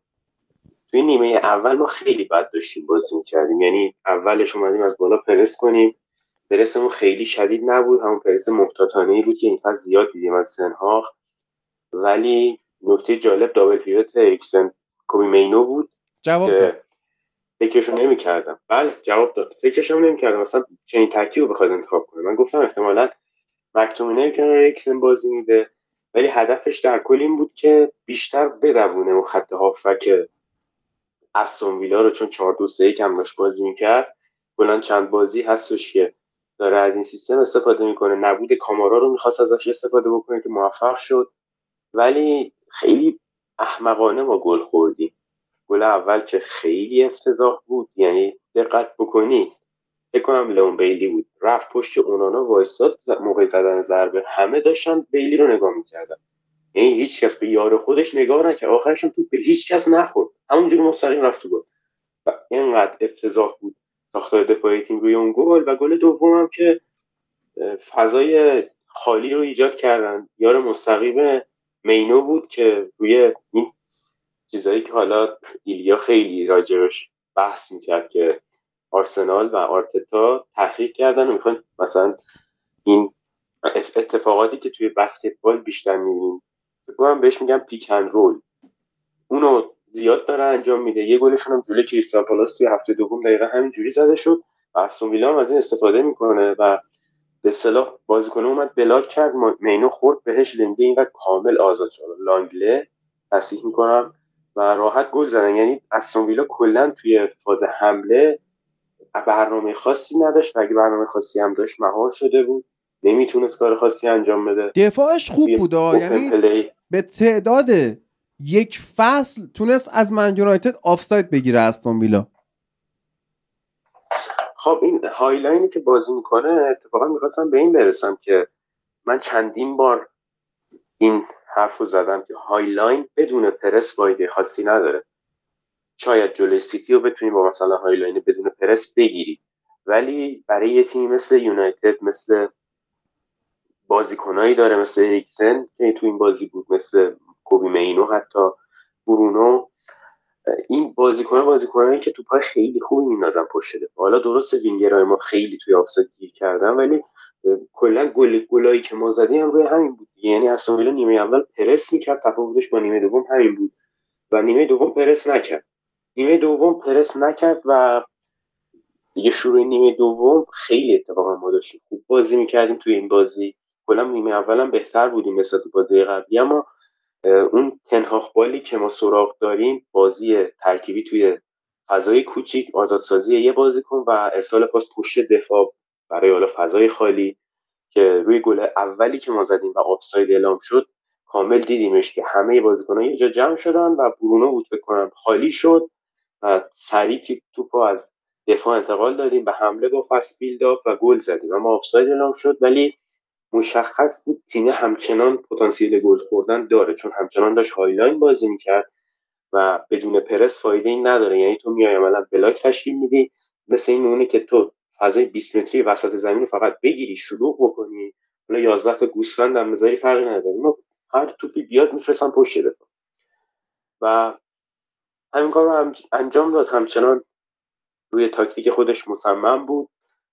توی نیمه اول ما خیلی بد داشتیم بازی می‌کردیم. یعنی اولش اومدیم از بالا پرس کنیم. پرسمون خیلی شدید نبود. همون پرس محتاطانه ای بود که اینقدر زیاد دیدیم از سنهاخ ولی نکته جالب دابل پیوت اریکسن کوبی مینو بود جواب داد. فکرشو نمی‌کردم. بله جواب داد. فکرشو نمی‌کردم. مثلا چنین ترکیب رو بخواد انتخاب کنه. من گفتم احتمالا مکتومینه کنار اریکسن بازی میده. ولی هدفش در کل این بود که بیشتر بدوونه اون خط هافک استون ویلا رو چون 4 2 3 کم داشت بازی می‌کرد کلا چند بازی هستش که داره از این سیستم استفاده می‌کنه. نبود کامارا رو می‌خواست ازش استفاده بکنه که موفق شد. ولی خیلی احمقانه ما گل خوردیم. گل اول که خیلی افتضاح بود. یعنی دقت بکنی فکر کنم لون بیلی بود. رفت پشت اونانا وایستاد موقع زدن ضربه همه داشتن بیلی رو نگاه می‌کردن. یعنی هیچ کس به یار خودش نگاه نکرد. آخرش تو به هیچ کس نخورد. همونجوری مستقیم رفت بود و اینقدر افتضاح بود ساختار دفاعی تیم روی اون گل. و گل دوم هم که فضای خالی رو ایجاد کردن. یار مستقیم مینو بود که روی این چیزایی که حالا ایلیا خیلی راجبش بحث می‌کرد که آرسنال و آرتتا تحقیق کردن و می‌خوان مثلا این اتفاقاتی که توی بسکتبال بیشتر می‌بینیم بگم بهش میگم پیک رول اونو زیاد داره انجام میده. یه گلشون هم جلوی کریستال پالاس توی هفته دوم دقیقه همین جوری زده شد و ویلا هم از این استفاده می‌کنه و به صلاح بازیکن اومد بلاک کرد. مینو خورد بهش. لنگه اینقدر کامل آزاد شد. لانگله تصحیح می‌کنم و راحت گل زدن. یعنی استون ویلا کلا توی فاز حمله برنامه خاصی نداشت. و اگه برنامه خاصی هم داشت مهار شده بود. نمی‌تونست کار خاصی انجام بده. دفاعش خوب بود یعنی به تعداد یک فصل تونست از من یونایتد آفساید بگیره استون ویلا. خب این high line ی که بازی می‌کنه اتفاقا می‌خواستم به این برسم که من چندین بار این حرف رو زدم که high line بدون پرس فایده خاصی نداره. شاید جلوی سیتی رو بتونی با مثلا high line بدون پرس بگیری ولی برای یه تیم مثل یونایتد مثل بازیکنایی داره مثل اریکسن که تو این بازی بود مثل کوبی مینو حتی برونو. این بازیکن بازیکنایی که توپای خیلی خوبی میندازن پشت دفاع. حالا درست وینگرای ما خیلی توی آفساید گیر کردن ولی کلا گل گلایی که ما زدیم روی همین بود. یعنی اصلا نیمه اول پرس می‌کرد تفاوتش با نیمه دوم همین بود. و نیمه دوم پرس نکرد. نیمه دوم پرس نکرد و دیگه شروع نیمه دوم خیلی اتفاقا ما داشتیم خوب بازی می‌کردیم توی این بازی. کلا نیمه اولم بهتر بودیم تو بازی قبلی. اما اون تنهاخ بالی که ما سراغ داریم بازی ترکیبی توی فضای کوچیک آزادسازی یه بازیکن و ارسال پاس پشت دفاع برای حالا فضای خالی که روی گل اولی که ما زدیم و آفساید اعلام شد کامل دیدیمش که همه بازیکنان یه جا جمع شدن و برونو بود بکنم خالی شد و سریع توپو از دفاع انتقال دادیم به حمله با فست بیلداپ و گل زدیم. اما آفساید اعلام شد ولی مشخص بود تیم همچنان پتانسیل گل خوردن داره چون همچنان داشت high line بازی می‌کرد و بدون پرس فایده ای نداره. یعنی تو میای عملا block تشکیل میدی مثل این اونه که تو فضای 20 متری وسط زمین فقط بگیری شروع بکنی. حالا 11 تا گوسفند هم بذاری فرقی نداره. ما هر توپی بیاد میفرستن پشت دفاع. و همین کار رو انجام داد. همچنان روی تاکتیک خودش مصمم بود.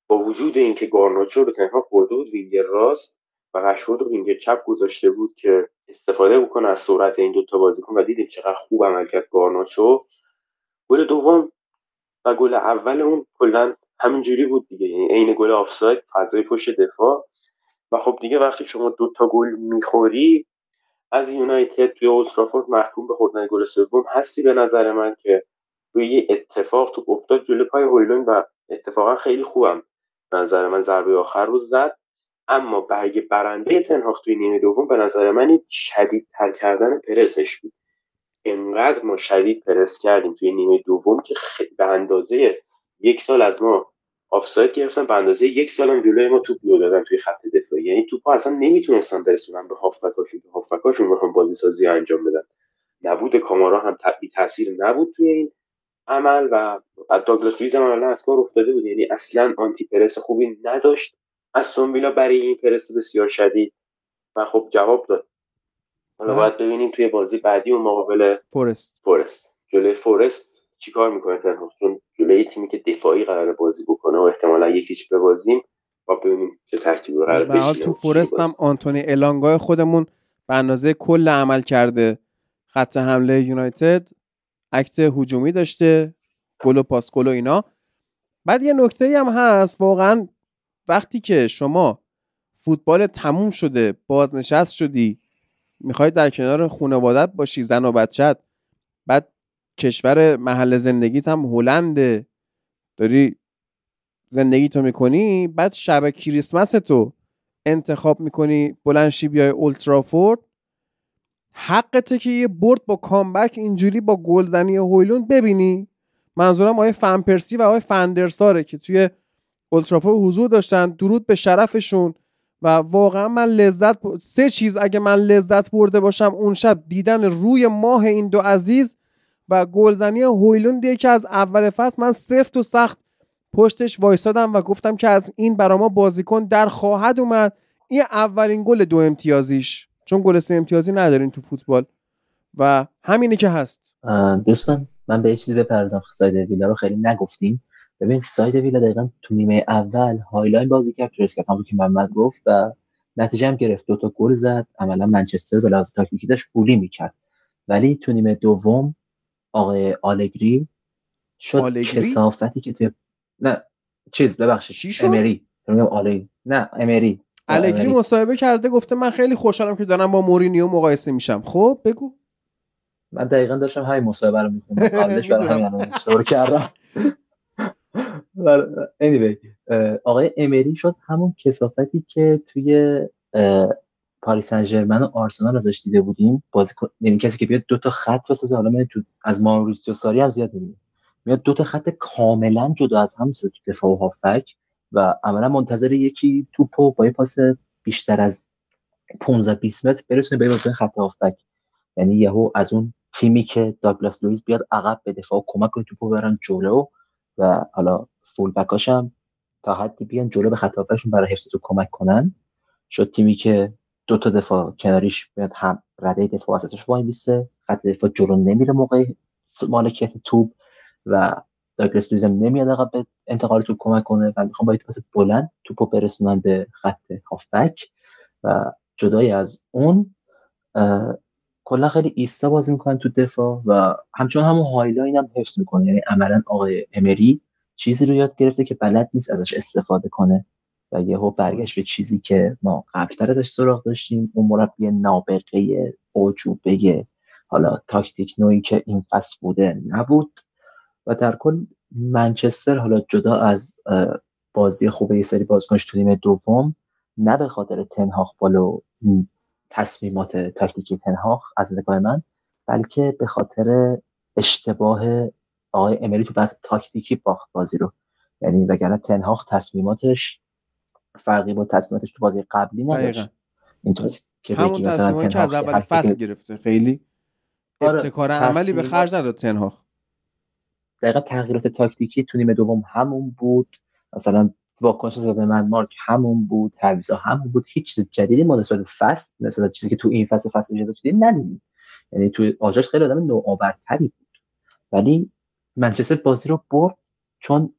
با وجود اینکه گارناچو رو تن هاخ آورده بود وینگر راست و رشفورد رو وینگر چپ گذاشته بود که استفاده بکنه از سرعت این دوتا بازیکن و دیدیم چقدر خوب عمل کرد گارناچو. گل دوم و گل اول اون کلا همینجوری بود دیگه یعنی عین گل آفساید فضای پشت دفاع. و خب دیگه وقتی شما دو تا گل می‌خوری از یونایتد توی اولدترافورد محکوم به خوردن گل سوم هستی به نظر من که روی اتفاق تو افتاد جلو پای هویلون و اتفاقا خیلی خوبم. نظر من ضربه آخر رو زد. اما برگ برنده تنهاخت توی نیمه دوم به نظر من شدید تر کردن پرسش بود. انقدر ما شدید پرس کردیم توی نیمه دوم که به اندازه یک سال از ما آفساید گرفتن به اندازه یک سال هم ما توپ لو دادن توی خط دفاعی. یعنی توپ اصلا نمی‌تونستن برسونن به هافبکاشون. که هافبکاشون بخوام بازی سازی انجام بدن. نبود کامارا هم بی تاثیر نبود توی این عمل و داگلاس لوئیز هم عملا از کار افتاده بود. یعنی اصلا آنتی پرس خوبی نداشت. از ویلا برای این پرس بسیار شدید و خب جواب داد. حالا باید ببینیم توی بازی بعدی و مقابل فورست. فورست. جلوی فورست چیکار می‌کنه تن هاخ؟ چون جلوی تیمی که دفاعی قرار بازی بکنه و احتمالا یکیش ببازیم و ببینیم چه ترکیبی قرار بشینه تو فورست هم آنتونی الانگای خودمون به اندازه کل عمل کرده. خط حمله یونایتد اکت هجومی داشته گل و پاس گل و اینا. بعد یه نکته هم هست واقعا وقتی که شما فوتبال تموم شده بازنشست شدی می‌خوای در کنار خانوادت باشی زن و بچت بعد کشور محل زندگیت هم هلنده داری زندگی تو می‌کنی بعد شب کریسمس تو انتخاب می‌کنی بلنشی بیای اولترافورد حقته که یه برد با کامبک اینجوری با گلزنی هویلون ببینی؟ منظورم آقای فنپرسی و آقای فندرساره که توی اولترافورد حضور داشتن درود به شرفشون و واقعا من لذت سه چیز اگه من لذت برده باشم اون شب دیدن روی ماه این دو عزیز و گلزنی هویلون دیگه که از اول فصل من سفت و سخت پشتش وایسادم و گفتم که از این برا ما بازیکن در خواهد اومد. این اولین گل دو امتیازیش. چون گل سه امتیازی ندارین تو فوتبال. و همینه که هست. دوستان من به یه چیزی بپردازم side ویلا رو خیلی نگفتیم ببین side ویلا دقیقا تو نیمه اول high line بازی کرد پرس کرد که محمد گفت و نتیجه هم گرفت. دو تا گل زد. عملا منچستر به لحاظ تاکتیکی داشت bully می‌کرد. ولی تو نیمه دوم آقای آلگری شد آلگری؟ کسافتی که توی نه چیز چی ببخشید؟ امری. آلگری. نه امری. الگری امری. مصاحبه کرده گفته من خیلی خوشحالم که دارم با مورینیو مقایسه میشم. خب بگو. من دقیقا داشتم همین مصاحبه رو میخوندم. قبلش برای همین الان اشتباه کردم. ولی- anyway آقای امری شد همون کسافتی که توی پاریس سن ژرمن و آرسنال ازش دیده بودیم. بازیکن یعنی کسی که بیاد دو تا خط بسازه حالا من تو از ماوریسیو ساری هم زیاد می‌بینیم میاد دو تا خط کاملا جدا از هم بسازه تو دفاع و هافک. و عملا منتظر یکی توپو با یه پاس بیشتر از 15 20 متر برسونه به بازیکن خط هافک یعنی یهو از اون تیمی که داگلاس لوئیس بیاد عقب به دفاع کمک کنه توپو برن جلو و حالا فول بکاش تا حدی بیان جلو به خط برای حفظ تو کمک کنن. شد تیمی که دو تا دفاع کناریش میاد هم رده دفاع وسطش وای میسه خط دفاع جلو نمیره موقع مالکیت توپ و داگلاس لوئیس هم نمیاد عقب به انتقال توپ کمک کنه و می‌خوام با پاس بلند توپو برسونن به خط هافبک و جدای از اون کلا خیلی ایستا بازی می‌کنن تو دفاع و همچون همون high line هم حفظ می‌کنه. یعنی عملا آقای امری چیزی رو یاد گرفته که بلد نیست ازش استفاده کنه و یهو برگشت به چیزی که ما قبلتر ازش سراغ داشتیم اون مربی نابغه اعجوبه حالا تاکتیک نوعی که این فصل بوده نبود. و در کل منچستر حالا جدا از بازی خوبه یه سری بازیکنش تو نیمه دوم نه به خاطر تنهاخ بالو تصمیمات تاکتیکی تنهاخ از نگاه من بلکه به خاطر اشتباه آقای امری تو بحث تاکتیکی باخت بازی رو. یعنی وگرنه تنهاخ تصمیماتش فرقی با تصمیماتش تو بازی قبلی. نداشت. اینطور که همون تصمیمی که از تنهاخ اول فصل گرفته. خیلی آره، ابتکار عملی به خرج نداد تنها دقیقا تغییرات تاکتیکی تو نیمه دوم همون بود. مثلا واکنش به من مارک همون بود تعویضا همون بود. هیچ چیز جدیدی ما نسبت فصل نسبت چیزی که تو این فصل فصل اجازه دیدیم ندیدیم. یعنی تو آژاکس خیلی آدم نوآورتری بود. ولی منچستر بازی رو برد چون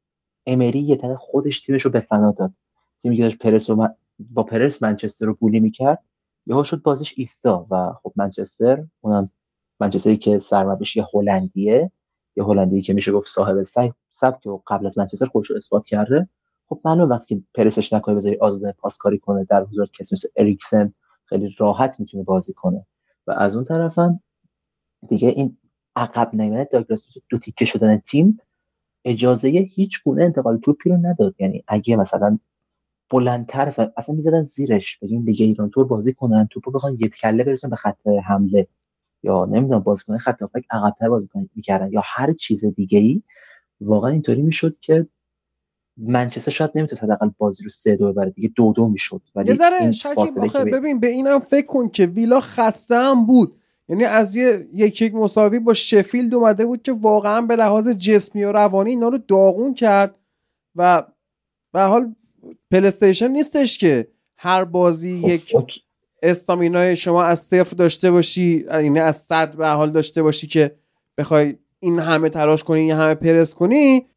امری یه تنه خودش تیمش رو به فنا داد. تیمی که داشت پرس من- با پرس منچستر رو بولی می‌کرد یهو شد بازیش ایستا. و خب منچستر اونم منچستری که سرمربیش یه هلندیه. یه هلندی که میشه گفت صاحب سبک و قبل از منچستر خودش رو اثبات کرده. خب معلومه وقتی پرسش نکنه بذاری آزاده پاسکاری کنه در حضور کسی مثل اریکسن خیلی راحت می‌تونه بازی کنه. و از اون طرفم دیگه این عقب نیمه داگلاس دو تیکه شدن تیم اجازه هیچ گونه انتقال توپی رو نداد. یعنی اگه مثلا بلندتر اصلا, اصلا می‌زدن زیرش. بگیم لیگ ایران تور بازی کنن توپو بخوان یک کله برسن به خط حمله. یا نمی‌دونم بازیکن خط هافک عقب‌تر بازی می‌کردن. یا هر چیز دیگه ای واقعا اینطوری می‌شد که منچستر شاید نمی‌تونست حداقل بازی رو سه دو ببره دیگه دو دو می‌شد. ولی یه ذره به- ببین به اینم فکر کن که ویلا خسته هم بود. یعنی از یه یک یک مساوی با شفیلد اومده بود که واقعا به لحاظ جسمی و روانی اینا رو داغون کرد و به حال پلیستیشن نیستش که هر بازی خب، یک. استامینای شما از صفر داشته باشی یعنی از صد به حال داشته باشی که بخوای این همه تلاش کنی این همه پرس کنی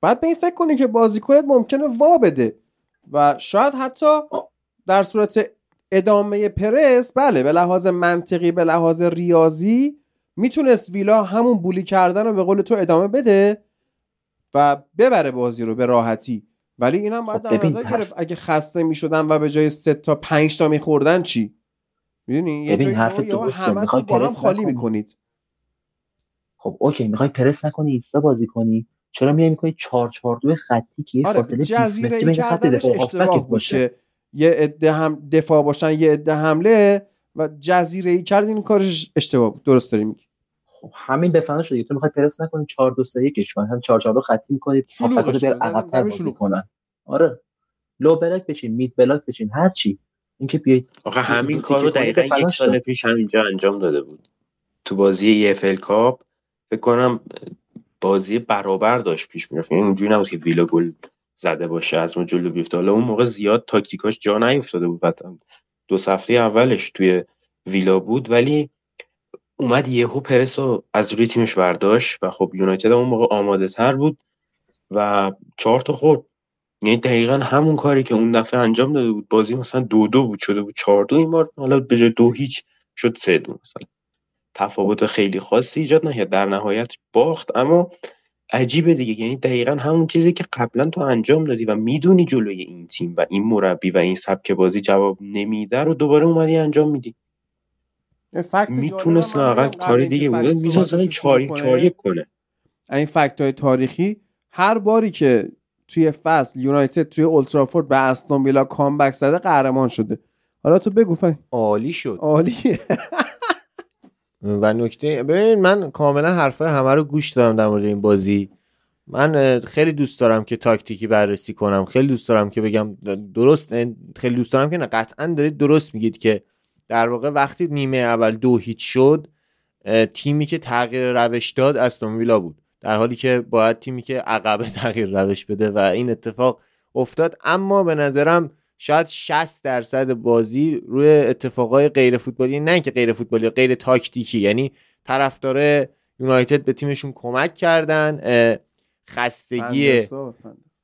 بعد به این فکر کنی که بازیکنت ممکنه وا بده. و شاید حتی در صورت ادامه پرس بله به لحاظ منطقی به لحاظ ریاضی می‌تونست ویلا همون بولی کردن رو به قول تو ادامه بده و ببره بازی رو به راحتی. ولی اینم باید خب در نظر گرفت. اگه خسته می‌شدن و به جای سه تا پنج تا میخوردن چی؟ می‌دونی؟ یه جایی حرف شما می‌خوای با هم خالی. می‌کنید. خب اوکی می‌خوای پرس نکنی ایستا بازی کنی. چرا میای می‌کنی 4 4 2 خطی که آره فاصله 20 جزیره متری بین خط دفاع اشتباه بود باشه. یه عده هم دفاع باشن یه عده حمله و جزیره ای کرد این کارش اشتباه بود. درست داری میگی. خب همین به فنا شده. تو می‌خوای پرس نکنی 4 2 3 1 کش هم 4 4 2 خطی می‌کنی شلوغش هافبکاتو بیار کنه. زمین- عقب‌تر بازی. کنن. آره. low block بچین mid block بچین هر چی. اینکه بیایید آخه همین کار رو دقیقا یک سال. پیش همینجا انجام داده بود. تو بازی EFL Cup فکر کنم بازی برابر داشت پیش می‌رفت. یعنی اونجوری نبود که ویلا گل زده باشه از ما جلو بیفته. حالا اون موقع زیاد تاکتیکاش جا نیفتاده بود. بعد دو هفته اولش توی ویلا بود. ولی اومد یهو پرس رو از روی تیمش برداشت و خب یونایتد اون موقع آماده تر بود و چهار تا خورد. یعنی دقیقا همون کاری که اون دفعه انجام داده بود. بازی مثلا دو دو بود شده بود چهار دو این بار حالا به جای دو هیچ شد سه دو مثلا. تفاوت خیلی خاصی ایجاد نکرد. در نهایت باخت اما عجیبه دیگه. یعنی دقیقا همون چیزی که قبلا تو انجام دادی و می‌دونی جلوی این تیم و این مربی و این سبک بازی جواب نمیده رو دوباره اومدی انجام میدی. می‌تونست لاقل کاری دیگه بوده می‌تونست چاری چاری کنه. این فکت های تاریخی هر باری که توی فصل یونایتد توی اولترافورد به استون ویلا کامبک زده قهرمان شده. حالا تو بگو فهم عالی شد. عالیه و نکته ببین من کاملا حرفای همه رو گوش دارم در مورد این بازی. من خیلی دوست دارم که تاکتیکی بررسی کنم. خیلی دوست دارم که بگم درست خیلی دوست دارم که نه قطعا دارید درست میگید که در واقع وقتی نیمه اول دو هیچ شد تیمی که تغییر روش داد استون ویلا بود. در حالی که باید تیمی که عقبه تغییر روش بده و این اتفاق افتاد. اما به نظرم شاید 60 درصد بازی روی اتفاقای غیر فوتبالی نه که غیر فوتبالی غیر تاکتیکی. یعنی طرفدار یونایتد به تیمشون کمک کردن خستگی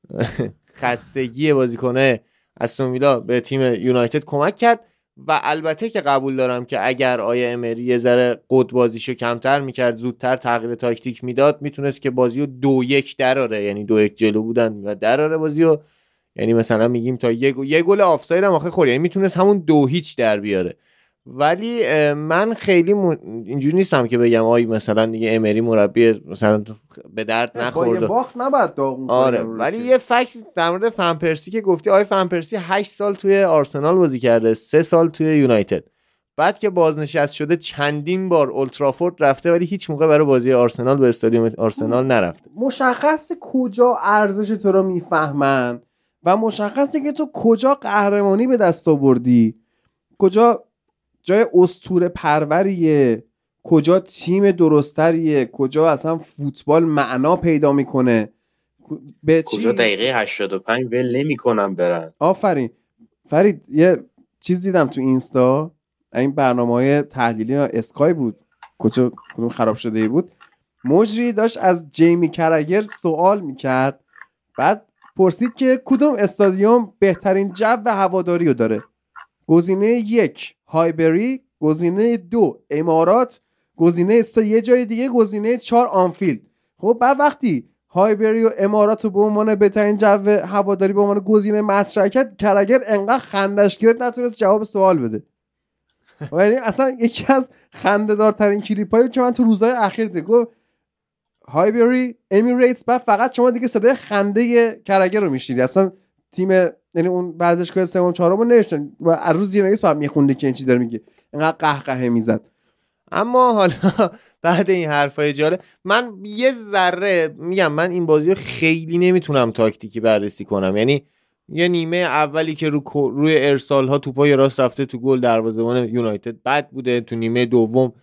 خستگی بازیکنه استون ویلا به تیم یونایتد کمک کرد. و البته که قبول دارم که اگر آیا امری یه ذره قد بازیشو کمتر می‌کرد زودتر تغییر تاکتیک می‌داد می‌تونست که بازی رو دو یک دراره یعنی دو یک جلو بودن و دراره بازی رو یعنی مثلا میگیم تا یه, گل آفساید هم آخه خورد. یعنی می‌تونست همون دو هیچ در بیاره. ولی من خیلی اینجوری نیستم که بگم آی مثلا دیگه امری مربی مثلا به درد نخورد باخت نباید داغون آره ولی یه فکت در مورد فنپرسی که گفتی آی فنپرسی 8 سال توی آرسنال بازی کرده 3 سال توی یونایتد. بعد که بازنشست شده چندین بار اولترافورد رفته ولی هیچ موقع برای بازی آرسنال به استادیوم آرسنال نرفته. مشخص کجا ارزش تو رو می‌فهمن و مشخصه که تو کجا قهرمانی به دست آوردی کجا جای استور پروریه. کجا تیم درستریه؟ کجا اصلا فوتبال معنا پیدا می‌کنه؟ به کجا دقیقه 85 ول نمی‌کنم برن. آفرین. فرید یه چیز دیدم تو اینستا. این برنامه های تحلیلی اسکای بود. کجا کدوم خراب شده ای بود؟ مجری داشت از جیمی کرگر سوال می‌کرد. بعد پرسید که کدوم استادیوم بهترین جو و هواداری رو داره؟ گزینه یک. هایبری گزینه دو امارات گزینه سه یه جای دیگه گزینه چهار آنفیلد. خب بعد وقتی هایبری و امارات رو به عنوان بهترین جو هواداری به عنوان گزینه مطرح کرد کرگر انقدر خندش گرفت نتونست جواب سوال بده. یعنی اصلا یکی از خندهدارترین کلیپ که من تو روزهای اخیر دیدم. گفت هایبری امیریتس بعد فقط شما دیگه صدای خنده کرگر رو میشیدی اصلا تیم یعنی اون ورزشگاه سوم چهارم رو نوشتن و از روز زیر بعد میخونده که این چی داره میگه. اینقدر قهقهه می‌زد. اما حالا بعد این حرفای جالب من یه ذره میگم من این بازی خیلی نمی‌تونم تاکتیکی بررسی کنم. یعنی یه نیمه اولی که رو روی ارسال ها توپای راست رفته تو گل دروازه‌بان یونایتد بد بوده. تو نیمه دوم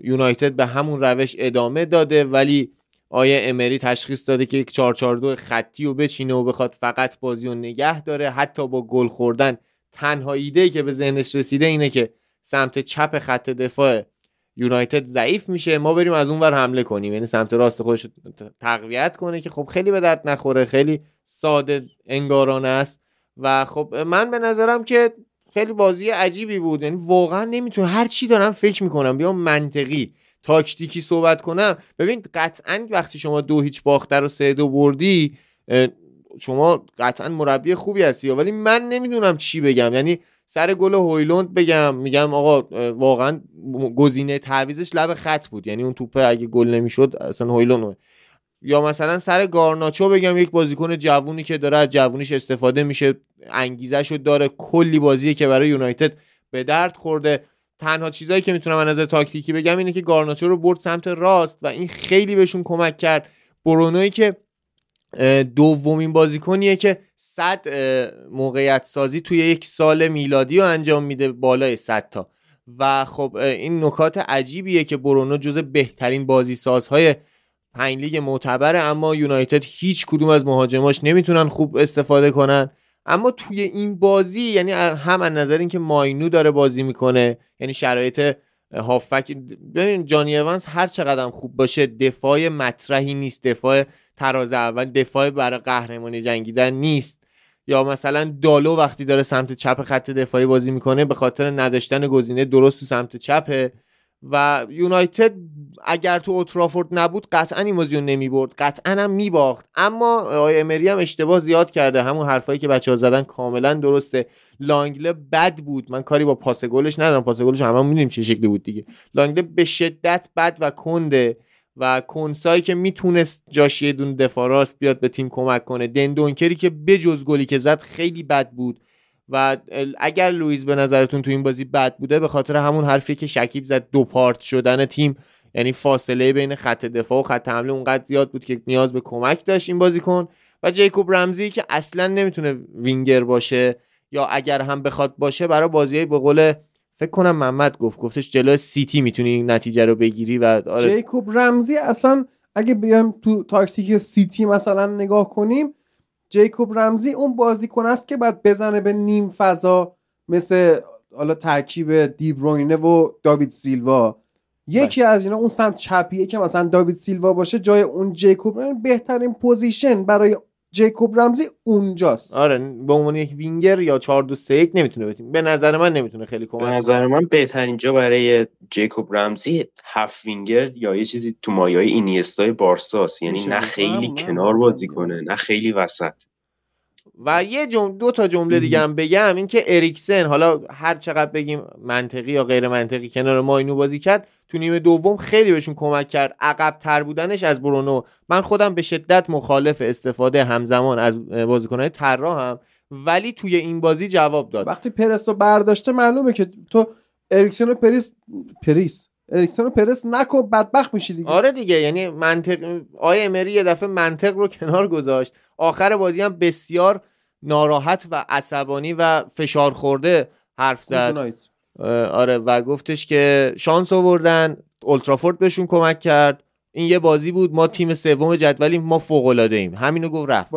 یونایتد به همون روش ادامه داده ولی آیا امری تشخیص داده که یک 442 خطی رو بچینه و بخواد فقط بازی رو نگه داره؟ حتی با گل خوردن. تنها ایده که به ذهنش رسیده اینه که سمت چپ خط دفاع یونایتد ضعیف میشه. ما بریم از اون ور حمله کنیم. یعنی سمت راست خودش تقویت کنه که خب خیلی به درد نخوره. خیلی ساده انگارانه است. و خب من به نظرم که خیلی بازی عجیبی بود. یعنی واقعا نمی‌تونه هر چی دارم فکر می‌کنم بیا منطقی. تاکتیکی صحبت کنم. ببین قطعا وقتی شما دو هیچ باخته رو سه دو بردی شما قطعا مربی خوبی هستی. ولی من نمی‌دونم چی بگم. یعنی سر گل هویلوند بگم میگم آقا واقعا گزینه تعویزش لب خط بود. یعنی اون توپه اگه گل نمی‌شد اصلا هویلوند یا مثلا سر گارناچو بگم یک بازیکن جوونی که داره از جوونیش استفاده میشه انگیزه داره کلی بازیه که برای یونایتد به درد خورده. تنها چیزایی که می‌تونم از نظر تاکتیکی بگم اینه که گارناچو رو برد سمت راست و این خیلی بهشون کمک کرد. برونوی که دومین بازیکنیه که صد موقعیت سازی توی یک سال میلادی رو انجام میده بالای 100 تا. و خب این نکات عجیبیه که برونو جز بهترین بازی سازهای پنج لیگ معتبره اما یونایتد هیچ کدوم از مهاجماش نمی‌تونن خوب استفاده کنن. اما توی این بازی یعنی هم از نظر اینکه ماینو داره بازی می‌کنه یعنی شرایط هافک ببین جانی اونز هر چقدر خوب باشه دفاع مطرحی نیست دفاع تراز اول دفاع برای قهرمانی جنگیدن نیست. یا مثلا دالو وقتی داره سمت چپ خط دفاعی بازی می‌کنه به خاطر نداشتن گزینه درست تو سمت چپه. و یونایتد اگر تو اوترافورد نبود قطعا این بازی رو نمی‌برد. قطعا هم میباخت. اما آقای امری هم اشتباه زیاد کرده. همون حرفایی که بچه ها زدن کاملا درسته. لانگله بد بود. من کاری با پاس گلش ندارم. پاس گلش همه می‌دونیم چه شکلی بود دیگه. لانگله به شدت بد و کنده و کنسایی که می‌تونست جاش یه دون دفاع راست بیاد به تیم کمک کنه. دندونکری که بجز گلی که زد خیلی بد بود. و اگر لوئیس به نظرتون تو این بازی بد بوده به خاطر همون حرفی که شکیب زد دو پارت شدن تیم. یعنی فاصله بین خط دفاع و خط حمله اونقدر زیاد بود که نیاز به کمک داشت این بازیکن. و جیکوب رمزی که اصلا نمی‌تونه وینگر باشه یا اگر هم بخواد باشه برای بازی به قول فکر کنم محمد گفت گفتش جلو سیتی می‌تونی نتیجه رو بگیری و آره. جیکوب رمزی اصلا اگه بیایم تو تاکتیک سیتی مثلا نگاه کنیم جیکوب رمزی اون بازیکن است که بعد بزنه به نیم فضا مثل حالا ترکیب دیبروینه و داوید سیلوا یکی بله. از اینا اون سمت چپیه که مثلا داوید سیلوا باشه جای اون جیکوب بهترین position برای جیکوب رمزی اونجاست. آره به عنوان یک وینگر یا 4 2 3 1 نمی‌تونه بتیم. به نظر من نمی‌تونه خیلی کمک به نظر من بهترین جا برای جیکوب رمزی هفت وینگر یا یه چیزی تو مایای اینیستای بارساس یعنی نه خیلی کنار بازی کنه نه خیلی وسط. و یه جمله دو تا جمله دیگه هم بگم این که اریکسن حالا هر چقدر بگیم منطقی یا غیر منطقی کنار ماینو بازی کرد تو نیمه دوم خیلی بهشون کمک کرد. عقب تر بودنش از برونو. من خودم به شدت مخالف استفاده همزمان از بازیکنهای هم ولی توی این بازی جواب داد. وقتی پرس رو برداشته معلومه که تو اریکسن و پریس پریس. اریکسن و پرس نکن بدبخت میشی دیگه. آره دیگه یعنی منطق آیه امری یه دفعه منطق رو کنار گذاشت. آخر بازی هم بسیار ناراحت و عصبانی و فشار خورده حرف زد. آره و گفتش که شانس آوردن. اولترافورد بهشون کمک کرد. این یه بازی بود ما تیم سوم جدولیم ما فوق العاده ایم همینو گفت رفت.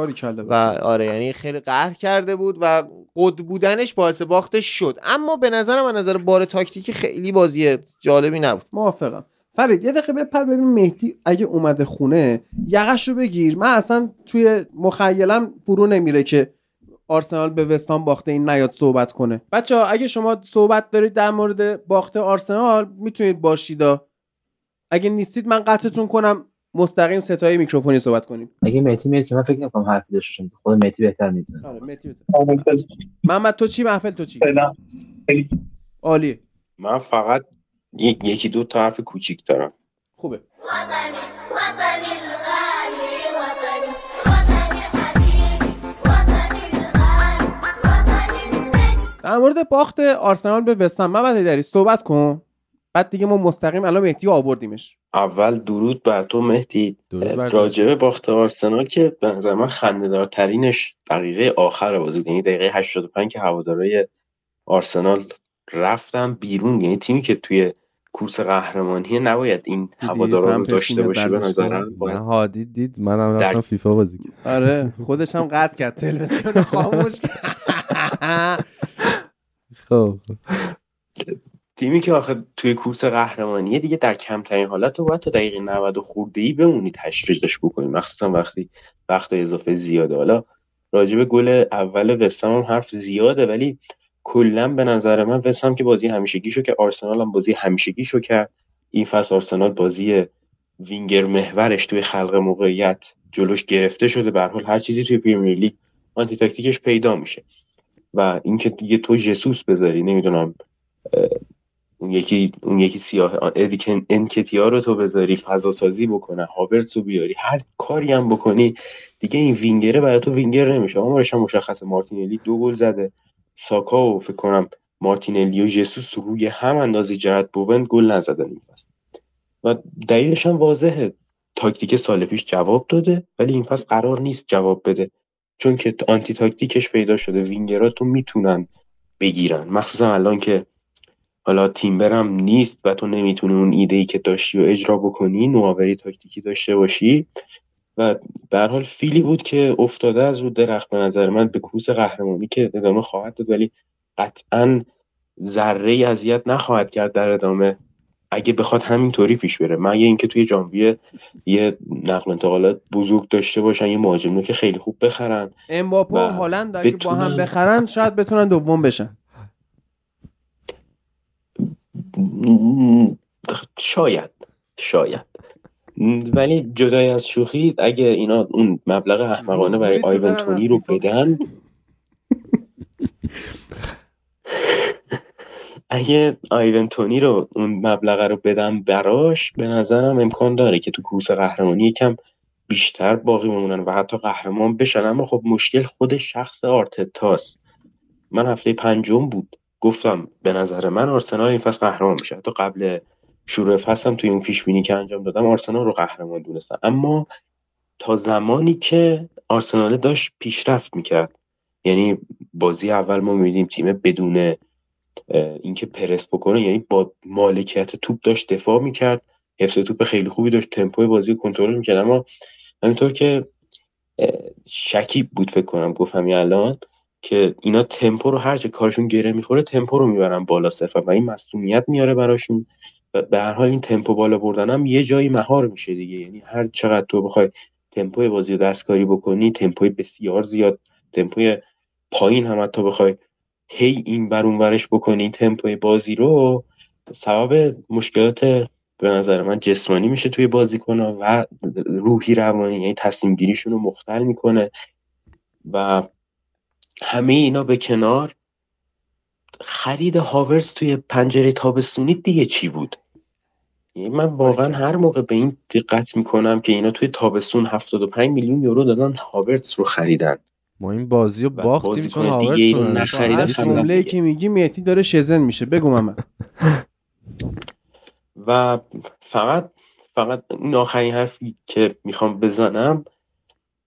و آره یعنی خیلی قهر کرده بود و قد بودنش باعث باختش شد. اما به نظر من نظر بار تاکتیکی خیلی بازی جالبی نبود. موافقم. فرید یه دقیقه بپر ببین مهدی. اگه اومده خونه یقش رو بگیر. من اصلا توی مخیلم فرو نمیره که آرسنال به وستان باخته این نیاد صحبت کنه. بچه ها اگه شما صحبت دارید در مورد باخته آرسنال می‌تونید باشید اگه نیستید من قطعتون کنم مستقیم ستای میکروفونی صحبت کنیم. اگه مهدی میاد که من فکر نکنم حرفی داشته چون خود مهدی بهتر می‌دونه. آره مهدی محمد تو چی؟ محفل تو چی؟ عالی. من فقط یکی دو تا حرف کوچیک دارم. خوبه. در مورد باخت آرسنال به وستهم من داری صحبت کن. بعد دیگه ما مستقیم الان مهدی آوردیمش. اول درود بر تو مهدی. راجبه باخت آرسنال که به نظر من خنده‌دارترینش دقیقه آخر بازی یعنی دقیقه 85 که هوادارهای آرسنال رفتن بیرون یعنی تیمی که توی کورس قهرمانی نباید این هوادارا رو داشته باشه به نظرم؟ من هادی دید منم رفتم فیفا بازی آره خودش هم قطع کرد. تلویزیون خاموش خب. تیمی که آخه توی کورس قهرمانی دیگه در کمترین حالت تو باید تا دقیقه 90 خورده ای بمونی تشویقش بکنی. مخصوصا وقتی وقت اضافه زیاده. حالا راجب گل اول وستام هم حرف زیاده ولی کلا به نظر من وستام که بازی همیشگی شو که آرسنال هم بازی همیشگی شو کرد. این فصل آرسنال بازی وینگر محورش توی خلق موقعیت جلوش گرفته شده. به هر چیزی توی پریمیر لیگ آنتی تاکتیکش پیدا میشه. و اینکه یه تو جسوس بذاری نمی‌دونم اون یکی اون یکی سیاه ادیکن انکتیا رو تو بذاری فضا سازی بکنه هاورتس رو بیاری هر کاری هم بکنی دیگه این وینگره برای تو وینگر نمیشه. اما هم مشخصه مارتینلی دو گل زده. ساکا و فکر کنم مارتینلی و جسوس روی هم اندازه جهت بوبن گل نزدن فصل. و دلیلش هم واضحه. تاکتیک سال پیش جواب داده ولی این فصل قرار نیست جواب بده. چون که anti تاکتیکش پیدا شده. وینگراتو می‌تونن بگیرن. مخصوصا الان که حالا تیمبرم نیست و تو نمی‌تونی اون ایده ای که داشتی و اجرا بکنی نوآوری تاکتیکی داشته باشی. و به حال فیلی بود که افتاده از رو درخت به نظر من به کورس قهرمانی که ادامه خواهد داد. ولی قطعا ذره اذیت نخواهد کرد در ادامه. اگه بخواد همینطوری پیش بره. من یه اینکه توی ژانویه یه نقل انتقالات بزرگ داشته باشن یه مهاجم که خیلی خوب بخرن امباپه و هالند اگه با هم بتونن- بخرن شاید بتونن دوم بشن. شاید شاید. ولی جدای از شوخی اگه اینا اون مبلغ احمقانه برای آیون تونی رو. بدن اگه آیون تونی رو اون مبلغ رو بدن براش به نظرم امکان داره که تو کوس قهرمانی یکم بیشتر باقی بمونن و حتی قهرمان بشن. اما خب مشکل خود شخص آرتتاست. من هفته پنجم بود. گفتم به نظر من آرسنال این فصل قهرمان میشه. حتی قبل شروع فصلم توی اون پیش بینی که انجام دادم آرسنال رو قهرمان دونستم اما تا زمانی که آرسنال داشت پیشرفت می‌کرد. یعنی بازی اول ما میدیم تیم بدون اینکه پرس بکنه یعنی با مالکیت توپ داشت دفاع می‌کرد. حفظ توپ خیلی خوبی داشت تمپوی بازی کنترل می‌کرد. اما همینطور که شکیب بود فکر کنم گفت همین الان که اینا تمپو رو هر جا کارشون گره می‌خوره تمپو رو می‌برن بالا صرفا و این مصونیت میاره براشون به هر حال این تمپو بالا بردن هم یه جایی مهار میشه دیگه. یعنی هر چقدر تو بخوای تمپوی بازی رو دستکاری بکنی تمپوی بسیار زیاد تمپوی پایین هم حتی بخوای هی این بر اون ورش بکنی تمپوی بازی رو سبب مشکلات به نظر من جسمانی میشه توی بازیکن‌ها و روحی روانی یعنی تصمیم گیریشون رو مختل می‌کنه و همه اینا به کنار. خرید هاورز توی پنجره تابستونی دیگه چی بود؟ یعنی من واقعا هر موقع به این دقت می‌کنم که اینا توی تابستون 75 میلیون یورو دادن هاورتس رو خریدن. ما این بازی رو و باختیم چون هاورتس رو. نخریدن جمله. که میگی مهدی داره شزن میشه. بگو من و فقط فقط این آخرین حرفی که می‌خوام بزنم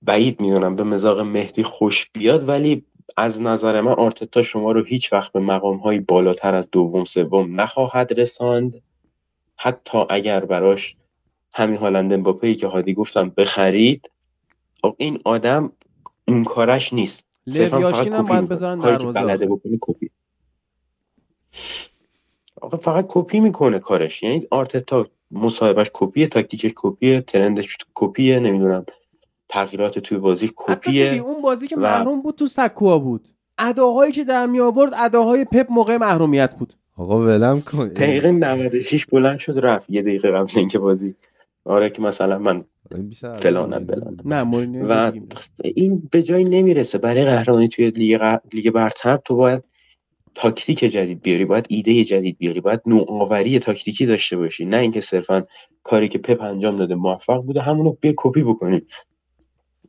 بعید می‌دونم به مزاق مهدی خوش بیاد ولی از نظر من آرتتا شما رو هیچ وقت به مقام های بالاتر از دوم سوم نخواهد رساند. حتی اگر براش همین هالند امباپه که هادی گفتم بخرید خب این آدم اون کارش نیست. لویاشکین هم کپی باید می‌کنه. بذارن دروازه. بکنه کپی. آقا فقط کپی می‌کنه کارش. یعنی آرتتا مصاحبهش کپیه تاکتیکش کپیه trend ش کپیه نمی‌دونم. تغییرات توی بازی حتی کپیه اون بازی که و- محروم بود تو سکوها بود. اداهایی که در می آورد اداهای پپ موقع محرومیت بود. آقا ولم کن. دقیقه 96 بلند شد رفت. یه دقیقه قبل اینکه بازی. آره که مثلا من بیشتر فلانم فلانم. نه و. این به جایی نمی‌رسه. برای قهرمانی توی لیگ, ق- لیگ برتر تو باید تاکتیک جدید بیاری باید ایده جدید بیاری باید نوآوری تاکتیکی داشته باشی. نه اینکه صرفا کاری که پپ انجام داده موفق بوده همونو بیا کپی بکنی.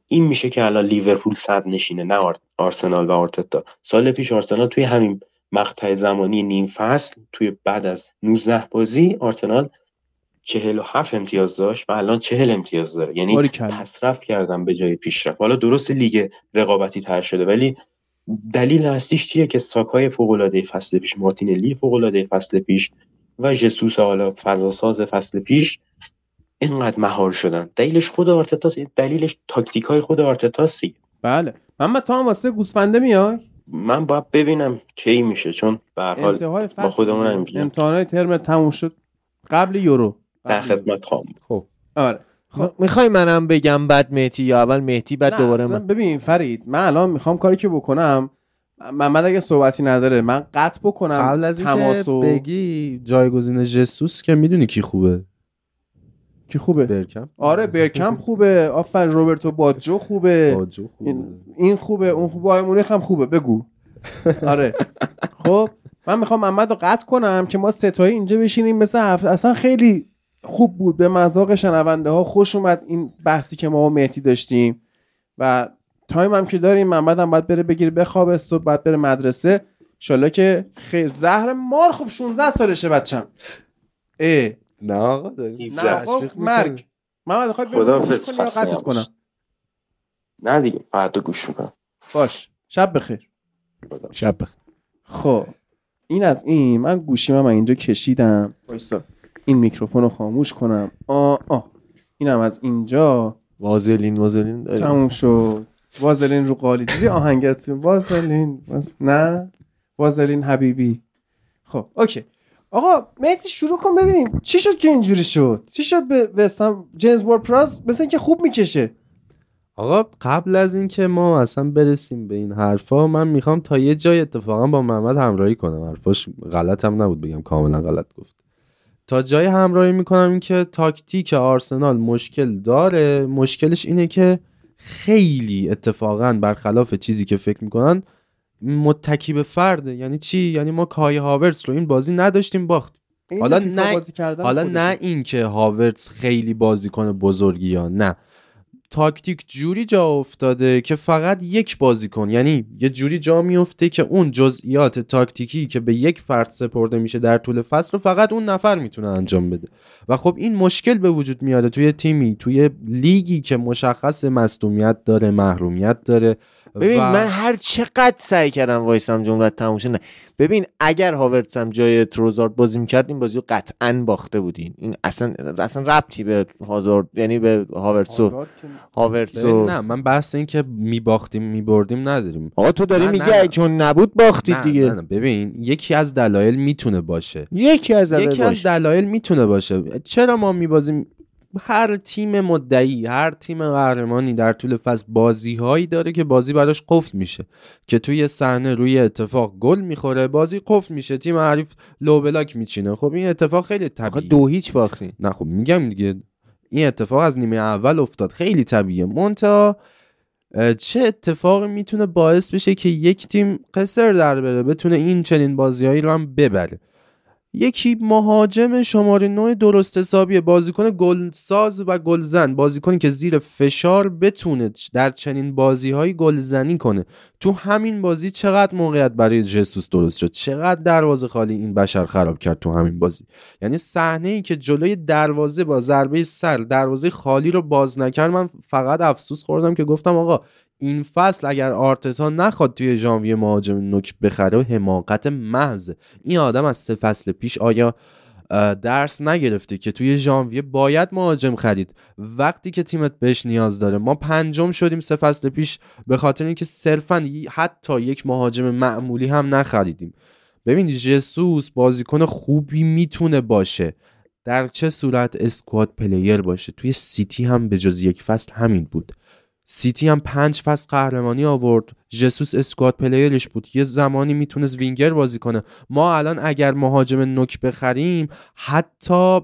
این میشه که الان لیورپول صدر نشینه نه آر- آرسنال و آرتتا. سال پیش آرسنال توی همین مقطع زمانی نیم فصل توی بعد از 19 بازی آرسنال 47 امتیاز داشت و الان 40 امتیاز داره. یعنی. پسرفت کردن به جای پیشرفت. حالا درست لیگ رقابتی تر شده ولی دلیل اصلیش چیه که ساکای فوق العاده فصل پیش مارتینلی فوق العاده فصل پیش و ژسوس حالا فضاساز فصل پیش اینقدر مهار شدن. دلیلش خود آرتتاست دلیلش تاکتیک های خود آرتتاست بله. محمد تو هم واسه گوسفنده میای؟ من باید ببینم کی میشه. چون به هر حال با خودمون. نمی‌گیم. امتحانات ترم تموم شد. قبل یورو. در. خدمت خواهم بود. خب. آره. خب. می‌خوای منم بگم بعد مهتی یا اول مهتی بعد دوباره من؟ ببین فرید من الان می‌خوام کاری که بکنم محمد اگه صحبتی نداره من قطع بکنم قبل از اینکه تماس و بگی جایگزین جسوس که می‌دونی کی خوبه. کی خوبه؟ برکم آره برکم خوبه. آفر روبرتو باجو خوبه. باجو خوبه. این, خوبه اون خوبه بایر مونیخ هم خوبه بگو. آره. خب من می‌خوام محمد رو قطع کنم که ما ستایی اینجا بشینیم مثل هفته اصلا خیلی خوب بود. به مذاق شنونده ها خوش اومد این بحثی که ما با مهدی داشتیم. و تایم هم که داریم محمد هم باید بره بگیره بخوابه صبح باید بره مدرسه. انشالله که خیر. زهر مار خوب 16 سالشه بچم اه. نه آقا نه آقا مرگ. محمد خواهی خسته قطعت. کنم نه دیگه فردا گوش می‌کنم. باش شب بخیر. شب بخیر. خب این از این من گوشیم هم اینجا کشیدم. وایسا. این میکروفون رو خاموش کنم. آ آ. اینم از اینجا. وازلین وازلین داریم. تموم شد. وازلین رو قالی. دیدی آهنگت؟ وازلین واز... نه؟ وازلین حبیبی. خب اوکی. آقا مهدی شروع کن ببینیم چی شد که اینجوری شد؟ چی شد به وستام جیمز وارد پراس مثل اینکه خوب می‌کشه. آقا قبل از اینکه ما اصلا برسیم به این حرفا من می‌خوام تا یه جای اتفاقا با محمد همراهی کنم. حرفاش غلط هم نبود بگم کاملا غلط گفت. تا جای همراهی می‌کنم این که تاکتیک آرسنال مشکل داره. مشکلش اینه که خیلی اتفاقا برخلاف چیزی که فکر می‌کنن متکی به فرده. یعنی چی؟ یعنی ما کای هاورتس رو این بازی نداشتیم باخت. حالا نه- بازی حالا. نه اینکه هاورتس خیلی بازیکن بزرگی یا نه. تاکتیک جوری جا افتاده که فقط یک بازیکن یعنی یه جوری جا میفته که اون جزئیات تاکتیکی که به یک فرد سپرده میشه در طول فصل رو فقط اون نفر می‌تونه انجام بده. و خب این مشکل به وجود میاره توی تیمی توی لیگی که مشخص مصدومیت داره محرومیت داره. ببین و- من هر چقدر سعی کردم وایسم جمله تموم شه نه. ببین اگر هاورتس هم جای تروزارد بازی می‌کرد این بازی رو قطعا باخته بودین. این اصلا اصلا ربطی به هازارد یعنی به هاورتس و هاورتس نه. من بحث این که میباختیم میبردیم نداریم. آقا تو داری میگی نه،. چون نبود باختید نه, دیگه. نه, نه. ببین یکی از دلایل می‌تونه باشه. یکی از یکی دلایل از باشه. دلایل می‌تونه باشه. چرا ما میبازیم هر تیم مدعی هر تیم قهرمانی در طول فصل بازی هایی داره که بازی براش قفل میشه. که توی صحنه روی اتفاق گل می‌خوره بازی قفل میشه تیم حریف لو بلاک میچینه. خب این اتفاق خیلی آقا طبیعی دو هیچ باختین. نه خب میگم دیگه این اتفاق از نیمه اول افتاد. خیلی طبیعیه. مونتا چه اتفاقی می‌تونه باعث بشه که یک تیم قصر در بره بتونه این چنین بازیهایی رو هم ببره؟ یکی مهاجم شماره 9 درست حسابیه بازیکن گلساز و گلزن بازیکنی که زیر فشار بتونه در چنین بازیهایی گلزنی کنه. تو همین بازی چقدر موقعیت برای جسوس درست شد؟ چقدر دروازه خالی این بشر خراب کرد تو همین بازی؟ یعنی صحنه ای که جلوی دروازه با ضربه سر دروازه خالی رو باز نکرد من فقط افسوس خوردم که گفتم آقا این فصل اگر آرتتا نخواد توی ژانویه مهاجم نوک بخره حماقت محض. این آدم از سه فصل پیش آیا درس نگرفته که توی ژانویه باید مهاجم خرید؟ وقتی که تیمت بهش نیاز داره ما پنجم شدیم سه فصل پیش به خاطر اینکه صرفا حتی یک مهاجم معمولی هم نخریدیم. ببین ژسوس بازیکن خوبی می‌تونه باشه. در چه صورت squad player باشه؟ توی سیتی هم به جز یک فصل همین بود. سیتی هم پنج فصل قهرمانی آورد. ژسوس squad player ش بود. یه زمانی می‌تونست وینگر بازی کنه. ما الان اگر مهاجم نوک بخریم حتی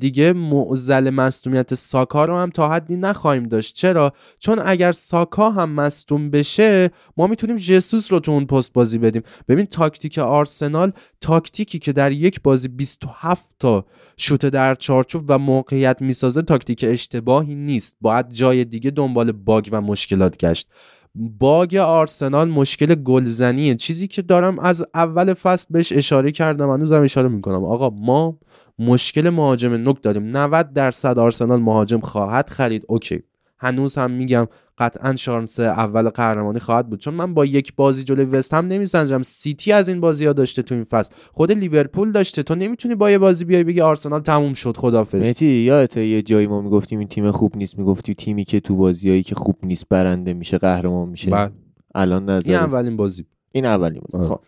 دیگه معضل مصدومیت ساکا رو هم تا حدی نخواهیم داشت. چرا؟ چون اگر ساکا هم مصدوم بشه ما می‌تونیم ژسوس رو تو اون پست بازی بدیم. ببین تاکتیک آرسنال تاکتیکی که در یک بازی 27 تا شوت در چارچوب و موقعیت می‌سازه تاکتیک اشتباهی نیست. باید جای دیگه دنبال bug و مشکلات گشت. bug آرسنال مشکل گلزنیه. چیزی که دارم از اول فصل بهش اشاره کردم هنوزم اشاره می‌کنم. آقا ما مشکل مهاجم نوک داریم. 90 درصد آرسنال مهاجم خواهد خرید. okay. هنوز هم میگم قطعا شانس اول قهرمانی خواهد بود. چون من با یک بازی جلوی وست هم نمیسنجم سیتی از این بازی ها داشته تو این فصل. خود لیورپول داشته. تو نمی‌تونی با یه بازی بیای بگی آرسنال تموم شد. خدافظ. مهدی یادته یه جایی ما می‌گفتیم این تیم خوب نیست می‌گفتی تیمی که تو بازیایی که خوب نیست برنده میشه قهرمان میشه. بعد الان این نظر اولین بازی. این اولی بود آره. خب.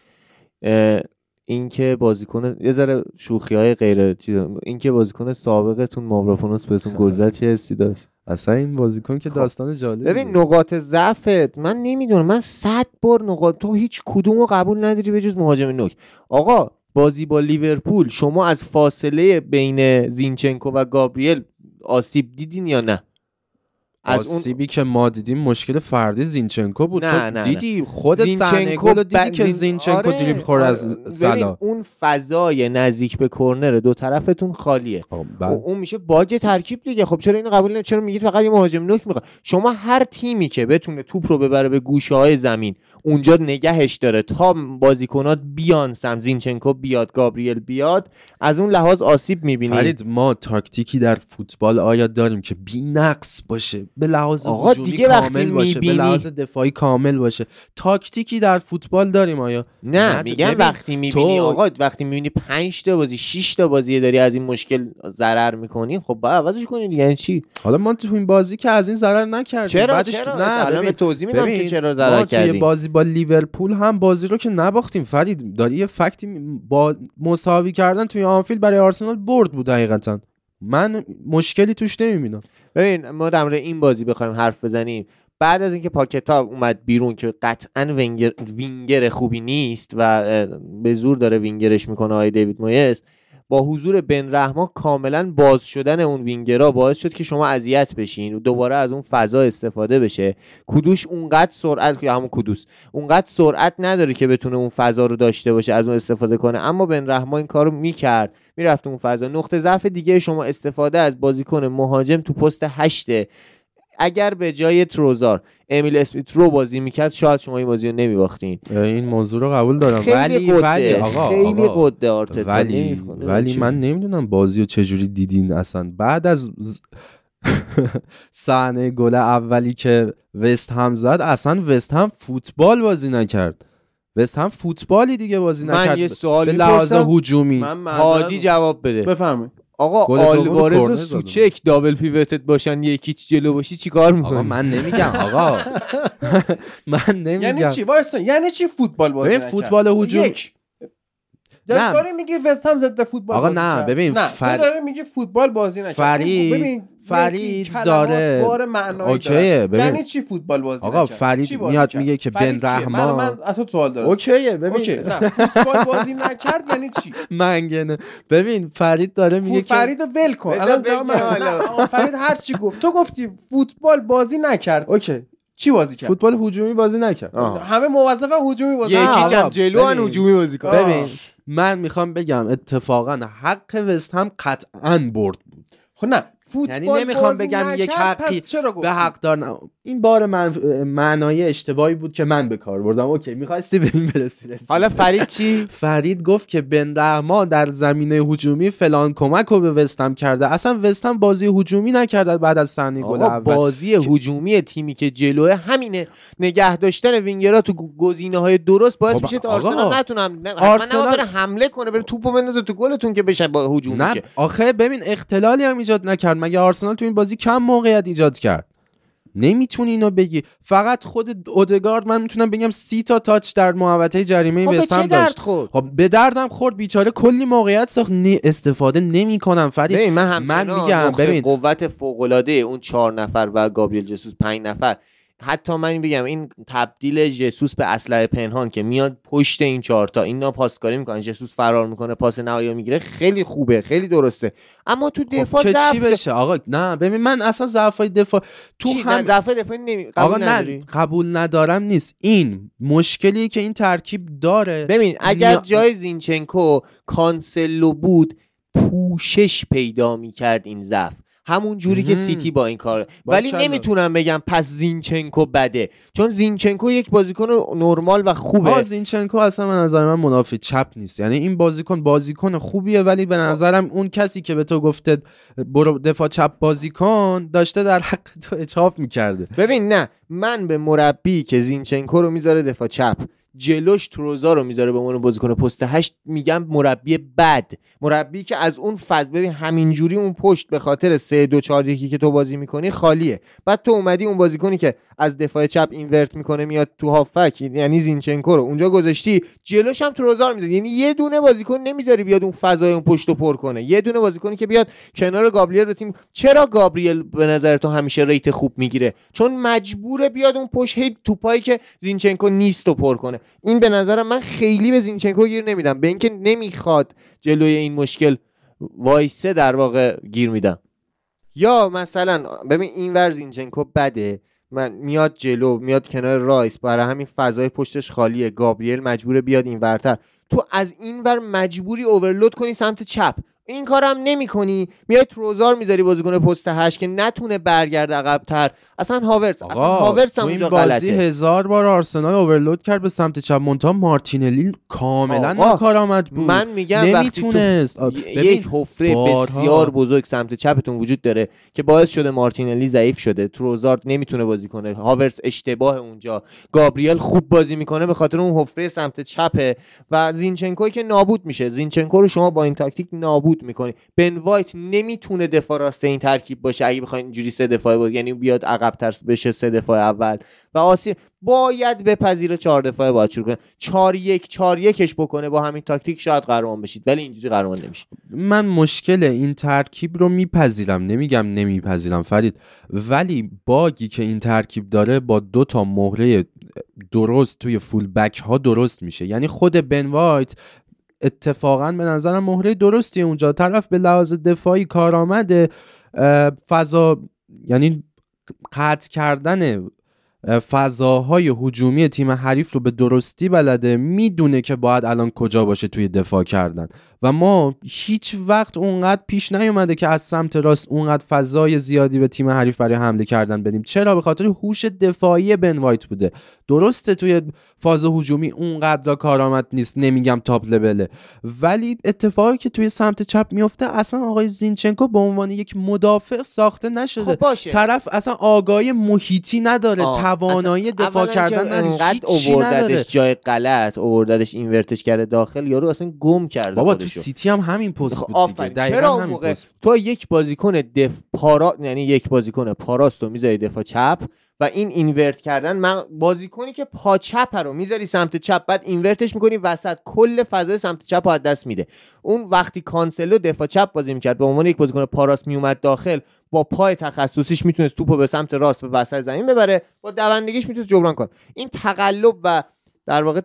اه، این که بازیکن یه ذره شوخی های غیر چیز. این که بازیکن سابقتون ماوراپونوس بهتون گل زد چه حسی داشت؟ اصلا این بازیکن که خب. داستان جالبی ببین. نقاط ضعفت من نمی‌دونم من صد بار نقاط تو هیچ کدوم رو قبول نداری به جز مهاجم نوک آقا بازی با لیورپول شما از فاصله بین زینچنکو و گابریل آسیب دیدین یا نه از اون آسیبی که ما دیدیم مشکل فردی زینچنکو بود. نه، نه، نه. دیدی خودت صحنه گل رو دیدی ب- که زین- زینچنکو آره، دریبل خورد از آره. ببین، سلا. اون فضای نزدیک به کرنر دو طرفتون خالیه. خب، و بعد اون میشه باگ ترکیب دیگه. خب چرا اینو قبول نه چرا میگید فقط یه مهاجم نوک می‌خواد؟ شما هر تیمی که بتونه توپ رو ببره به گوشه های زمین اونجا نگهش داره تا بازیکنات بیان سم زینچنکو بیاد گابریل بیاد از اون لحاظ آسیب می‌بینید فرید ما تاکتیکی در فوتبال آیا داریم که بی نقص باشه؟ به لحاظ آقا دیگه وقتی باشه به می‌بینی- لحاظ دفاعی کامل باشه. تاکتیکی در فوتبال داریم آیا؟ نه نه، میگم ببین، وقتی می‌بینی تو- آقا وقتی می‌بینی 5 تا بازی 6 تا بازی داری از این مشکل ضرر می‌کنی خب باید عوضش کنی دیگه. یعنی چی؟ حالا ما تو این بازی که از این ضرر نکردیم چرا بعدش چرا؟ نه الان توضیح میدم که چرا ضرر توی کردی بازی با لیورپول هم بازی رو که نباختیم. فرید داری یه فکتی با مساوی کردن توی آنفیلد برای آرسنال برد بود حقیقتا. من مشکلی توش نمی‌بینم. ببین ما در مورد این بازی بخوایم حرف بزنیم. بعد از اینکه پاکتا اومد بیرون که قطعا winger, winger خوبی نیست و به زور داره وینگرش می‌کنه آقای دیوید مویس با حضور بن رحما کاملا باز شدن اون وینگرها باعث شد که شما اذیت بشین. و دوباره از اون فضا استفاده بشه. کودوش اونقدر سرعت یا همون کودوس اونقدر سرعت نداره که بتونه اون فضا رو داشته باشه از اون استفاده کنه. اما بن رحما این کارو می‌کرد. می‌رفت اون فضا. نقطه ضعف دیگه شما استفاده از بازیکن مهاجم تو پست هشته. اگر به جای تروزار امیل اسمیت رو بازی می‌کرد شاید شما این بازی رو نمیباختین. این موضوع رو قبول دارم. خیلی ولی قده ولی آقا خیلی آقا، قده آرتتا. ولی. ولی؟ من نمی‌دونم بازی رو چجوری دیدین اصلا. بعد از ز- صحنه گل اولی که وست هم زد اصلا وست هم فوتبال بازی نکرد. وست هم فوتبالی دیگه بازی من نکرد. یه سوال به لحاظ هجومی. من هادی جواب بده. بفرمایید. آقا آلوارز و. سوچک دابل پیوتت باشن یکیچ جلو باشی چیکار آقا می‌کنی؟ من نمیگم آقا. من نمیگم. یعنی چی وایسا یعنی چی فوتبال بازی؟ فوتبال هجوم- داری میگی وست هم ضد فوتبال آقا بازی نه، کرد. ببین، نه فر- تو داری میگی فوتبال بازی نکرد. فرید- این- ببین فرید داره- بار معنایی اوکیه،. ببین. یعنی چی فوتبال بازی آقا نکرد؟ فرید میاد؟ میگه که فرید بن رحمان- من از تو سوال دارم. اوکیه ببین. اوکی. نه فوتبال بازی نکرد یعنی چی؟ منگنه. ببین فرید داره میگه که فرید رو ول کن. الان فرید هر چی گفت. تو گفتی فوتبال بازی نکرد. اوکی. چی بازی کرد؟ فوتبال هجومی بازی نکرد. همه موظفن هجومی بازی یکی چم جلو ان ببین. هجومی بازی کن ببین من می‌خوام بگم اتفاقا حق وست هم قطعا برد بود. خب نه یعنی نمی‌خوام بگم یک حقی؟ به حق دار نه. این بار من معنای اشتباهی بود که من به کار بردم. اوکی می‌خواستی به این برسی. حالا فرید چی؟ فرید گفت که بن رحمان در زمینه هجومی فلان کمک رو به وستم کرده. اصلا وستم بازی هجومی نکرده بعد از صحنه گل اول. بازی هجومی تیمی که جلوه همینه. نگه داشتن وینگرها تو گزینه های درست باعث خب میشه تا آرسنال نتونم آرسنال- حمله کنه بره توپو بندازه تو گلتون که بشه با هجوم نه آخه ببین اختلالی هم ایجاد نکرد. مگه آرسنال تو این بازی کم موقعیت ایجاد کرد؟ نمی‌تونی اینو بگی. فقط خود اودگارد من می‌تونم بگم سی تا تاچ در محوطه جریمه خب به وست چه هم درد داشت. خورد؟ خب به دردم خورد بیچاره کلی موقعیت ساخت. نی- استفاده نمی‌کنم. فرید ببین من من میگم ببین. قوت فوق العاده اون چهار نفر و گابریل جسوس پنج نفر. حتی من بگم این تبدیل جسوس به اسلحه پنهان که میاد پشت این چهار تا اینا پاسکاری می‌کنن جسوس فرار می‌کنه پاس نهایی می‌گیره خیلی خوبه خیلی درسته. اما تو دفاع خب ضعف چی بشه آقا نه ببین من اصلا ضعفای دفاع تو چی؟ هم نه ضعف دفاعی نمی... آقا قبول نه نداری؟ قبول ندارم نیست. این مشکلی که این ترکیب داره. ببین اگر جای زینچنکو کانسلو بود پوشش پیدا می‌کرد این ضعف. همون جوری که مهم. سیتی با این کار ولی. نمی‌تونم بگم پس زینچنکو بده. چون زینچنکو یک بازیکن نرمال و خوبه. زینچنکو اصلا به نظر من مدافع چپ نیست. یعنی این بازیکن بازیکن خوبیه ولی به نظرم اون کسی که به تو گفته برو دفاع چپ بازیکن داشته در حق تو اجحاف می‌کرده. ببین نه. من به مربی که زینچنکو رو می‌ذاره دفاع چپ. جلوش تروسار رو می‌ذاره به عنوان بازیکن پست هشت میگم مربی بد. مربی که از اون فاز ببین همینجوری اون پشت به خاطر 3 2 4 1 که تو بازی می‌کنی خالیه. بعد تو اومدی اون بازیکنی که از دفاع چپ invert می‌کنه میاد تو هافبک یعنی زینچنکو رو. اونجا گذاشتی جلوش هم تروسار رو می‌ذاری. یعنی یه دونه بازیکن نمی‌ذاری بیاد اون فضای اون پشت رو پر کنه. یه دونه بازیکنی که بیاد کنار گابریل رو تیم. چرا گابریل به نظر تو همیشه rate خوب می‌گیره؟ چون مجبوره بیاد اون پشت هی توپایی که زینچنکو نیست پر کنه. این به نظرم من خیلی به زینچنکو گیر نمیدم. به اینکه نمی‌خواد جلوی این مشکل وایسه در واقع گیر میدم. یا مثلا ببین این ور زینچنکو بده من میاد جلو میاد کنار رایس برای همین فضای پشتش خالیه گابریل مجبوره بیاد این ورتر. تو از این ور مجبوری overload کنی سمت چپ. این کارم نمی‌کنی. میای تروسار می‌ذاری بازیکن پست هشت که نتونه برگرد عقبتر. اصلا هاورتز اصلا هاورتز هم اونجا بازی غلطه. هزار بار آرسنال overload کرد به سمت چپ. منتها مارتینلی کاملا ناکارآمد بود. من میگم وقتی تو نمی‌تونست. آ، ی- ببین، یک حفره بسیار بزرگ سمت چپتون وجود داره که باعث شده مارتینلی ضعیف شده. تروسارد نمی‌تونه بازی کنه. هاورتز اشتباه اونجا. گابریل خوب بازی می‌کنه به خاطر اون حفره سمت چپه. و زینچنکوی که نابود میشه. زینچنکو رو شما با این تاکتیک نابود می‌کنی. بن وایت نمی‌تونه دفاع راست این ترکیب باشه. اگه بخواین اینجوری سه دفاعه بود یعنی بیاد عقب تر بشه سه دفاع اول. و آسی باید بپذیره چهار دفاعه باید شروع کنه. چهار یک چهار یکش بکنه با همین تاکتیک شاید قهرمان بشید ولی اینجوری قهرمان نمیشه. من مشکل این ترکیب رو میپذیرم. نمیگم نمیپذیرم فرید. ولی باگی که این ترکیب داره با دو تا مهره درست توی فول بک ها درست میشه. یعنی خود بن وایت اتفاقا به نظرم مهره درستی اونجا. طرف به لحاظ دفاعی کارآمده اه، فضا یعنی قطع کردن اه، فضاهای هجومی تیم حریف رو به درستی بلده می‌دونه که باید الان کجا باشه توی دفاع کردن. و ما هیچ وقت اونقدر پیش نیومده که از سمت راست اونقدر فضای زیادی به تیم حریف برای حمله کردن بدیم چرا؟ به خاطر هوش دفاعی بن وایت بوده. درسته توی فاز هجومی اونقدر کارآمد نیست نمیگم تاپ لوله ولی اتفاقی که توی سمت چپ میفته اصلا آقای زینچنکو به عنوان یک مدافع ساخته نشده. خب باشه. طرف اصلا آگاهی محیطی نداره آه، توانایی دفاع کردن نداره. اوورددش جای غلط آوردتش invert ش کرده داخل یارو اصلا گم کرده بابا تو. سیتی هم همین پست خب بود دیگه. آفرین. چرا اون موقع. تو یک بازیکن دف پارا یعنی یک بازیکن پا راست رو می‌ذاری دفاع چپ و این invert کردن من بازیکنی که پا چپ رو می‌ذاری سمت چپ بعد invert ش می‌کنی وسط کل فضای سمت چپ رو از دست میده. اون وقتی کانسلو دفاع چپ بازی می‌کرد به عنوان یک بازیکن پا راست میومد داخل با پای تخصصیش می‌تونست توپو به سمت راست و وسط زمین ببره با دوندگیش می‌تونست جبران کنه. این تقلب و در واقع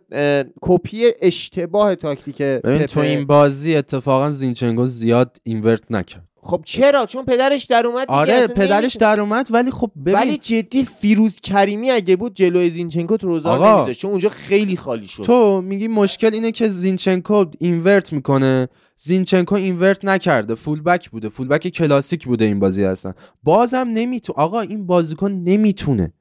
کپی اشتباه تاکتیک ببین تو. این بازی اتفاقا زینچنکو زیاد invert نکرد. خب چرا؟ چون پدرش در اومد دیگه آره پدرش. در اومد ولی خب ببین ولی جدی فیروز کریمی اگه بود جلوی زینچنکو تروسارد آقا. نمیذاشت چون اونجا خیلی خالی شد. تو میگی مشکل اینه که زینچنکو invert می‌کنه. زینچنکو invert نکرده. full back بوده. full back کلاسیک بوده این بازی هستن بازم نمی‌تونه آقا این بازیکن نمی‌تونه.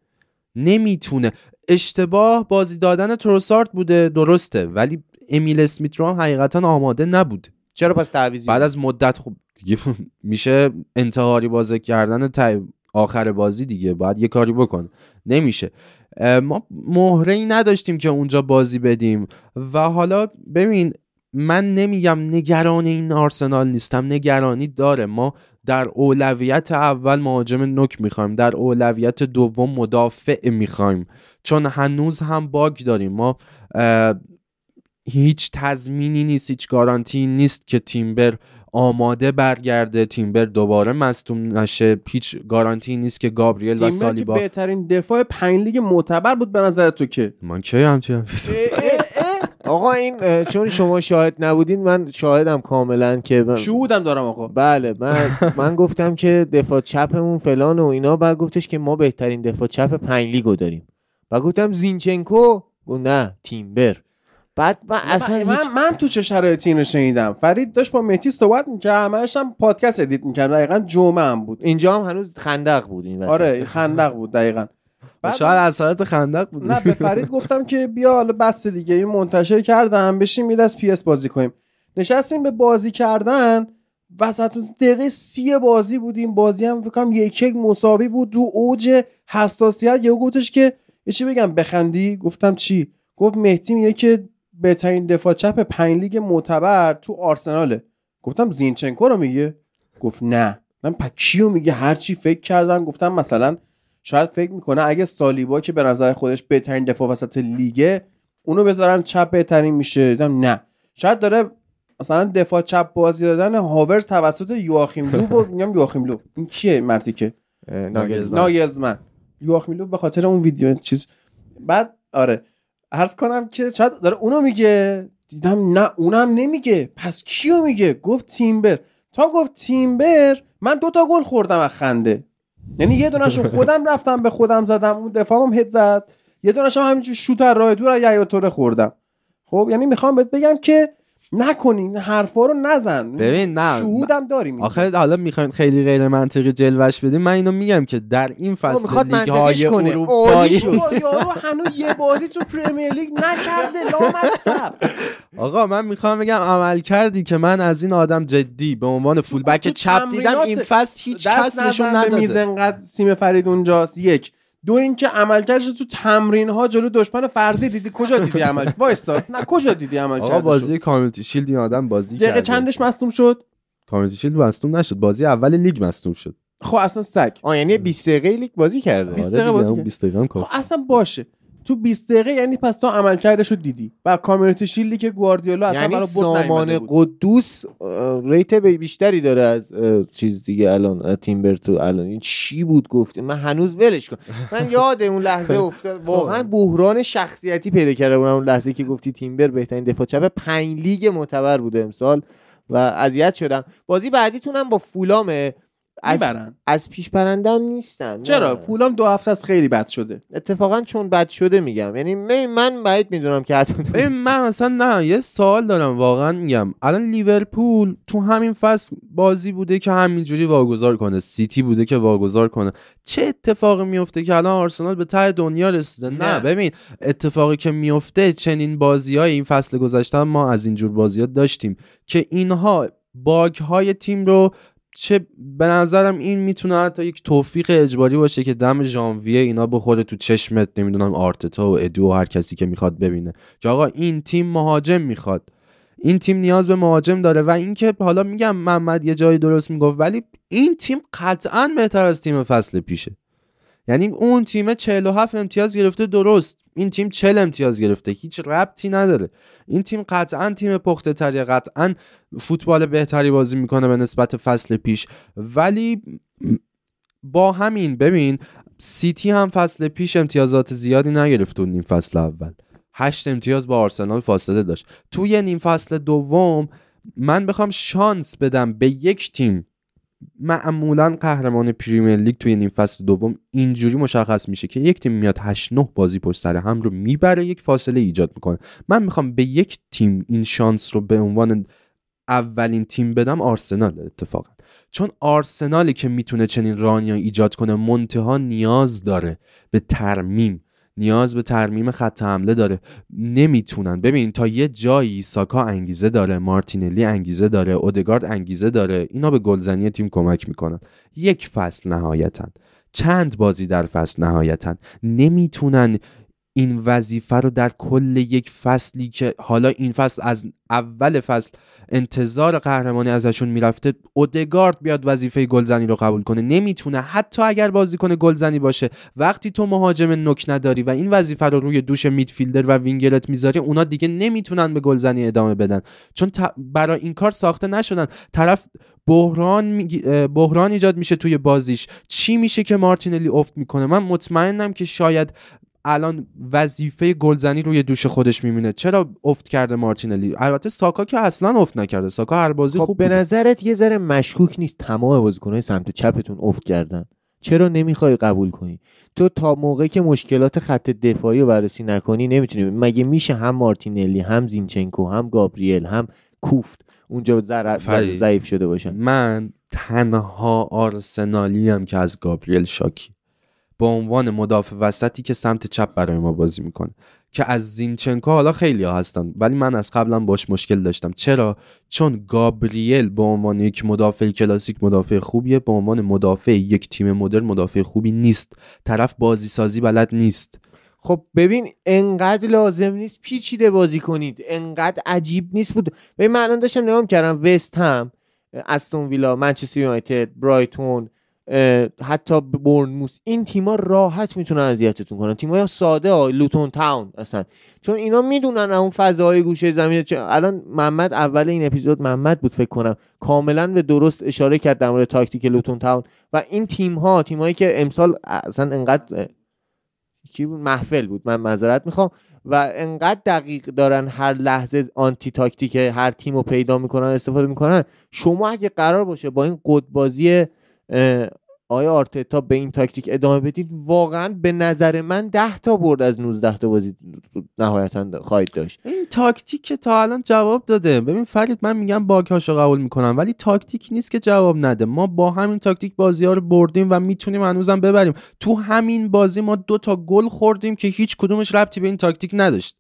نمی‌تونه. اشتباه بازی دادن تروسارت بوده درسته. ولی امیل اسمیت رو هم حقیقتا آماده نبوده چرا پس تعویضی بعد؟ از مدت خب دیگه میشه انتحاری بازی کردن تا آخر بازی دیگه. باید یه کاری بکن. نمیشه. ما مهره ای نداشتیم که اونجا بازی بدیم. و حالا ببین من نمیگم نگران این آرسنال نیستم. نگرانی داره. ما در اولویت اول مهاجم نوک می‌خوایم در اولویت دوم مدافع می‌خوایم. چون هنوز هم باگ داریم. ما هیچ تضمینی نیست هیچ گارانتی نیست که تیمبر آماده برگرده تیمبر دوباره مصدوم نشه. هیچ گارانتی نیست که گابریل و تیمبر که سالیبا بهترین دفاع پنج لیگ معتبر بود به نظر تو که. من کی همچین آقا این چون شما شاهد نبودین من شاهدم کاملا که من- شهودم دارم آقا. بله من من گفتم که دفاع چپمون فلان و اینا بعد گفتش که ما بهترین دفاع چپ پنج لیگو داریم. و گفتم زینچنکو؟ گفت نه تیمبر. بعد من اصلا من, هیچ من تو چه شرایطی اینو شنیدم؟ فرید داشت با مهدی صحبت می‌کرد همش هم پادکست edit می‌کرد دقیقا جمعه هم بود. اینجا هم هنوز خندق بود این وسط. آره خندق بود دقیقا. شاید از حالت خندق بود نه به فرید گفتم که بیا حالا بس دیگه این منتشر کردم بشیم یه دست PES بازی کنیم. نشستیم به بازی کردن وسط دقیقه سی بازی بودیم. بازی هم فکر کنم یک یک مساوی بود. رو اوج حساسیت یهو گفتش که یه چی بگم بخندی؟ گفتم چی؟ گفت مهدی میگه که بهترین دفاع چپ پنج لیگ معتبر تو آرسناله. گفتم زینچنکو رو میگه؟ گفت نه. من پکیو میگه هر چی فکر کردم گفتم مثلا شاید فکر می‌کنه اگه سالیبا که به نظر خودش بهترین دفاع وسط لیگه اونو بذارم چپ بهترین میشه. دیدم نه. شاید داره مثلا دفاع چپ بازی دادن هاورتز توسط یواخیم لو و میگم یواخیم لو این کیه مرتیکه. ناگلزمن. یواخیم لو به خاطر اون ویدیو چیز. بعد آره. عرض کنم که شاید داره اونو میگه. دیدم نه اونم نمیگه. پس کیو میگه؟ گفت تیمبر. تا گفت تیمبر من دوتا گل خوردم از خنده. یعنی یه دونشو خودم رفتم به خودم زدم اون دفاعم هد زد. یه دونشم همینجور شوت از راه دور از یحیی توره خوردم. خب یعنی می‌خوام بهت بگم که نکنین حرفا رو نزن. ببین نه شهودم داریم. آخه حالا می‌خواین خیلی غیر منطقی جلوش بدیم من اینو میگم که در این فصل لیگ های کنه. اروپایی یارو هنوز یه بازی تو پرمیر لیگ نکرده لامصب. آقا من می‌خوام بگم عمل کردی که من از این آدم جدی به عنوان فولبک تو چپ دیدم این فصل هیچ کس نشون به میز نداده انقدر سیم فرید اونجاست. یک. دو اینکه عملکردش تو تمرین ها جلو دشمن فرضی دیدی. کجا دیدی عمل وایسا نه کجا دیدی عمل آقا بازی کامیونیتی شیلد این آدم بازی دقیقه کرده. چندش مصدوم شد؟ کامیونیتی شیلد مصدوم نشد. بازی اول لیگ مصدوم شد. خب اصلا سگ. آه یعنی 20 دقیقه لیگ بازی کرده. 20 آره دقیقه دیگه، بازی اون کرد. 20 دقیقه هم خب. اصلا باشه. تو 20 دقیقه یعنی پس تو عملکردش رو دیدی. و کامیونیتی شیلدی که گواردیولا اصلا یعنی برای برد سامان. قدوس ریت بیشتری داره از چیز دیگه الان تیمبرتو الان. این چی بود گفته من هنوز ولش کن. من یاد اون لحظه افتاد. واقعا بحران شخصیتی پیدا کرده بودم. اون لحظه که گفتی تیمبر بهترین دفاع چپ پنج لیگ معتبر بوده امسال و اذیت شدم. بازی بعدیتونم با فولامه. از, می‌برن. از پیش برندم نیستن چرا؟ نه. فولام دو هفته از خیلی بد شده. اتفاقا چون بد شده میگم. یعنی من- من بعید می‌دونم که ببین من اصلا نه یه سوال دارم واقعا میگم. الان لیورپول تو همین فصل بازی بوده که همینجوری واگذار کنه. سیتی بوده که واگذار کنه. چه اتفاقی میفته که الان آرسنال به ته دنیا رسیده؟ نه, نه. ببین اتفاقی که میفته چنین بازی های این فصل گذشته ما از اینجور بازی ها داشتیم که اینها باگ های تیم رو چه به نظرم این می‌تونه حتی یک توفیق اجباری باشه که دم ژانویه اینا بخوره تو چشمت نمی‌دونم آرتتا و ادو و هر کسی که می‌خواد ببینه. که آقا این تیم مهاجم می‌خواد. این تیم نیاز به مهاجم داره و اینکه حالا میگم محمد یه جایی درست می‌گفت ولی این تیم قطعا بهتر از تیم فصل پیشه. یعنی اون تیم 47 امتیاز گرفته درست. این تیم 40 امتیاز گرفته. هیچ ربطی نداره. این تیم قطعا تیم پخته تری قطعا فوتبال بهتری بازی می‌کنه به نسبت فصل پیش. ولی با همین ببین سیتی هم فصل پیش امتیازات زیادی نگرفت نیم فصل اول. هشت امتیاز با آرسنال فاصله داشت. توی نیم فصل دوم من بخوام شانس بدم به یک تیم معمولا قهرمان پریمیر لیگ توی نیم فصل دوم اینجوری مشخص میشه که یک تیم میاد 8 9 بازی پشت سر هم رو می‌بره یک فاصله ایجاد می‌کنه. من می‌خوام به یک تیم این شانس رو به عنوان اولین تیم بدم آرسنال اتفاقا. چون آرسنالی که می‌تونه چنین رانیا ایجاد کنه منتها نیاز داره به ترمیم نیاز به ترمیم خط حمله داره. نمی‌تونن. ببین تا یه جایی ساکا انگیزه داره مارتینلی انگیزه داره اودگارد انگیزه داره اینا به گلزنی تیم کمک می‌کنن. یک فصل نهایتا. چند بازی در فصل نهایتا. نمی‌تونن این وظیفه رو در کل یک فصلی که حالا این فصل از اول فصل انتظار قهرمانی ازشون می‌رفته اودگارد بیاد وظیفه گلزنی رو قبول کنه. نمی‌تونه. حتی اگر بازیکن گلزنی باشه. وقتی تو مهاجم نوک نداری و این وظیفه رو روی دوش میدفیلدر و وینگرت می‌ذاری اونا دیگه نمی‌تونن به گلزنی ادامه بدن. چون برای این کار ساخته نشدن. طرف بحران بحران ایجاد میشه توی بازیش. چی میشه که مارتینلی افت می‌کنه؟ من مطمئنم که شاید الان وظیفه گلزنی روی دوش خودش می‌بینه چرا افت کرده مارتینلی؟ البته ساکا که اصلا افت نکرده. ساکا هر بازی خب خوب به بوده. نظرت یه ذره مشکوک نیست تمام بازیکنهای سمت چپتون افت کردن؟ چرا نمی‌خوای قبول کنی؟ تو تا موقعی که مشکلات خط دفاعی رو بررسی نکنی نمی‌تونی. مگه میشه هم مارتینلی هم زینچنکو هم گابریل هم کوفت اونجا. ضعیف شده باشن؟ من تنها آرسنالی هم که از گابریل شاکی. به عنوان مدافع وسطی که سمت چپ برای ما بازی می‌کنه. که از زینچنکو حالا خیلی ها هستن ولی من از قبلا باش مشکل داشتم. چرا؟ چون گابریل به عنوان یک مدافع کلاسیک مدافع خوبیه به عنوان مدافع یک تیم مدرن مدافع خوبی نیست. طرف بازی سازی بلد نیست. خب ببین انقدر لازم نیست پیچیده بازی کنید. انقدر عجیب نیست فوت ببین من الان داشتم نگاه کردم وست هم استون ویلا منچستر یونایتد برایتون حتی بورنموس این تیما راحت می‌تونن اذیتتون کنن. تیمای ساده ها لوتون تاون اصلا چون اینا می‌دونن اون فضاهای گوشه زمین الان محمد اول این اپیزود محمد بود فکر کنم. کاملا به درست اشاره کرد در مورد تاکتیک لوتون تاون. و این تیم ها تیم هایی که امسال اصلا انقدر کی بود؟ محفل بود. من معذرت می‌خوام. و انقدر دقیق دارن هر لحظه anti تاکتیک هر تیم رو پیدا می‌کنن استفاده می‌کنن. شما اگه قرار باشه با این قدبازی‌های آرتتا به این تاکتیک ادامه بدید. واقعا به نظر من 10 تا برد از 19 تا بازی نهایتا خواهید داشت. این تاکتیک که تا الان جواب داده. ببین فرید من میگم bug هاشو قبول می‌کنم ولی تاکتیک نیست که جواب نده. ما با همین تاکتیک بازی ها رو بردیم و می‌تونیم هنوزم ببریم. تو همین بازی ما دو تا گل خوردیم که هیچ کدومش ربطی به این تاکتیک نداشت.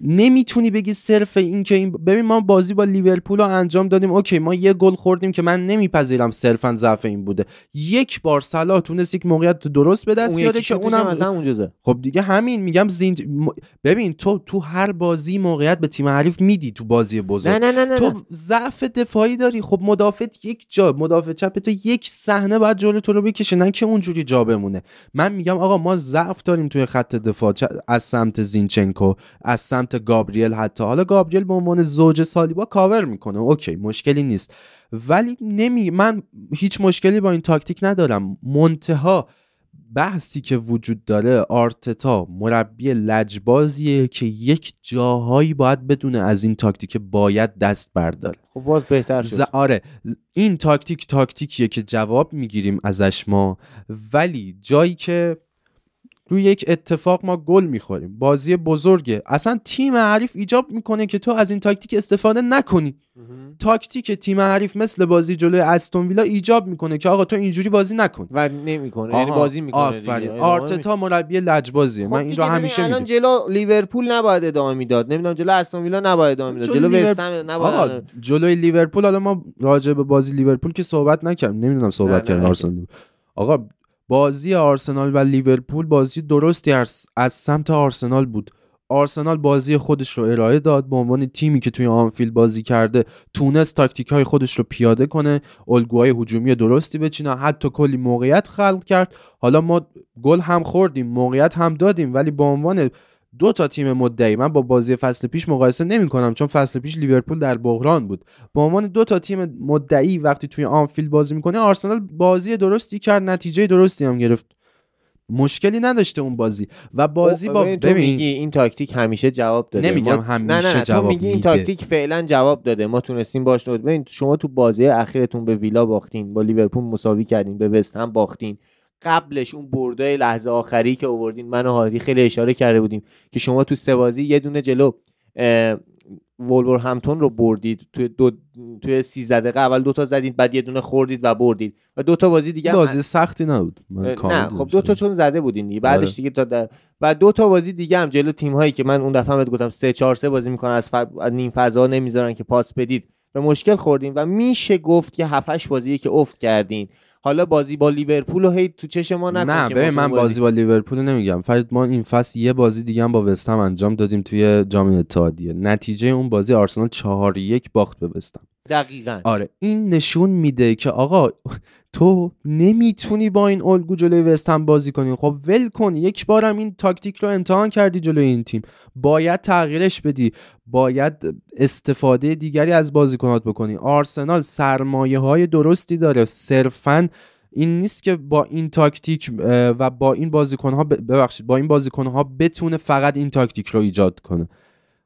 نمی‌تونی بگی صرف این که این ببین ما بازی با لیورپول رو انجام دادیم. OK ما یه گل خوردیم که من نمیپذیرم صرفا ضعف این بوده. یک بار صلاح تونست یک موقعیت درست به دست بیاره که اونم از جزه. خب دیگه همین میگم زینج م- ببین تو تو هر بازی موقعیت به تیم حریف میدی تو بازی بزرگ. نه نه نه نه, تو. ضعف دفاعی داری. خب مدافع یک جا مدافع چپ تو یک صحنه باید جلو تو رو بکشه نه که اونجوری جا بمونه. من میگم آقا ما ضعف داریم توی خط دفاع از سمت زینچنکو از سمت گابریل حتی. حالا گابریل به عنوان زوج سالیبا کاور می‌کنه. OK مشکلی نیست. ولی نمی من هیچ مشکلی با این تاکتیک ندارم. منتها بحثی که وجود داره آرتتا مربی لجبازیه که یک جاهایی باید بدونه از این تاکتیک باید دست برداره. خب باز بهتر شد. ز... آره این تاکتیک تاکتیکیه که جواب می‌گیریم ازش ما. ولی جایی که روی یک اتفاق ما گل می‌خوریم. بازی بزرگه. اصلا تیم حریف ایجاب می‌کنه که تو از این تاکتیک استفاده نکنی. تاکتیک تیم حریف مثل بازی جلوی استون ویلا ایجاب می‌کنه که آقا تو اینجوری بازی نکن. و نمی‌کنه. یعنی بازی می‌کنه آفرین. آرتتا مربی لجبازیه. من این رو همیشه خب الان میگم. جلو لیورپول نباید ادامه می‌داد. نمی‌دونم جلو استون ویلا نباید ادامه می‌داد. جلو وستهم آقا نباید جلوی لیورپول حالا ما راجع به بازی لیورپول که صحبت نکردیم. نمی‌دونم صحبت نه. آرسنال. آقا بازی آرسنال و لیورپول بازی درستی از, سمت آرسنال بود. آرسنال بازی خودش رو ارائه داد به عنوان تیمی که توی آنفیلد بازی کرده تونست تاکتیک های خودش رو پیاده کنه الگوهای هجومی درستی بچینه حتی کلی موقعیت خلق کرد. حالا ما گل هم خوردیم موقعیت هم دادیم ولی به عنوان دو تا تیم مدعی. من با بازی فصل پیش مقایسه نمی کنم چون فصل پیش لیورپول در بحران بود. به عنوان دو تا تیم مدعی وقتی توی آنفیلد بازی می‌کنه آرسنال بازی درستی کرد نتیجه درستی هم گرفت. مشکلی نداشته اون بازی. و بازی با ببین تو میگی این تاکتیک همیشه جواب داده. نمیگم ما- همیشه نه نه نه جواب تو میگی این میده. تاکتیک فعلا جواب داده. ما تونستیم باش ببین شما تو بازی اخیرتون به ویلا باختین با لیورپول مساوی کردین به وست هم باختین. قبلش اون بردای لحظه آخری که آوردین من و هادی خیلی اشاره کرده بودیم که شما تو سه بازی یه دونه جلو وولور همتون رو بردید. توی دو توی 13 دقیقه اول دو تا زدید بعد یه دونه خوردید و بردید. و دو تا بازی دیگه هم بازی سختی نبود. من نه خب دو تا. چون زده بودین دیگه. بعدش آره. دیگه تا در... و دو تا بازی دیگه هم جلو تیم هایی که من اون دفعه بهت گفتم 3 4 3 بازی می‌کنن از, ف... از نیم فضا نمی‌ذارن که پاس بدید. به مشکل خوردین و میشه گفت که 7 8 بازی که افت کردین. حالا بازی با لیورپول رو هی تو چش ما نکن نه که من بازی با لیورپول نمیگم. فرید ما این فصل یه بازی دیگه هم با وستهم انجام دادیم توی جام اتحادیه. نتیجه اون بازی آرسنال چهار یک باخت به وستهم دقیقاً. آره این نشون میده که آقا تو نمی‌تونی با این الگو جلوی وستهم بازی کنی. خب ول کن. یک بارم این تاکتیک رو امتحان کردی جلوی این تیم. باید تغییرش بدی. باید استفاده دیگری از بازیکنات بکنی. آرسنال سرمایه های درستی داره. صرفا این نیست که با این تاکتیک و با این بازیکن ها ببخشید با این بازیکن ها بتونه فقط این تاکتیک رو ایجاد کنه.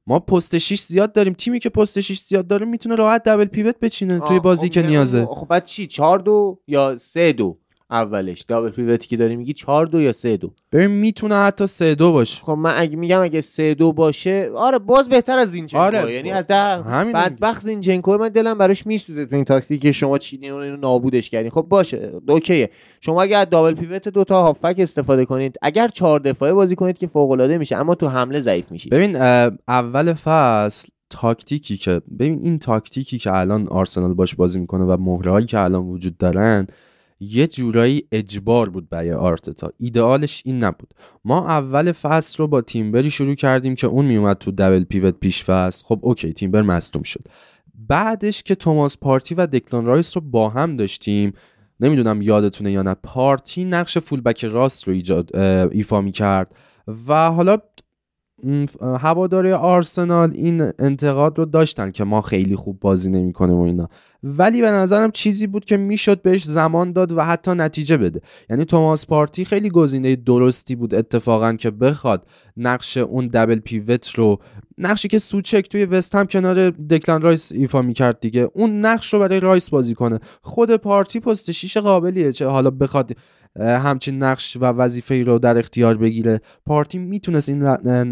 ما پست 6 زیاد داریم. تیمی که پست 6 زیاد داره می‌تونه راحت double pivot بچینه توی بازی خب که نیازه. خب بعد چی؟ 4 دو یا 3 دو؟ اولش. double pivot ی که داری میگی 4 دو یا 3 دو؟ ببین می‌تونه حتی 3 2 باشه. خب من اگه میگم اگه 3 دو باشه آره باز بهتر از زینچنکو آره. یعنی از در بدبخت زینچنکو من دلم براش میسوزه تو این تاکتیک که شما اون اینو نابودش کردین. خب باشه okay ه. شما اگر از double pivot دو تا هافبک استفاده کنید اگر چهار دفاعه بازی کنید که فوق العاده میشه اما تو حمله ضعیف میشید. ببین اول فصل تاکتیکی که ببین این تاکتیکی که الان آرسنال باش بازی می‌کنه و مهره‌هایی که الان وجود دارن یه جورایی اجبار بود برای آرتتا. ایدئالش این نبود. ما اول فصل رو با تیمبری شروع کردیم که اون میومد تو double pivot پیش فصل. خب okay تیمبر مصدوم شد. بعدش که توماس پارتی و دکلان رایس رو با هم داشتیم نمی‌دونم یادتونه یا نه پارتی نقش fullback راست رو ایفا می‌کرد و حالا هواداری آرسنال این انتقاد رو داشتن که ما خیلی خوب بازی نمی‌کنیم و اینا. ولی به نظرم چیزی بود که می‌شد بهش زمان داد و حتی نتیجه بده. یعنی توماس پارتی خیلی گزینه درستی بود اتفاقا که بخواد نقش اون double pivot رو نقشی که سوچک توی وست هم کنار دکلان رایس ایفا می‌کرد دیگه. اون نقش رو برای رایس بازی کنه. خود پارتی پست شیش قابلیه چه حالا بخواد همچین نقش و وظیفه ای رو در اختیار بگیره. پارتی می‌تونست این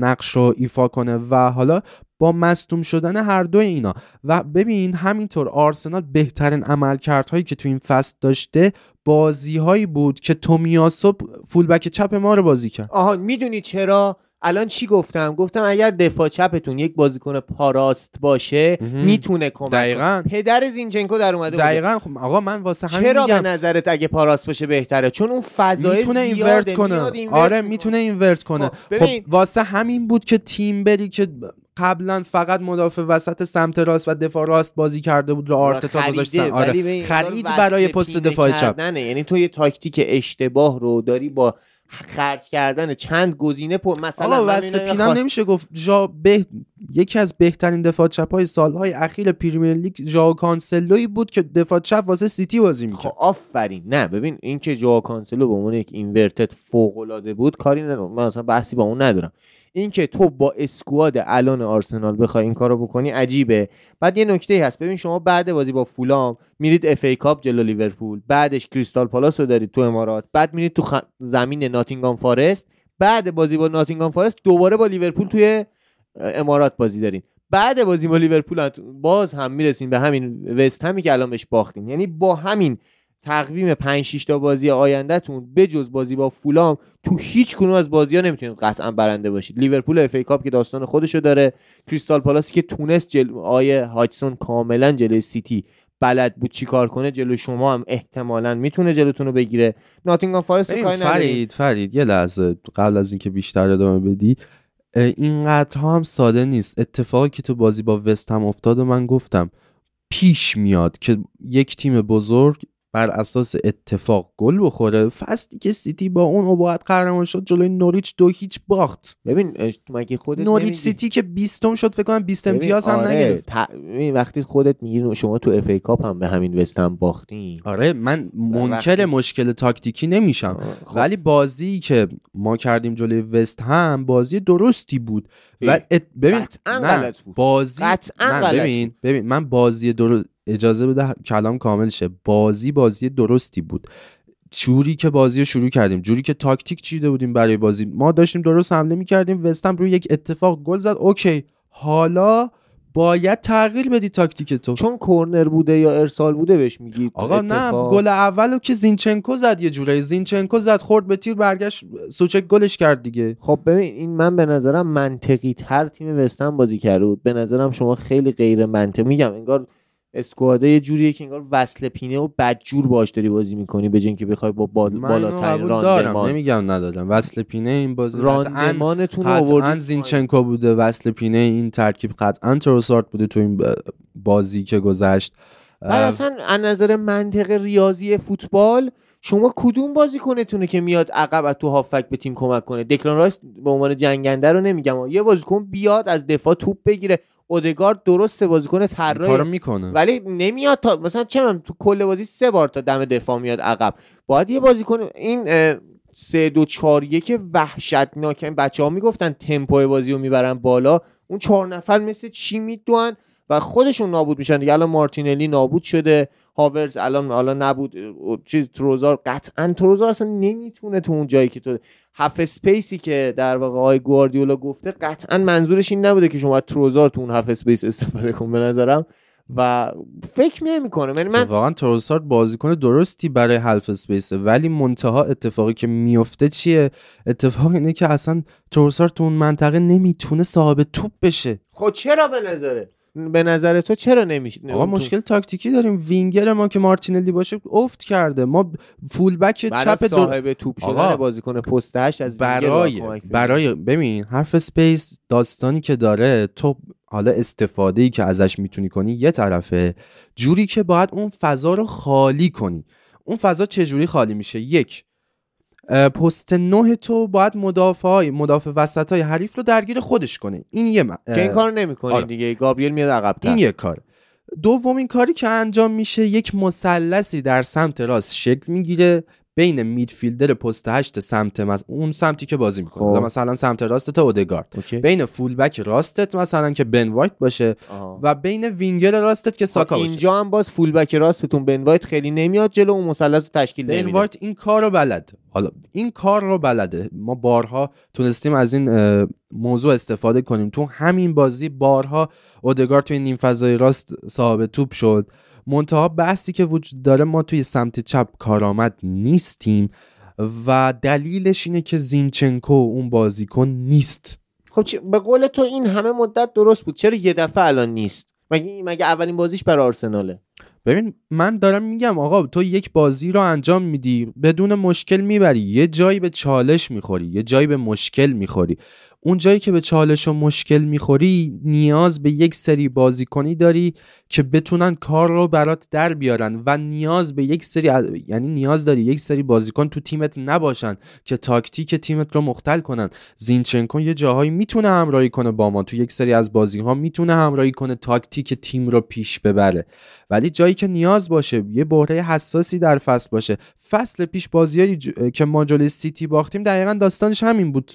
نقش رو ایفا کنه و حالا با مصدوم شدن هر دو اینا. و ببین همینطور آرسنال بهترین عملکردهایی که تو این فصل داشته بازی هایی بود که تومیاسو فولبک چپ ما رو بازی کرد. آها می‌دونی چرا؟ الان چی گفتم؟ گفتم اگر دفاع چپتون یک بازیکن پاراست باشه می‌تونه کمک دقیقاً. پدر زینچنکو در اومده دقیقاً. خب آقا من واسه همین چرا به نظرت اگه پاراست باشه بهتره؟ چون اون فضای می‌تونه اینورت کنه. آره. می‌تونه اینورت کنه. خب،. خب واسه همین بود که تیم بری که قبلا فقط مدافع وسط سمت راست و دفاع راست بازی کرده بود رو آرتتا گذاشتن. آره. خرید برای پست دفاع چپ. کردنه. یعنی تو یه تاکتیک اشتباه رو داری با خرج کردن چند گزینه پر مثلا وصل پینم خا- نمیشه گفت جا به... یکی از بهترین دفاع چپ های سالهای اخیر پریمیر لیگ ژائو کانسلوی بود که دفاع چپ واسه سیتی بازی خب می‌کرد آفرین. نه ببین این که ژائو کانسلو به عنوان یک inverted فوق العاده بود کاری ندارم. من اصلا بحثی با اون ندارم. این که تو با squad الان آرسنال بخوای این کارو بکنی عجیبه. بعد یه نکته هست. ببین شما بعد بازی با فولام میرید FA Cup جلو لیورپول. بعدش کریستال پالاس رو دارید تو امارات. بعد میرید تو خ... زمین ناتینگام فارست بعد بازی با ناتینگام فارست دوباره با لیورپول توی امارات بازی دارین. بعد بازی با لیورپول باز هم می‌رسین به همین وست همی که الان بهش باختین. یعنی با همین تقویم 5 6 تا بازی آیندهتون بجز بازی با فولام تو هیچ کنون از بازی ها نمی‌تونید قطعا برنده باشید. لیورپول اف ای کاپ که داستان خودشو داره کریستال پالاسی که تونست جل آیه هایتسون کاملا جلوی سیتی بلد بود چیکار کنه جلو شما هم احتمالا می‌تونه جلوتون رو بگیره. ناتینگهام فارست رو کاری. فرید فرید یه لحظه. قبل از اینکه بیشتر ادامه بدی اینقدر هم ساده نیست. اتفاقی که تو بازی با وست هم افتاد و من گفتم پیش میاد که یک تیم بزرگ بر اساس اتفاق گل بخوره. فصلی که سیتی با اون ابهت قهرمان شد جلوی نوریچ دو هیچ باخت. ببین مگه خودت نوریچ نمیگی؟ سیتی که 20 شد فکر کنم 20 ببین، امتیاز هم آره، نگرفت. ت- ببین، وقتی خودت میگی شما تو FA Cup هم به همین وست هم باختین. آره من منکر وقتی- مشکل تاکتیکی نمیشم. خب، ولی بازی که ما کردیم جلوی وست هم بازی درستی بود. و ات- ببین نه غلط بود. بازی قطعاً نه ببین ببین من بازی درست اجازه بده کلام کامل شه. بازی بازی درستی بود. جوری که بازی رو شروع کردیم جوری که تاکتیک چیده بودیم برای بازی. ما داشتیم درست حمله می‌کردیم وست هم روی یک اتفاق گل زد. okay. حالا باید تغییر بدی تاکتیک تو. چون کورنر بوده یا ارسال بوده بهش میگی آقا نه اتفاق. گل اولو که زینچنکو زد یه جورایی. زینچنکو زد خورد به تیر برگشت سوچک گلش کرد دیگه. خب ببین این من به نظرم منطقی تر تیم وستن بازی کرده بود. به نظرم شما خیلی غیر منطقی میگم انگار اسکواده یه جوریه که انگار وصل پینه و بدجور باش داری بازی می‌کنی به اینکه بخوای با بال... بالاترین راندمان نمیگم ندادم. وصل پینه این بازی راندمانتون آوردید زینچنکو بوده وصل پینه این ترکیب قطعا تروسارت بوده تو این بازی که گذشت. بعد اصلا از نظر منطق ریاضی فوتبال شما کدوم بازیکنتونه که میاد عقب از تو هافک به تیم کمک کنه؟ دکلان رایس به عنوان جنگنده رو نمیگم. یه بازیکن بیاد از دفاع توپ بگیره. اودگارد درسته بازیکن این کارو طراحی می‌کنه. ولی نمیاد تا مثلا چه من تو کل بازی سه بار تا دم دفاع میاد عقب. باید یه بازیکن این سه دو چهار یک وحشتناک. بچه ها می‌گفتن تمپو بازی رو می‌برن بالا. اون چهار نفر مثل چی میدوان؟ و خودشون نابود میشن دیگه. الان مارتینلی نابود شده. هاورتز الان الان نبود چیز تروزار قطعا تروزار اصلا نمی‌تونه تو اون جایی که تو half space ی که در واقع آقای گواردیولا گفته قطعا منظورش این نبوده که شما تروزار تو اون half space استفاده کن به نظرم و فکر نمی‌کنم. یعنی من واقعا تروسارت بازیکن درستی برای half space ه ولی منتها اتفاقی که میفته چیه؟ اتفاق اینه که اصلا تروسارت تو اون منطقه نمی‌تونه صاحب توپ بشه. خب چرا به نظره به نظر تو چرا نمیشه آقا مشکل تاکتیکی داریم. وینگر ما که مارتینلی باشه افت کرده. ما فول بک چپ در... صاحب توپ شدن بازیکن پست از برای. برای ببین حرف اسپیس داستانی که داره تو حالا استفاده ای که ازش می‌تونی کنی یه طرفه. جوری که باید اون فضا رو خالی کنی. اون فضا چه جوری خالی میشه؟ یک پست نه تو باید مدافع های مدافع وسط های حریف رو درگیر خودش کنه این یه م- که این کار نمی‌کنی آره. دیگه. گابریل میاد عقب این یک کار. دومین کاری که انجام میشه یک مثلثی در سمت راست شکل می‌گیره. بین midfielder پست هشت سمت مس... اون سمتی که بازی می‌کنه. خب. مثلا سمت راستت اودگارد. okay. بین fullback راستت مثلا که بن وایت باشه آها. و بین وینگر راستت که خب ساکا باشه. اینجا هم باز fullback راستتون بن وایت خیلی نمیاد جلو اون مثلث تشکیل بن وایت این کار رو بلد. حالا این کار رو بلده. ما بارها تونستیم از این موضوع استفاده کنیم. تو همین بازی بارها اودگار توی نیم فضای راست صاحب توپ شد. منتها بحثی که وجود داره ما توی سمت چپ کارآمد نیستیم و دلیلش اینه که زینچنکو اون بازیکن نیست. خب چه- به قول تو این همه مدت درست بود. چرا یه دفعه الان نیست؟ مگه مگه اولین بازیش برای آرسناله؟ ببین من دارم میگم آقا تو یک بازی رو انجام میدی بدون مشکل می‌بری. یه جایی به چالش می‌خوری یه جایی به مشکل می‌خوری. اون جایی که به چالش و مشکل می‌خوری نیاز به یک سری بازیکنی داری که بتونن کار رو برات در بیارن و نیاز به یک سری یعنی نیاز داری یک سری بازیکن تو تیمت نباشن که تاکتیک تیمت رو مختل کنن. زینچنکو یه جاهایی می‌تونه همراهی کنه با ما. تو یک سری از بازی ها می‌تونه همراهی کنه تاکتیک تیم رو پیش ببره. ولی جایی که نیاز باشه یه برهه حساسی در فصل باشه. فصل پیش بازیایی ج... که ما جلوی سیتی باختیم دقیقا داستانش همین بود.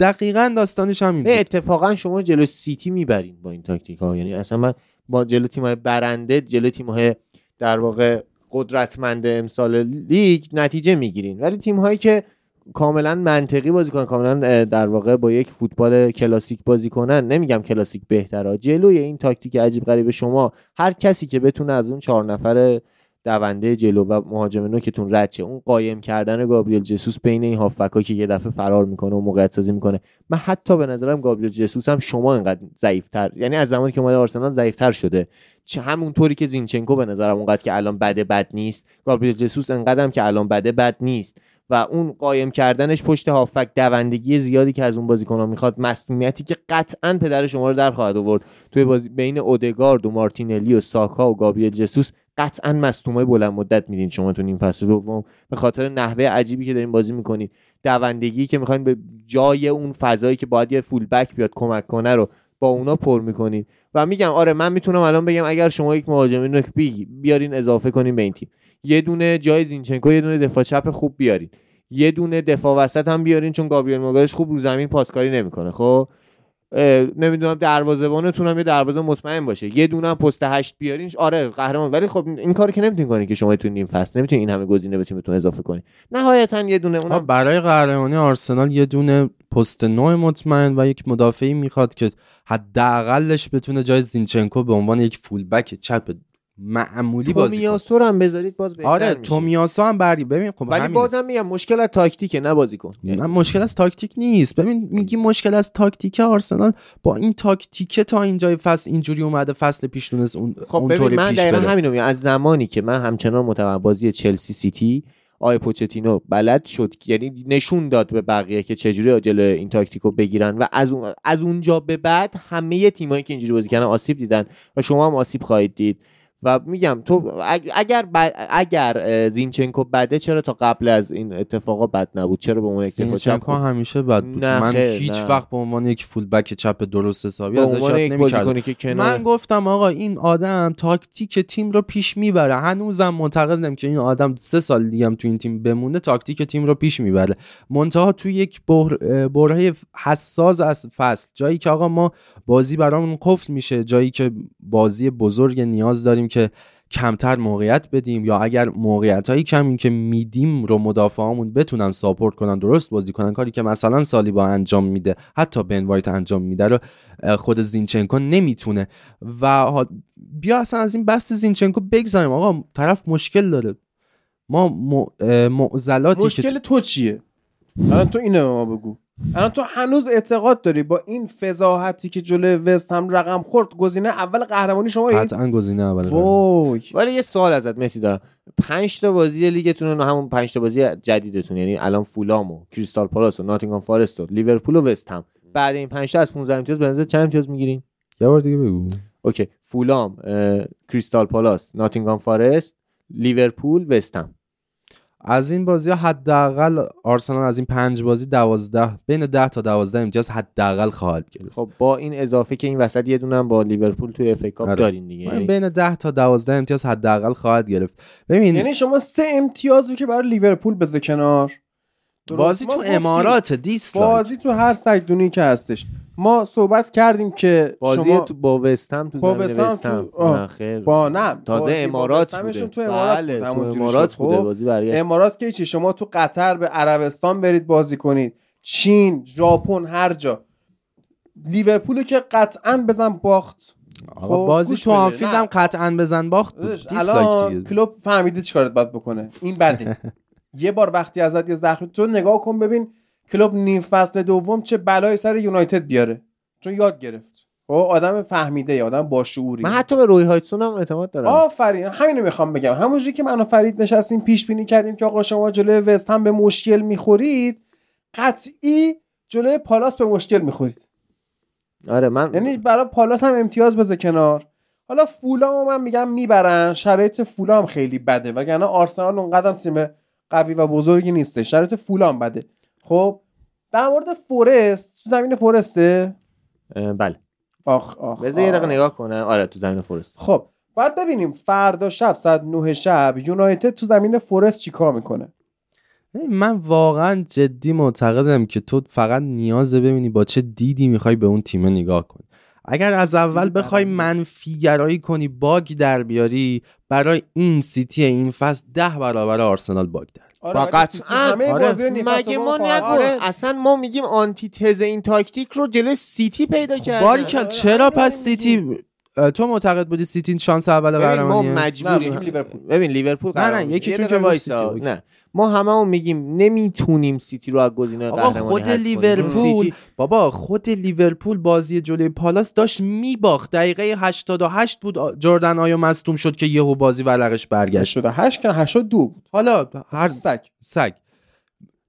دقیقا داستانش همین بود. اتفاقا شما جلو سیتی می‌برین با این تاکتیک ها یعنی اصلا من با جلو تیم های برنده جلو تیم های در واقع قدرتمند امسال لیگ نتیجه می‌گیرین. ولی تیم هایی که کاملا منطقی بازی کنن کاملا در واقع با یک فوتبال کلاسیک بازی کنن نمیگم کلاسیک بهتره. جلوی این تاکتیک عجیب غریب شما هر کسی که بتونه از اون چهار نفر دونده جلو و مهاجم نوکتون رد شه. اون قایم کردن گابریل جسوس بین این هافبکا که یه دفعه فرار می‌کنه و موقعیت سازی می‌کنه. من حتی به نظرم گابریل جسوس هم شما انقدر ضعیفتر یعنی از زمانی که اومده آرسنال ضعیفتر شده. چه همونطوری که زینچنکو به نظرم اونقدر که الان بده بد نیست. گابریل جسوس انقدر هم که الان بده بد نیست. و اون قایم کردنش پشت هافک دوندگی زیادی که از اون بازیکن‌ها می‌خواد مسئولیتی که قطعا پدر شما رو در خواهد آورد. توی بازی بین اودگارد و مارتینلی و ساکا و گابریل جسوس قطعا مصدومای بلند مدت میدین شما تو نیم فصل دوم. به خاطر نحوه عجیبی که دارین بازی می‌کنید دوندگی که می‌خواین به جای اون فضایی که باید یه فول بک بیاد کمک کنه رو با اونا پر می‌کنید و میگم آره من می‌تونم الان بگم اگر شما یک مهاجم نوک بی بیارین اضافه کنین به این تیم. یه دونه جای زینچنکو یه دونه دفاع چپ خوب بیارین. یه دونه دفاع وسط هم بیارین چون گابریل ماگارش خوب رو زمین پاسکاری نمی‌کنه خب؟ نمی‌دونم دروازه‌بانتون هم یه دروازه مطمئن باشه. یه دونه پست هشت بیارین. آره قهرمان. ولی خب این کاری که نمی‌تونین کنین که شما تو نیم فصل. نمی‌تونین این همه گزینه به تیمتون اضافه کنین. نهایتا یه دونه اونم برای قهرمانی آرسنال یه دونه پست نه مطمئن و یک مدافعی می‌خواد که حداقلش بتونه جای زینچنکو به عنوان یک فولبک چپ معمولی بازی تومیاسو هم بذارید باز بهتر آره. تومیاسو هم برگی ببین خب ولی. بازم میگم مشکل از تاکتیکه نه بازیکن من مشکل از تاکتیک نیست. ببین میگی مشکل از تاکتیک آرسنال. با این تاکتیک تا اینجای فصل اینجوری اومده فصل پیش تونست اون خب اونطوری ببین من پیش دقیقا همینو میگم. از زمانی که من همچنان متوجه بازی چلسی سیتی آقای پوچتینو بلد شد. یعنی نشون داد به بقیه که چجوری جلو این تاکتیکو بگیرن و از اون از اونجا به بعد همه تیمایی که اینجوری بازی کردن آسیب دیدن و شما هم آسیب خواهید دید. و میگم تو اگ- اگر ب- اگر زینچنکو بده چرا تا قبل از این اتفاقا بد نبود؟ چرا به دفاع چپ زینچنکو همیشه بد بود. نه من خیر، هیچ نه. وقت به عنوان یک فولبک چپ درست حسابی ازش نمی‌کردم. من گفتم آقا این آدم تاکتیک تیم رو پیش می‌بره. هنوزم معتقدم که این آدم سه سال دیگه هم تو این تیم بمونه تاکتیک تیم رو پیش می‌بره. منتها تو یک برهه حساس از فصل جایی که آقا ما بازی برامون قفل میشه جایی که بازی بزرگ نیاز داریم که کمتر موقعیت بدیم یا اگر موقعیت هایی کمی که میدیم رو مدافعامون بتونن ساپورت کنن درست بازی کنن کاری که مثلا سالیبا انجام میده حتی بن وایت انجام میده رو خود زینچنکو نمی‌تونه. و بیا اصلا از این بحث زینچنکو بگذاریم. آقا طرف مشکل داره. ما معضلاتی مشکل تو چیه؟ الان تو اینو ما بگو. الان تو هنوز اعتقاد داری با این فضاحتی که جلوی وست هم رقم خورد گزینه اول قهرمانی شما قطعا گزینه اول وای. ولی یه سوال ازت مهدی دارم. پنج تا بازی لیگتون و همون پنج تا بازی جدیدتون یعنی الان فولام و کریستال پالاس و ناتینگهام فارست و لیورپول و وست هم. بعد این پنج تا از 15 امتیاز به نظر چند امتیاز می‌گیرین؟ یه بار دیگه بگو. اوکی. فولام کریستال پالاس ناتینگهام فارست لیورپول وست هم. از این بازی ها حداقل آرسنال از این پنج بازی دوازده بین ده تا دوازده امتیاز حداقل خواهد گرفت. خب با این اضافه که این وسط یه دونه با لیورپول توی FA Cup آره. دارین دیگه. من یعنی بین ده تا دوازده امتیاز حداقل خواهد گرفت. ببین یعنی شما سه امتیاز رو که برای لیورپول بذار کنار؟ بازی تو امارات dislike بازی تو هر سگدونی که هستش. ما صحبت کردیم که بازی شما تو با وستهم تو با وستهم تو- آه. نه خیر. با نه تازه امارات بوده. تو امارات بله تو امارات. بوده خب؟ بازی برگشت. امارات که چی؟ شما تو قطر به عربستان برید بازی کنید. چین ژاپن هر جا. لیورپول که قطعا بزن باخت. آقا خب، بازی تو. آنفیلد. هم قطعا بزن باخت. الان کلوب فهمیده چیکارت باید بکنه. این بده. یه بار وقتی ازت یه زخم تو نگاه کن ببین کلوب نیم فصل دوم چه بلایی سر یونایتد بیاره؟ چون یاد گرفت. خب آدم فهمیده ای آدم با شعوری. من حتی به روی هایتسون هم اعتماد دارم. آفرین همینو می‌خوام بگم. همونجوری که من و فرید نشستیم پیش بینی کردیم که آقا شما جلوی وست هم به مشکل می‌خورید قطعی جلوی پالاس به مشکل می‌خورید. آره من یعنی برای پالاس هم امتیاز بذار کنار. حالا فولام من میگم می‌برن. شرایط فولام خیلی بده. وگرنه آرسنال اونقدر تیم قوی و بزرگی نیسته شرایط فولام بده. خب در مورد فورست تو زمین فورسته؟ بله. آخ آخ بذار یه. دقیقه نگاه کنه. آره تو زمین فورست. خب باید ببینیم فردا شب ساعت 9 شب یونایتد تو زمین فورست چیکار می‌کنه؟ من واقعا جدی معتقدم که تو فقط نیاز ببینی با چه دیدی می‌خوای به اون تیم نگاه کنی اگر از اول بخوای. منفی گرایی کنی باگ در بیاری برای این سیتی این فصل ده برابر آرسنال bug در. آره با قطعاً. آره. مگه ما نگو آره. اصلا ما میگیم آنتی تز این تاکتیک رو جلوی سیتی پیدا کردن باریکل آره، چرا همین پس سیتی تو معتقد بودی سیتی شانس اول ببین ما قهرمانیه نه، مجبوریم. ببین لیورپول نه، نه، دقیقه جلو وایسا. نه ما هممون میگیم نمی‌تونیم سیتی رو از گزینه قهرمانی خود. لیورپول. بابا خود لیورپول بازی جلوی پالاس داشت میباخت. دقیقه 88 بود جردن آیو مصدوم شد که یهو بازی ورقش برگشت. شده 8 که 82 بود. حالا هر سگ سگ.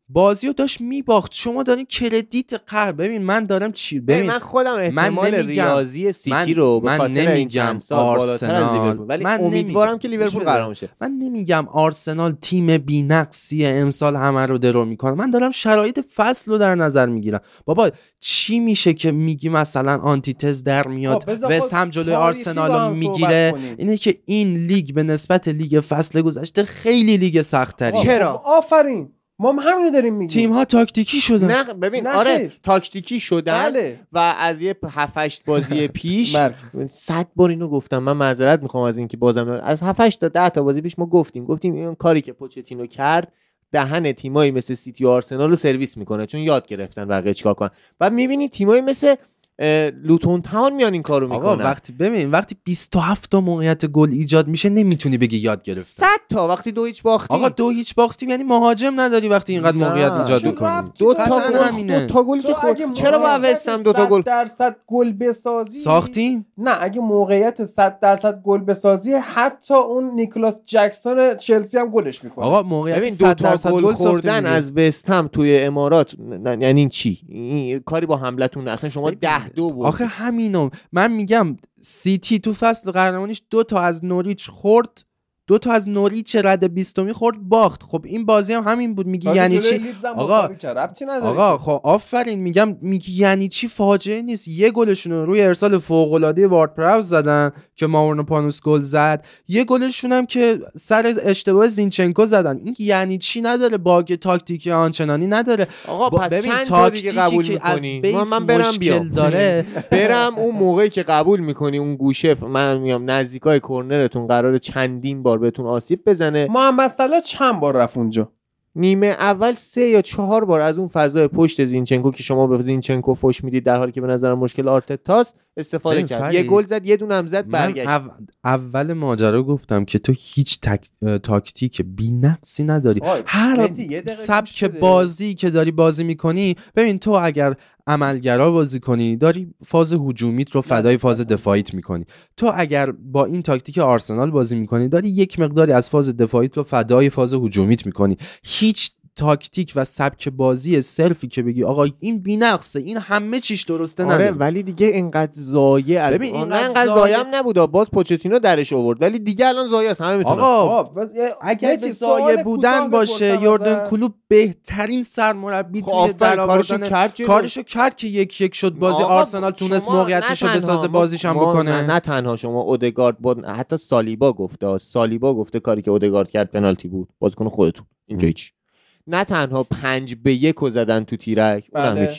بازی رو داشت میباخت شما دارین credit قهر ببین من دارم چی ببین من خودم احتمال نمیگم- ریاضی سیتی من- رو به من نمیگم آرسنال. ولی من امیدوارم نمیگم. که لیورپول گوش بده. قهرمان شه من نمیگم آرسنال تیم بی‌نقصیه امسال همه رو درو می‌کنه من دارم شرایط فصل رو در نظر می‌گیرم بابا چی میشه که میگی مثلا آنتی‌تز در میاد وست هم جلوی آرسنال رو می‌گیره. اینه که این لیگ به نسبت لیگ فصل گذشته خیلی لیگ سخت‌تریه چرا؟ آفرین ما هم همینو داریم میگیم. تیم ها تاکتیکی شدن. نه ببین نه آره خیر. تاکتیکی شدن بله. و از یه 7 8 بازی پیش. صد بار اینو گفتم. من معذرت می‌خوام از اینکه بازم از 7 8 تا 10 تا بازی پیش ما گفتیم. گفتیم این کاری که پوچتینو کرد دهن تیمایی مثل سیتی و آرسنال رو سرویس می‌کنه. چون یاد گرفتن بقیه چیکار کنن. و می‌بینی تیمایی مثل لوتون تاون میان این کارو آقا می‌کنن. وقتی ببین وقتی 27 تا موقعیت گل ایجاد میشه نمی‌تونی بگی یاد گرفتن 100 تا وقتی دو هیچ باختیم. آقا دو هیچ باختیم یعنی مهاجم نداری وقتی اینقدر نه. موقعیت ایجاد می‌کنی دو تا گل. دو تا گل که خود چرا با وستم دو تا 100 گل؟ درصد گل بسازی ساختیم نه اگه موقعیت 100 درصد گل بسازی حتی اون نیکلاس جکسون چلسی هم گلش می‌کنه. آقا موقعیت ببین 100 دو تا درصد گل خوردن. از وست هم توی امارات یعنی چی؟ کاری با حملتون اصلا شما ببین، ده دو بود. آخه همینو. من میگم سیتی تو فصل قهرمانیش دو تا از نوریچ خورد. دو تا از نوریچ رد بیستمی خورد باخت. خب این بازی هم همین بود میگی یعنی چی؟ آقا، آقا خب آفرین میگم میگی یعنی چی؟ فاجعه نیست. یه گلشون رو روی ارسال فوق العاده وارد پراوز زدن که ماورنو پانوس گل زد. یه گلشون هم که سر اشتباه زینچنکو زدن. این یعنی چی نداره؟ باگ تاکتیکی آنچنانی نداره. آقا با- پس ببین چند تا دیگه تاکتیکی قبول که از می‌کنی؟ بیس من برم مشکل داره. برم اون موقعی که قبول می‌کنی اون گوشه ف- من میام نزدیکای کرنرتون قرار چندین بار بهتون آسیب بزنه. محمد صلاح چند بار رفت اونجا؟ نیمه اول سه یا چهار بار از اون فضای پشت زینچنکو که شما به زینچنکو فوش می‌دید در حالی که به نظرم مشکل آرتتاست استفاده کرد. یه گل زد یه دونه هم زد من برگشت. او- اول ماجرا گفتم که تو هیچ تک... تاکتیک بی‌نقصی نداری. هر سبک. بازی که داری بازی می‌کنی ببین تو اگر عملگرا بازی کنی داری فاز هجومیت رو فدای فاز دفاعیت می‌کنی. تو اگر با این تاکتیک آرسنال بازی می‌کنی داری یک مقداری از فاز دفاعیت رو فدای فاز هجومیت می‌کنی. هیچ تاکتیک و سبک بازی سلفی که بگی آقا این بی‌نقصه این همه چیش درسته آره نداره. ولی دیگه اینقدر زایه از ببین، اینقدر اینقدر زایه- هم نبود باز پوچتینو درش آورد. ولی دیگه الان زایه است همه می‌تونن. آقا چیز سوال زایه بودن باشه یوردن. کلوب بهترین سرمربی خب توی کارشو آوردن کرد. کارشو کرد که یک یک شد بازی آرسنال تونست شما موقعیتش رو بسازه بازیش هم بکنه. نه, نه تنها شما اودگارد با حتی سالیبا گفته سالیبا گفته کاری که اودگارد کرد پنالتی بود. بازیکن خودتون اینجا هیچ نه تنها پنج به یک رو زدن تو تیرک بله.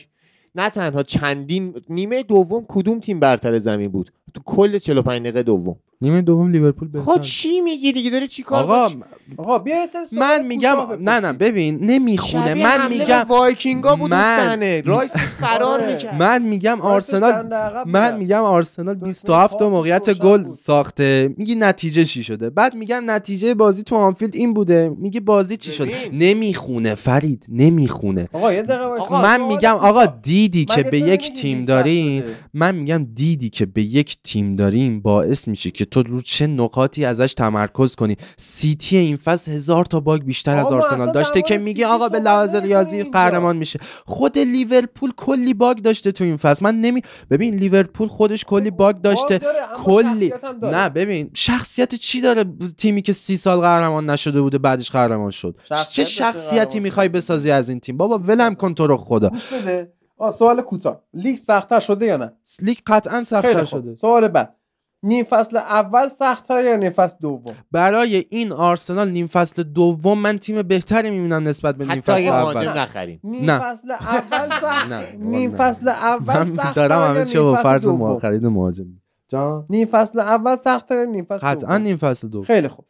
نه تنها چندین نیمه دوم کدوم تیم برتر زمین بود؟ تو کل 45 دقیقه دوم. نیمه دوم لیورپول بهتر چی میگی دیگه داری چی کار آقا آقا بیا من میگم نه نه. ببین نمی‌خونه من میگم وایکینگا بود سنه رایس فرار آره. می‌کرد من میگم آرسنال من. میگم آرسنال دکمه 27 تا موقعیت گل. ساخته میگی نتیجه چی شده بعد میگم نتیجه بازی تو آنفیلد این بوده میگی بازی چی شده. نمی‌خونه فرید نمی‌خونه آقا یه دقیقه. من میگم. آقا دیدی که به یک تیم داریم؟ من میگم دیدی که به یک تیم داریم باعث میشه که تو رو چه نقاطی ازش تمرکز کنی؟ سیتی این فصل هزار تا bug بیشتر از آرسنال داشته که میگه آقا به لحاظ ریاضی. قهرمان میشه. خود لیورپول کلی bug داشته تو این فصل. من نمی ببین لیورپول خودش کلی bug داشته. کلی. نه ببین شخصیت چی داره تیمی که سی سال قهرمان نشده بوده بعدش قهرمان شد؟ شخصیت چه شخصیتی می‌خوای. بسازی از این تیم؟ بابا ولم کن تو رو خدا. سوال کوتاه. لیگ سختتر شده یا نه؟ لیگ قطعا سختتر شده. سوال بعد. نیم فصل اول سختتر یا نیم فصل دوم؟ برای این آرسنال نیم فصل دوم من تیم بهتری می‌بینم نسبت به نیم حتی فصل اگه اول. مهاجم اول نخریم. نیم. فصل اول سخت نه، نیم. فصل اول من سختتر دارم همه چی با فرض خرید مهاجم. جان؟ نیم فصل اول سختتر یا نیم فصل قطعا نیم فصل دوم. خیلی خوب.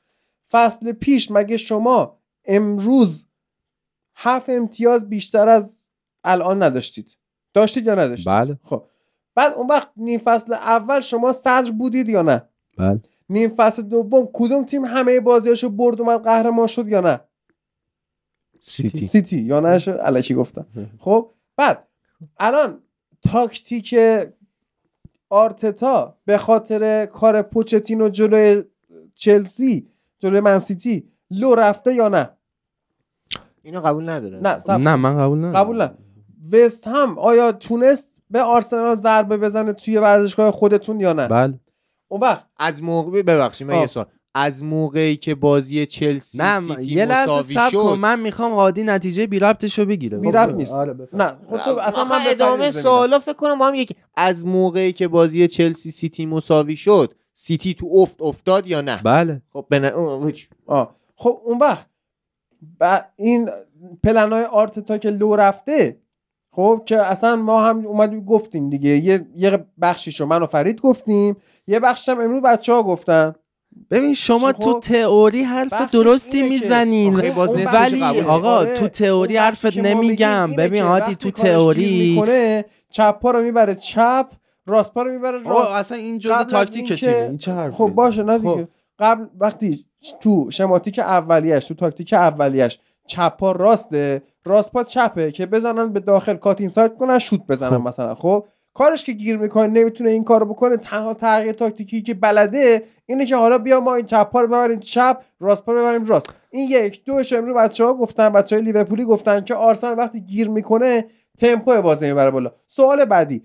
فصل پیش مگه شما امروز هفت امتیاز بیشتر از الان نداشتید؟ داشتید یا نداشتید؟ بله. خب. بعد اون وقت نیم فصل اول شما صدر بودید یا نه؟ بله. نیم فصل دوم کدوم تیم همه بازیاشو برد اومد قهرمان شد یا نه؟ سیتی. سیتی. یا نه؟ الکی گفتم. خب بعد الان تاکتیک آرتتا به خاطر کار پوچتینو جلوی چلسی جلوی منسیتی لو رفته یا نه؟ اینو قبول نداره. نه نه من قبول ندارم. قبول نه. وست هم آیا تونست به آرسنال ضربه بزنه توی ورزشگاه خودتون یا نه؟ بله. اون وقت. از موقع ببخشید من یه آه. سوال. از موقعی که بازی چلسی نه سیتی یه لحظه مساوی صبر کن. شد من می‌خوام عادی نتیجه بی ربطش رو بگیره. بی خب، ربط نیست. آره،. نه. خب تو اصلا من به ادامه. سوالا فکر کنم با هم یکی از موقعی که بازی چلسی سیتی مساوی شد سیتی تو افت افتاد یا نه؟ بله. خب هیچ. آه. خب اون وقت و این پلن های آرتتا که لو رفته خب که اصلا ما هم اومدیم گفتیم دیگه. یه, یه بخشیشو من و فرید گفتیم. یه بخشش هم امروز بچه ها گفتن. ببین شما خب، تو تئوری حرف درستی می‌زنین. ولی. آقا آره، تو تئوری حرفت نمیگم. ببین عادی تو تئوری چپ پا رو می‌بره چپ راست پا رو می‌بره آقا راست. اصلا این جزء تاکتیک تیمه این چه حرفی خب باشه نه دیگه. خب. قبل وقتی تو شماتیک اولیش تو تاکتیک اولیش چپ پا راسته راست پا چپه که بزنن به داخل cut inside کنن شوت بزنن خب. مثلا. خب کارش که گیر می‌کنه نمی‌تونه این کارو بکنه. تنها تغییر تاکتیکی که بلده اینه که حالا بیا ما این چپ رو ببریم چپ راست پا رو ببریم راست. این یک. دومیش امروز بچه ها گفتن بچه های لیورپولی گفتن که آرسنال وقتی گیر می‌کنه تمپو بازی می‌بره بالا. سوال بعدی.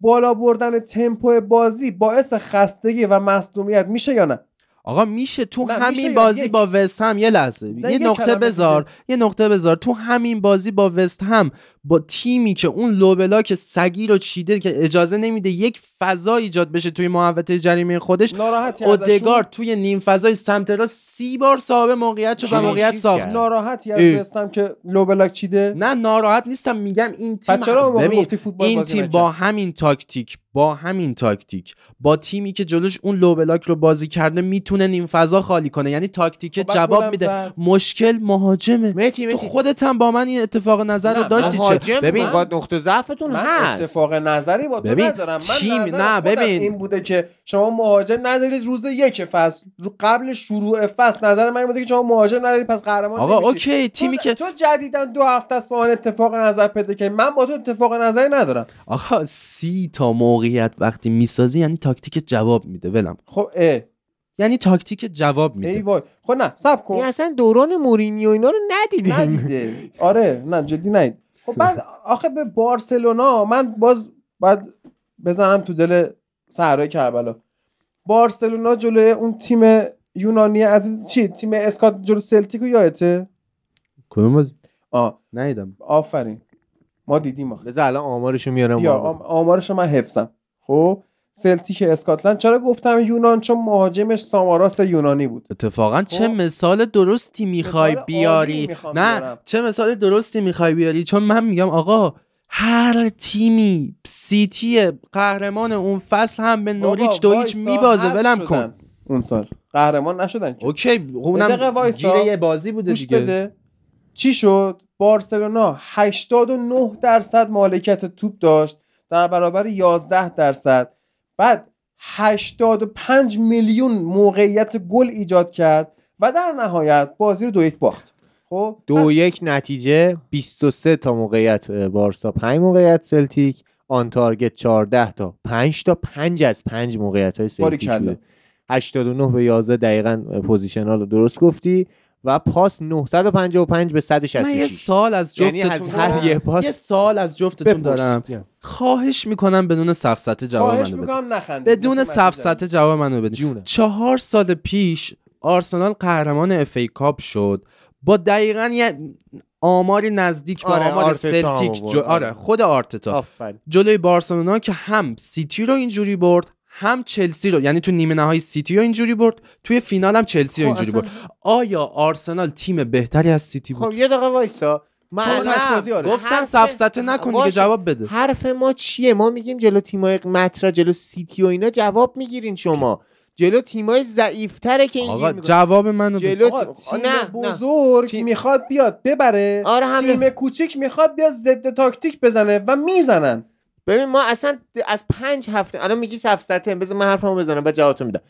بالا بردن تمپو بازی باعث خستگی و مصدومیت میشه یا نه؟ آقا میشه تو همین بازی یک؟ با وست هم یه لحظه یه نقطه بذار. یه نقطه بذار تو همین بازی با وست هم با تیمی که اون لوبلاک سگی رو چیده که اجازه نمیده یک فضا ایجاد بشه توی محوطه جریمه خودش ناراحتی اودگارد توی نیم فضای سمت راست سی بار صاحب موقعیت شد و موقعیت ساخت. ناراحتی از اه. وستم که لو بلاک چیده نه ناراحت نیستم میگم این تیم این تیم؟ با همین تاکتیک با همین تاکتیک با تیمی که جلوش اون low block رو بازی کرده می‌تونه نیم فضا خالی کنه یعنی تاکتیک خب جواب میده. مشکل مهاجمه تو خودت هم با من این اتفاق نظر رو داشتی مهاجم ببین نقطه ضعفتون من هست. اتفاق نظری با تو ببین، ندارم. من تیم- نه، ببین. این بوده که شما مهاجم ندارید روز یک فصل رو قبل شروع فصل. نظر من بوده که شما مهاجم ندارید پس قهرمان آقا نمیشید. okay تیمی که تو جدیدن دو هفته است با من اتفاق نظر پیدا که من با تو اتفاق نظری ندارم. آقا سی تا موقعیت وقتی می‌سازی یعنی تاکتیک جواب میده. ولم خب اه. یعنی تاکتیک جواب ای میده وای. خب نه صبر کن. این اصلا دوران مورینیو اینا رو ندیدیم. ندیده آره نه جدی ندید خب بعد آخه به بارسلونا من باز باید بزنم تو دل صحرای کربلا. بارسلونا جلوی اون تیم یونانی عزیز چی؟ تیم اسکات جلو سلتیکو یادته کدوم بازی؟ آه ندیدم. آفرین. ما دیدیم آخه. بذار الان آمارشو میارم بیا با- آم- آمارش رو من حفظم. خب؟ سلتیک اسکاتلند. چرا گفتم یونان؟ چون مهاجمش ساماراس یونانی بود. اتفاقا چه خب. مثال درستی می‌خوای بیاری. نه بیارم. چه مثال درستی می‌خوای بیاری؟ چون من میگم آقا هر تیمی سیتی قهرمان اون فصل هم به نوریچ بابا، دو هیچ وایسا، میبازه ولم کن. اون سال. قهرمان نشدن که. okay اونم وایسا. گیر یه بازی بوده دیگه. بده. چی شد؟ بارسلونا 89 درصد مالکیت توپ داشت. در برابر 11 درصد. بعد 85 میلیون موقعیت گل ایجاد کرد و در نهایت بازی رو دو یک باخت. خب دو یک نتیجه 23 تا موقعیت بارسا 5 موقعیت سلتیک on target 14 تا 5 تا 5 از 5 موقعیت های سلتیک باریکلا. بوده 89 به 11 دقیقا possession رو درست گفتی. و پاس 955 به من یه 166 سوال از یعنی جفتتون از هر دارم. یه پاس یه سوال از جفتتون. دارم. خواهش می‌کنم بدون سفسطه جواب خواهش منو بده می‌کنم نخندید. بدون مثل سفسطه جواب منو جونه چهار سال پیش آرسنال قهرمان FA Cup شد. با دقیقا یه آماری نزدیک به آره، آمار سلتیک. جو... آره خود آرتتا. آفرین. جلوی بارسلونا که هم سیتی رو اینجوری برد هم چلسی رو یعنی تو نیمه نهایی سیتی رو اینجوری برد توی فینال هم چلسی رو خب اینجوری اصلا- برد آیا آرسنال تیم بهتری از سیتی بود؟ خب یه دقیقه وایسا. من آره. گفتم حرف- سفسطه نکن دیگه باشه. جواب بده. حرف ما چیه؟ ما میگیم جلو تیمای مطرح جلو سیتی و اینا جواب می‌گیرین شما. جلو تیمای ضعیفتره که این آقا گیر جواب منو جلو آقا تی- تیم نه، نه. بزرگ تیم- می‌خواد بیاد ببره. آره. تیم کوچیک می‌خواد بیاد ضد تاکتیک بزنه و می‌زنن. ببین ما اصلا از پنج هفته الان میگی سفسطه بذار من حرفمو بزنم بعد جوابتو میدم.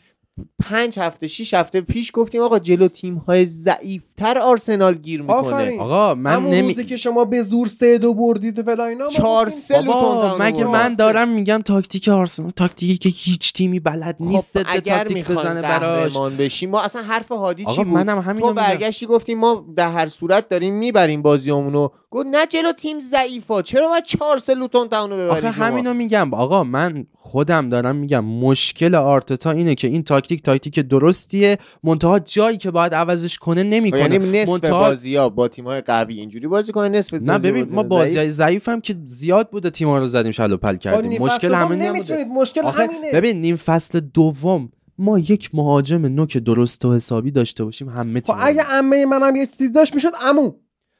پنج هفته شیش هفته پیش گفتیم آقا جلو تیم های ضعیفتر آرسنال گیر می‌کنه. آفرین. آقا من نمی روزی که شما به زور سه دو بردید و فلان اینا چهار سه لوتون بابا تاون مگه من. دارم میگم تاکتیک آرسنال تاکتیکی که هیچ تیمی بلد نیست خب اگر تاکتیک بزنه براش. بشیم ما اصلا حرف هادی چی بود؟ منم همین تو برگشتی گفتیم ما در هر صورت داریم می‌بریم بازیامونو. گفت نه جلو تیم ضعیفا چرا باید چهار سه لوتون تاون رو ببری آخه؟ همینو میگم. آقا من خودم دارم میگم مشکل آرتتا اینه که این تاکتیک تاکتیک درستیه. منتها جایی که باید عوضش کنه نمی‌کنه. یعنی نصف منتها بازی ها با تیم های قوی اینجوری بازی کنه نصف نه ببین ما. بازی های ضعیف هم که زیاد بوده تیم‌ها رو زدیم شلو پل با کردیم. مشکل همین نمی‌تونید. مشکل همینه. ببین نیم فصل دوم ما یک مهاجم نوک درست و حسابی داشته باشیم همه خب تیم اگه عمه منم یه چیزی داشت می‌شد عمو.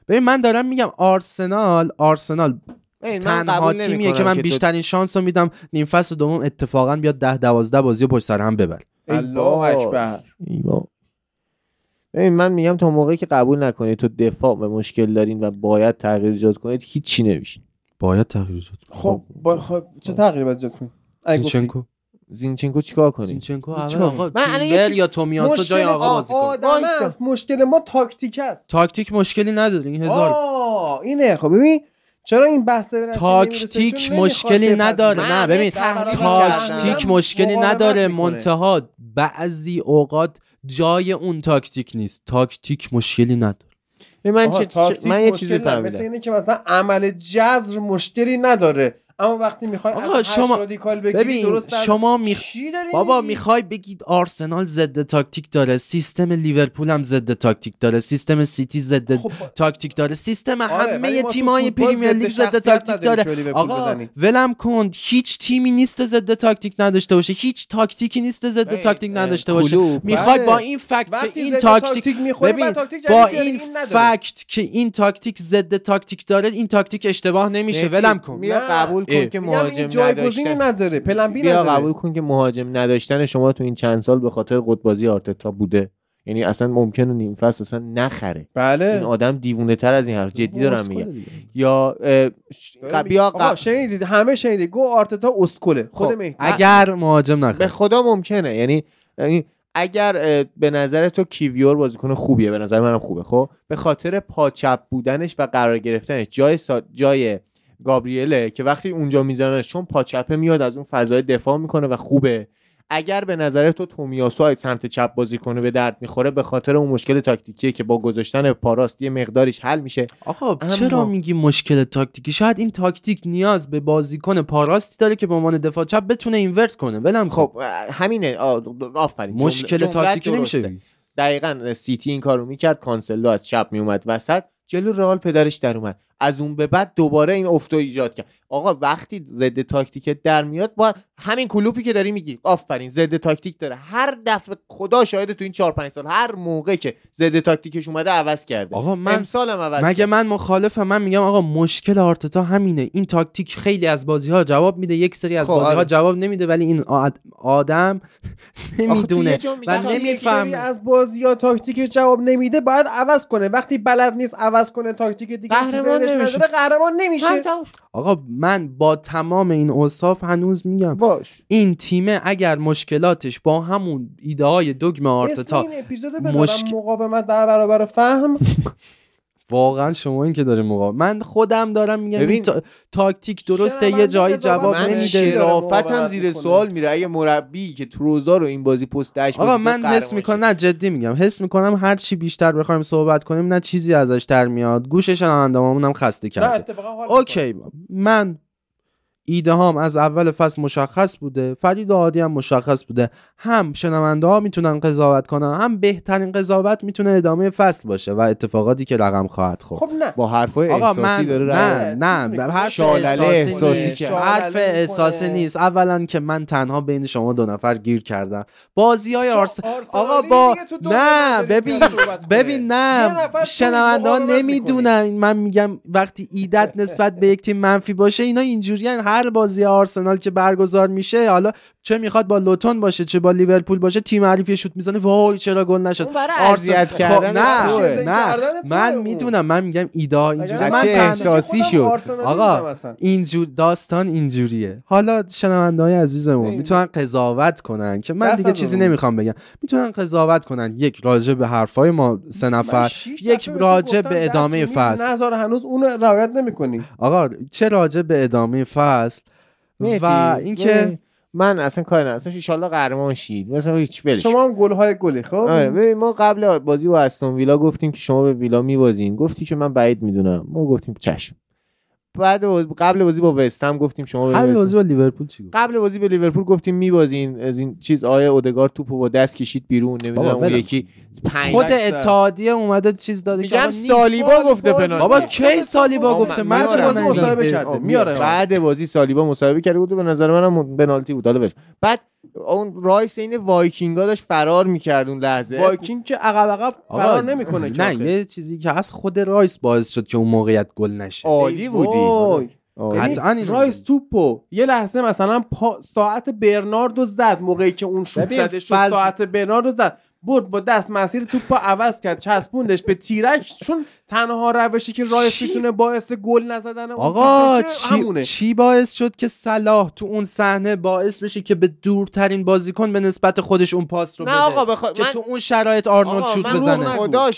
ببین من دارم میگم آرسنال آرسنال تنها تیمیه که من تو- بیشترین شانس رو میدم نیم فصل دوم اتفاقا بیاد ده دوازده بازی رو پشت سر هم ببر الله. اکبر. ببین من میگم تا موقعی که قبول نکنید تو دفاع به مشکل دارین و باید تغییر ایجاد کنید هیچی نمیشه باید تغییر ایجاد خب با خب چه تغییری باید ایجاد گفتی. زینچنکو چیکار کنید زینچنکو اول آقا من الان یه تیمبر چیز- یا تومیاسو جای آقا بازی کن آدم وایسا. است مشکل ما تاکتیک است. تاکتیک مشکلی نداره این هزار. آه اینه. خب ببین چرا این بحث به؟ تاکتیک مشکلی. نداره. نه ببین تاکتیک. مشکلی نداره. منتها بعضی اوقات جای اون تاکتیک نیست. تاکتیک مشکلی نداره. من چه من یه چیزی نداره. مثل فهمیدم اینه که مثلا عمل جذر مشکلی نداره. اما وقتی می‌خوای آقا، شما- رادیکال بگیری ببین، درست در- شما میخ- چی داری بابا؟ می‌خوای بگید آرسنال ضد تاکتیک داره سیستم لیورپول هم ضد تاکتیک داره سیستم سیتی ضد خب، تاکتیک داره سیستم آره، همه تیمای پریمیر لیگ ضد تاکتیک داره آقا. ولم کن هیچ تیمی نیست ضد تاکتیک نداشته باشه هیچ تاکتیکی نیست ضد تاکتیک نداشته باشه. می‌خوای بله. با این fact که این تاکتیک ببین با این. fact که این تاکتیک ضد تاکتیک داره این تاکتیک اشتباه نمیشه ولم کن. قبول. کن که این مهاجم نداشتن. نداره پلن بی بیا نداره. قبول کن که مهاجم نداشتن شما تو این چند سال به خاطر قطبازی آرتتا بوده. یعنی اصلا ممکنه نیم فصل اصلا نخره. این بله آدم دیوونه تر از این حرف جدی دارم میگم. یا بیا آقا ق- شنیدید همه شنیدید. گو آرتتا اسکله. خود خب، مهدی. اگر مهاجم به نخواد خدا ممکنه. یعنی یعنی اگر به نظر تو کیویور بازیکن خوبیه به نظر منم خوبه خب؟ به خاطر پاچپ بودنش و قرار گرفتنش جای سا... جای گابریله که وقتی اونجا میذارنش چون پاچپه میاد از اون فضای دفاع می‌کنه و خوبه. اگر به نظر تو تومیاسو از سمت چپ بازی کنه به درد می‌خوره به خاطر اون مشکل تاکتیکیه که با گذاشتن پاراست یه مقداریش حل میشه. آقا اما- چرا میگی مشکل تاکتیکی؟ شاید این تاکتیک نیاز به بازیکن پاراستی داره که به عنوان دفاع چپ بتونه اینورت کنه. ولم. خب همینه. آفرین. مشکل جملت تاکتیکی نمیشه. دقیقا سیتی این کارو می‌کرد کانسلو از چپ میومد وسط جلو رئال پدرش در اومد. از اون به بعد دوباره این افتو ایجاد کرد. آقا وقتی ضد تاکتیک در میاد با همین کلوپی که داری میگی آفرین ضد تاکتیک داره. هر دفعه خدا شاهد تو این 4 5 سال هر موقع که ضد تاکتیکش اومده عوض کرده. آقا من امسال هم عوض مگه کرد. من مخالفم؟ من میگم آقا مشکل آرتتا همینه. این تاکتیک خیلی از بازی ها جواب میده. یک سری از خب، بازی ها آره. جواب نمیده ولی این آد- آدم نمی‌دونه. و نمی‌فهمه از بازی ها تاکتیک جواب نمیده باید عوض کنه. وقتی بلد نیست عوض کنه تاکتیک دیگه. قهرمان نمیشه. نداره، قهرمان نمیشه. آقا من با تمام این اوصاف هنوز میگم باش این تیمه اگر مشکلاتش با همون ایده های دوگم اسم آرتتا این اپیزود بذارم مشک- مقاومت در برابر فهم واقعا شما این که داره مقابل من خودم دارم میگم ببین، این تا... تاکتیک درسته یه جایی جواب نمیده. شرافتم زیر می‌کنه؟ سوال میره. اگه مربی که تروزا رو این بازی پست داش آقا من حس می‌کنم نه جدی میگم. حس می‌کنم هر چی بیشتر بخوایم صحبت کنیم نه چیزی ازش در میاد. گوش شنوندهامون هم خسته نه کرده. اوکی من ایده هام از اول فصل مشخص بوده فرید و عادی هم مشخص بوده هم شنونده ها می‌تونن قضاوت کنن هم بهترین قضاوت می‌تونه ادامه فصل باشه و اتفاقاتی که رقم خواهد خورد خب نه با حرفای آقا احساسی من داره نه نه چیز می‌کنه. حرف شالله احساسی احساسی نیست. کرد. حرف احساسی. نیست اولا که من تنها بین شما دو نفر گیر کردم بازی های آرس آقا با نه ببین. ببین نه شنونده ها نمی‌دونن من میگم وقتی ایدت نسبت به یک تیم منفی باشه اینا اینجوری هر بازی آرسنال که برگزار میشه حالا چه می‌خواد با لوتون باشه چه با لیورپول باشه تیم حریف شوت می‌زنه وای چرا گل نشد. اون برای آرسن- اذیت خب، کردن نه نه من می‌دونم من میگم ایده ها اینجوری من احساسی شد. آقا. اینجور داستان اینجوریه. حالا شنونده های عزیزمون. می‌تونن قضاوت کنن که من دیگه چیزی. نمی‌خوام بگم. می‌تونن قضاوت کنن. یک راجع به حرفای ما سه نفر. یک راجع به ادامه فصل. نذار هنوز اون رو رعایت نمی‌کنی. آقا چه راجع به ادامه فصل؟ و مهدی، اینکه من اصلا کاری ندارم. اصلا ان قهرمان شید. مثلا هیچ ولش شما هم گل های گلی خب؟ آره ببین ما قبل بازی با استون ویلا گفتیم که شما به ویلا میبازین. گفتی که من بعید می‌دونم. ما گفتیم چشم. بعد قبل بازی با وستهم گفتیم شما وست- بازی با لیورپول چی گفت قبل بازی به لیورپول گفتیم میبازین از این چیز آیا اودگار توپو با دست کشید بیرون نمی‌دونم اون یکی پنج خود. اتحادیه اومده چیز داده که میگم. سالیبا بازی- گفته پنالتی بابا کی سالیبا گفته من چرا بازی. مصاحبه؟ کرده. میاره. بعد بازی سالیبا مصاحبه کرده بود به نظر منم بنالتی بود حالا بش بعد اون رایس این وایکینگا داشت فرار می‌کرد اون لحظه. وایکینگ که عقب عقب آقا، فرار نمی‌کنه نه یه چیزی که از خود رایس باعث شد که اون موقعیت گل نشه. عالی بودی. آره. یعنی قطعاً رایس. توپو یه لحظه مثلا پا ساعت برناردو زد موقعی که اون شوت شد فض- ساعت برناردو زد. برد با دست مسیر توپو عوض کرد چسبوندش به تیرک چون تنها روشی که رایس؟ می‌تونه باعث گل نزدن اون آقا توپ چی, همونه چی باعث شد که صلاح تو اون صحنه باعث بشه که به دورترین بازیکن به نسبت خودش اون پاس رو نه بده آقا بخوا... که من تو اون شرایط آرنولد شوت من بزنه. خدا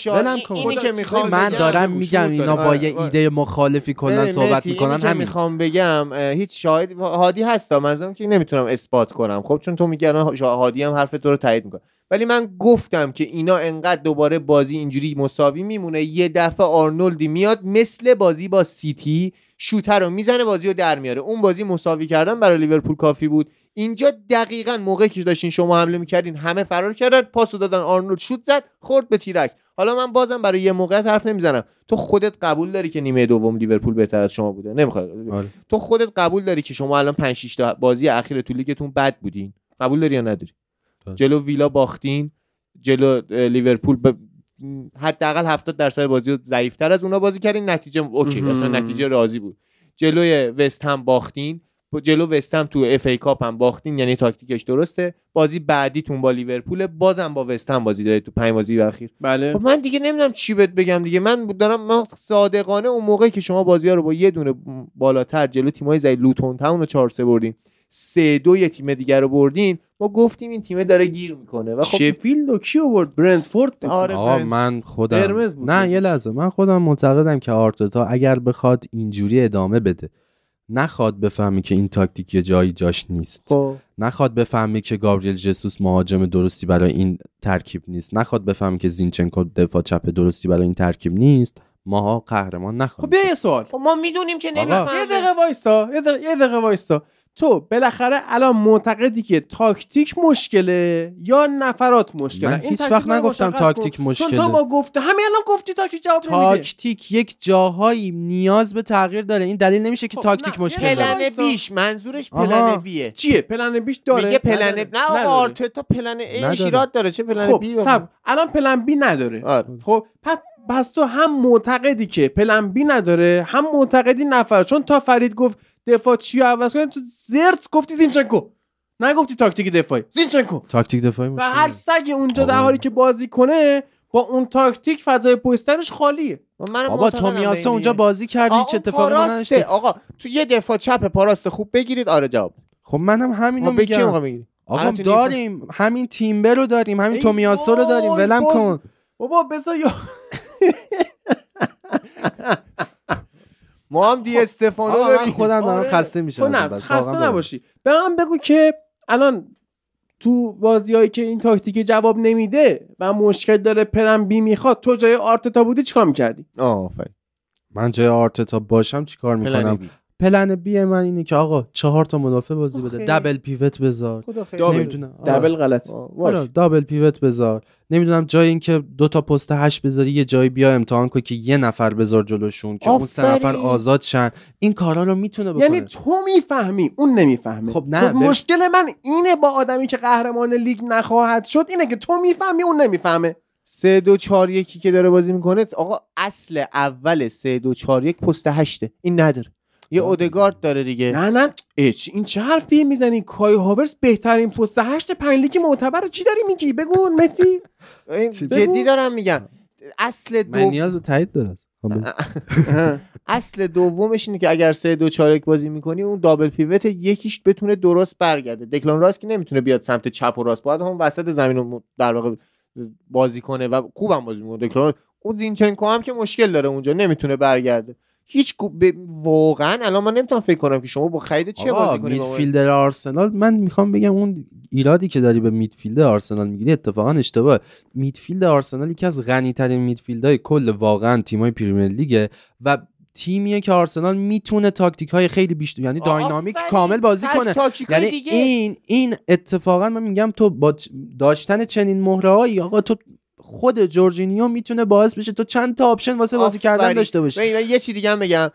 کن. اینی که می‌خوام من دارم میگم اینا. با یه. ایده مخالفی کلا صحبت می‌کنن همین می‌خوام بگم هیچ شاهد هادی هستا منظورم که نمی‌تونم اثبات کنم خب چون تو میگی الان هادی هم حرف تو رو تایید می‌کنه ولی من گفتم که اینا انقدر دوباره بازی اینجوری مساوی میمونه یه دفعه آرنولدی میاد مثل بازی با سیتی شوتر رو می‌زنه بازی رو در میاره. اون بازی مساوی کردن برای لیورپول کافی بود. اینجا دقیقا موقعی که داشتین شما حمله می‌کردین همه فرار کردن پاسو دادن آرنولد شوت زد خورد به تیرک. حالا من بازم برای یه موقعیت حرف نمی‌زنم. تو خودت قبول داری که نیمه دوم لیورپول بهتر از شما بوده؟ نمی‌خواد آره. تو خودت قبول داری که شما الان 5 6 تا بازی اخیر تو لیگتون بد بودین؟ قبول داری یا نداری. جلو ویلا باختین جلو لیورپول ب... حداقل 70 درصد بازی رو ضعیفتر از اونا بازی کردین. نتیجه OK. اصلا نتیجه راضی بود. جلوی وست هم باختین با جلو وست هم تو FA Cup هم باختین یعنی تاکتیکش درسته. بازی بعدیتون با لیورپول بازم با وست هم بازی دارید تو پنج بازی اخیر. بله. خب من دیگه نمی‌دونم چی بهت بگم دیگه. من دارم من صادقانه اون موقعی که شما بازی ها رو با یه دونه بالاتر جلو تیمای زی لوتون تاون رو 4 3 بردین. سه دو یه تیم دیگر رو بردین ما گفتیم این تیمه داره گیر می‌کنه. و خب شفیلد و کی آورد؟ برنتفورد بود. آره آقا من- من خودم بود. نه یه لحظه. من خودم معتقدم که آرتتا اگر بخواد اینجوری ادامه بده. نخواد بفهمه که این تاکتیک یه جایی جاش نیست. خب. نخواد بفهمه که گابریل جسوس مهاجم درستی برای این ترکیب نیست. نخواد بفهمه که زینچنکو دفاع چپ درستی برای این ترکیب نیست. ماها قهرمان خب نخواهیم بیا یه سوال. خب ما می‌دونیم که آقا. یه دقیقه وایستا یه دقیقه, یه دقیقه وایستا تو بالاخره الان معتقدی که تاکتیک مشکله یا نفرات مشکله من هیچ وقت نگفتم تاکتیک مشکله. چون تو ما گفته همین الان گفتی تاکتیک جواب نمیده تاکتیک یک جاهایی نیاز به تغییر داره این دلیل نمیشه که خب، تاکتیک مشکل داره. plan B ش منظورش آها. plan B ه چیه plan B ش داره میگه پلن؟ نه. آرتتا plan A نداره. ایراد داره چه پلن خب B سب الان plan B نداره آره. خب پس پس تو هم معتقدی که plan B نداره هم معتقدی نفر. چون تا فرید گفت دفاع چی رو عوض کنیم تو زرت گفتی زینچنکو. نگفتی تاکتیک دفاعی. زینچنکو. تاکتیک دفاعی و هر. سگی اونجا در آقا. حالی که بازی کنه با اون تاکتیک فضای پشتنش خالیه. من بابا به تومیاسه این اونجا. بازی کردی آقا چه اتفاقی. نداشتیم آقا تو یه دفاع چپ پاراست خوب بگیرید. آره جواب. خب منم همینو کی میگم. آقا تو داریم. همین تیمبر رو داریم. همین تومیاسو رو داریم. ولم کن. بابا بذار یا ما هم دی استفانو آقا من داریم. خودم دارم آره. خسته میشم خب نه. خسته نباشی. به من بگو که الان تو بازیایی که این تاکتیک جواب نمیده و مشکل داره پرم بی می‌خواد تو جای آرتتا بودی چیکار می‌کردی؟ آفرین. من جای آرتتا باشم چیکار می‌کنم؟ پلن بی من اینه که آقا چهار تا مدافع بازی بده. دبل پیوت بذار خدا خیلی دابل. نمی‌دونم آره. دبل غلط. آره دابل پیوت بذار نمی‌دونم جای اینکه دو تا پست هشت بذاری یه جایی بیا امتحان کن که یه نفر بذار جلوشون که اون سه نفر. آزاد شن این کارا رو می‌تونه بکنه یعنی تو می‌فهمی اون نمی‌فهمه خب نه، ببین. مشکل من اینه با آدمی که قهرمان لیگ نخواهد شد اینه که تو می‌فهمی اون نمی‌فهمه سه دو چهار یکی که داره بازی می‌کنه آقا اصل اول سه دو چهار یک پست هشته این نداره یه اودگارد داره دیگه. نه نه. اه، چی- این چه حرفی می‌زنی؟ کای هاورس بهترین پست هشت پنج لیگ معتبر چی داری میگی؟ بگو متی؟ جدی. دارم میگم. اصل من دو نیاز به تایید دارم. خب. اصل دومش اینه که اگر سه دو چهار یک بازی می‌کنی اون دابل پیوت یکیش بتونه درست برگرده. دکلان راست که نمی‌تونه بیاد سمت چپ و راست. باید هم وسط زمین رو در واقع بازی کنه و خوبم بازی می‌کنه. دکلان اون زینچنکو هم که مشکل داره اونجا. نمی‌تونه برگرده. هیچ کو- ب- واقعا الان من نمی‌تونم فکر کنم که شما با خرید چه بازی کنی با من؟ midfielder آرسنال من می‌خوام بگم اون ایرادی که داری به midfield آرسنال می‌گیری اتفاقا اشتباه midfield آرسنال یکی از غنی ترین midfield های کل واقعا تیمای پریمیر لیگه و تیمیه که آرسنال می‌تونه تاکتیک های خیلی بیشتر یعنی dynamic. کامل بازی کنه یعنی دیگه. این این اتفاقا من میگم تو با داشتن چنین مهره‌هایی آقا تو خود جورجینیو می‌تونه باعث بشه تو چند تا option واسه بازی کردن. داشته باشی ببین، من یه چی دیگه هم بگم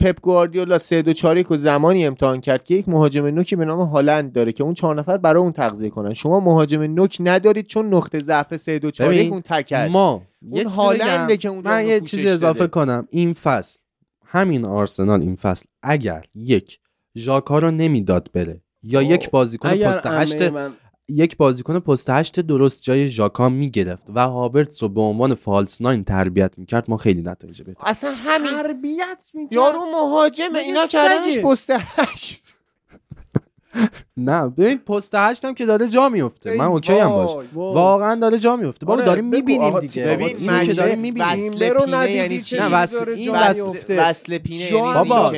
پپ گواردیولا 3 2 4 1 و زمانی امتحان کرد که یک مهاجم نوکی به نام هالند داره که اون چهار نفر برای اون تغذیه کنن شما مهاجم نوک ندارید چون نقطه ضعف 3 2 4 1 ببین، اون تک است ما اون هالنده. که اونجا من یه چیزی اضافه داده. کنم این فصل همین آرسنال این فصل اگر یک ژاکا رو نمی‌داد بره یا اوه. یک بازیکن پست عمه هشت من یک بازیکن پست هشت درست جای ژاکا می‌گرفت و هاورتس رو به عنوان false nine تربیت می‌کرد. ما خیلی نتایج بهتر. اصلا همین تربیت می‌کرد. یارو مهاجمه. اینا؟ کردنش پست هشت. نه ببین پست هشت هم که داره جا میفته من OK ام باهاش. واقعا داره جا میفته بابا آره، داریم. می‌بینیم دیگه ببین، که داریم می‌بینیم رو یعنی چی؟ نه، وصل- داره این جا وصل- میفته. وصل پینه یعنی بابا،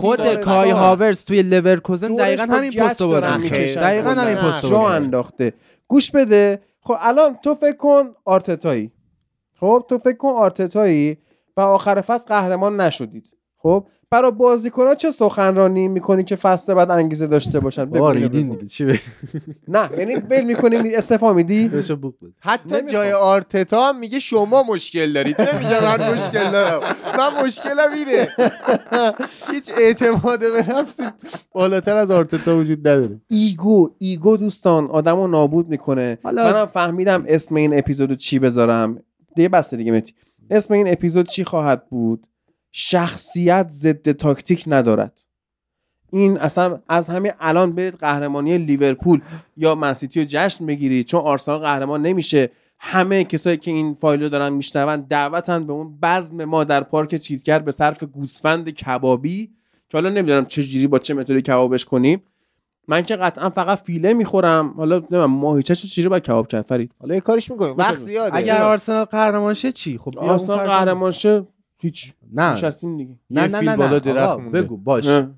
خود. کای آقا. هاورس توی لورکوزن دقیقا همین گچ پست رو دارن بازی. می‌کشن. دقیقا. همین پست رو جا. انداخته گوش بده خب الان تو فکر کن آرتتایی خب تو فکر کن آرتتایی و آخر فصل قهرمان نشدید خب برای بازیکن‌ها چه سخنرانی می‌کنی که فصل بعد انگیزه داشته باشن؟ بابا. دیگه چی؟ نه یعنی ول می‌کنیم استفا میدی. حتی. جای آرتتا هم میگه شما مشکل دارید. نمیگه من مشکل دارم. من مشکلم اینه. هیچ اعتماد به نفسی بالاتر از آرتتا وجود نداره. ego ego دوستان آدمو نابود می‌کنه. حالا- منم فهمیدم اسم این اپیزودو چی بذارم. دیگه بسته دیگه متی. اسم این اپیزود چی خواهد بود؟ شخصیت ضد تاکتیک ندارد. این اصلا از همین الان برید قهرمانی لیورپول یا منسیتی رو جشن بگیرید چون آرسنال قهرمان نمیشه. همه کسایی که این فایل رو دارن میشنون دعوتن به اون بزم ما در پارک چیتگر به صرف گوسفند کبابی که حالا نمی‌دونم چه جوری با چه متدی کبابش کنیم. من که قطعا فقط فیله می‌خورم. حالا نمی‌دونم ماهیچه چه چجوری با کباب کرد؟ فرید. حالا یه کارش می‌کنیم. وقت زیاده. اگر آرسنال قهرمان شه چی؟ خب آرسنال قهرمان شه هیچ نه. نشستیم دیگه. نه نه نه, بالا. درخت مونده. بگو باش. نه.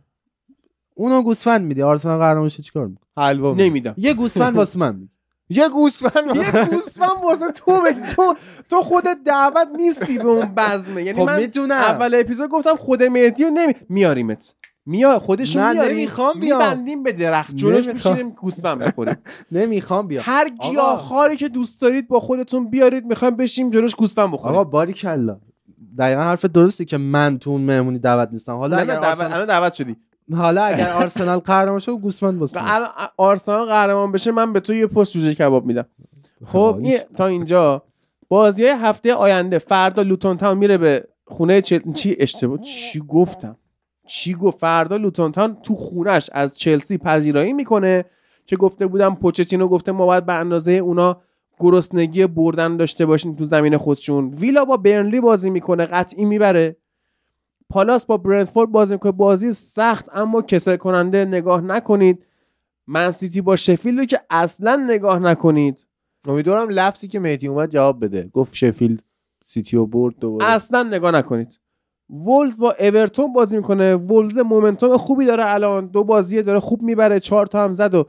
اونو گوسفند میدی آرسنال قهرمان چیکار می‌کنه؟ حلوا می‌ده. نمیدم. یه گوسفند واسه من میدی یه گوسفند یه گوسفند واسه تو بگی تو تو خودت دعوت نیستی به اون بزمه. یعنی خب من می‌دونم. اول اپیزود گفتم خود مهدی رو نمی میاریمت. میا خودشون نه، میاریم. نمی‌خوام بیام. میبندیم به درخت. جلوش. میشینیم گوسفند بخوریم نمی‌خوام بیا. هر. گیاهخواری که دوست دارید با خودتون بیارید می‌خوایم بشیم جلوش گوسفند بخوریم. آقا باری کلا دقیقا حرف درستی که من تو اون مهمونی دعوت نیستم. حالا اگر دعوت آرسنال دعوت شدی. حالا اگر آرسنال قهرمان شه گوسفند. الان آرسنال قهرمان بشه من به تو یه پست جوجه کباب میدم. خب تا اینجا. بازی های هفته آینده فردا لوتون تاون میره به خونه چل... چی اشتباه؟ چی گفتم؟ چی گفت؟ فردا لوتون تاون تو خونش از چلسی پذیرایی می‌کنه که گفته بودم پوچتینو گفته ما باید به اندازه اونا گرسنگی برنده داشته باشیم تو زمین خودشون. ویلا با برنلی بازی می‌کنه قطعی می‌بره. پالاس با برنتفورد بازی می‌کنه. بازی سخت اما کسل کننده نگاه نکنید. منسیتی با شفیلد که اصلا نگاه نکنید. امیدوارم لفظی که مهدی اومد جواب بده. گفت شفیلد سیتی و برد دوباره. اصلا نگاه نکنید. وولز با اورتون بازی می‌کنه. وولز momentum خوبی داره الان. دو بازیه داره خوب می‌بره. چهار تا هم زد و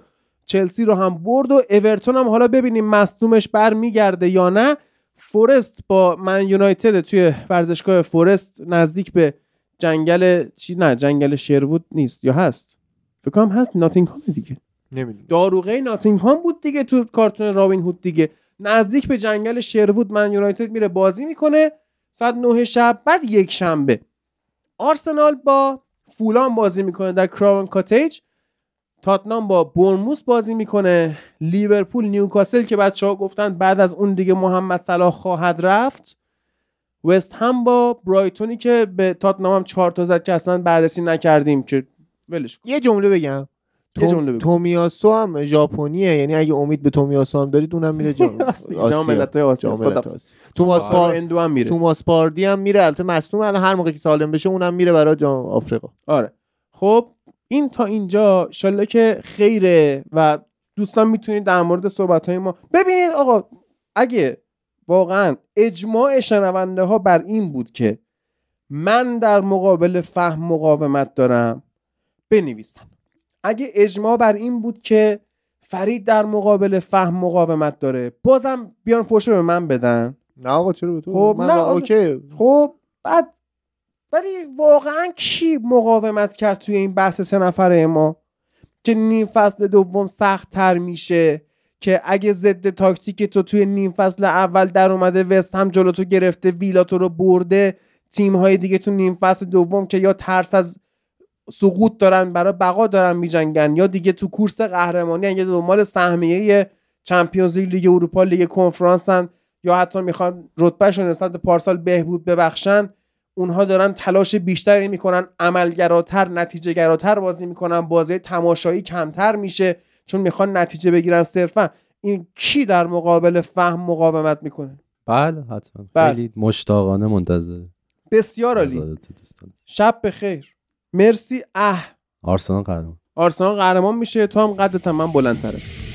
چلسی رو هم برد و اورتون هم حالا ببینیم مصدومش بر میگرده یا نه. فورست با من یونایتد توی ورزشگاه فورست نزدیک به جنگل چی؟ نه جنگل شیروود نیست یا هست؟ فکر کنم هست ناتینگهام دیگه. نمی‌دونم. داروغه ناتینگهام بود دیگه تو کارتون رابین هود دیگه. نزدیک به جنگل شیروود من یونایتد میره بازی می‌کنه. ساعت 9 شب بعد یک شنبه. آرسنال با فولان بازی می‌کنه در کراون کاتیج. تاتنام با برموس بازی می‌کنه. لیورپول نیوکاسل که بچه ها گفتن بعد از اون دیگه محمد صلاح خواهد رفت. وست هم با برایتونی که به تاتنام هم چهار تا زد که اصلا بررسی نکردیم که ولش کن. یه جمله بگم. یه جمله بگو. تومیاسو هم ژاپنیه یعنی اگه امید به تومیاسو هم دارید اونم میره جام آسیا. توماس آره، پار هم میره. توماس پاردی هم میره. البته مصدوم الان هر موقع که سالم بشه اونم میره برای جام آفریقا. آره. خب این تا اینجا شالله که خیره و دوستان می‌تونید در مورد صحبت های ما ببینید. آقا اگه واقعا اجماع شنونده ها بر این بود که من در مقابل فهم مقاومت دارم بنویسن. اگه اجماع بر این بود که فرید در مقابل فهم مقاومت داره بازم بیان فوش به من بدن. نه آقا چرا به تو؟ خب، من نه،. اوکی. خب بعد ولی واقعا کی مقاومت کرد توی این بحث سه نفره ما که نیم فصل دوم سخت تر میشه که اگه ضد تاکتیک تو توی نیم فصل اول در اومده وست هم جلو تو گرفته ویلا تو رو برده تیم های دیگه تو نیم فصل دوم که یا ترس از سقوط دارن برای بقا دارن میجنگن یا دیگه تو کورس قهرمانی یا دنبال سهمیه Champions League لیگ اروپا لیگ کنفرانسن یا حتی می‌خوان رتبهشون نسبت به پارسال بهبود ببخشن اونها دارن تلاش بیشتری می‌کنن عملگراتر نتیجه گراتر بازی می‌کنن بازی تماشایی کمتر میشه چون می‌خوان نتیجه بگیرن صرفا. این کی در مقابل فهم مقاومت می‌کنه؟ بله حتما. بله. خیلی مشتاقانه منتظر. بسیار عالی. شب بخیر. مرسی. اه. آرسنال قهرمان. آرسنال قهرمان میشه. تو هم قدرت هم من بلندتره.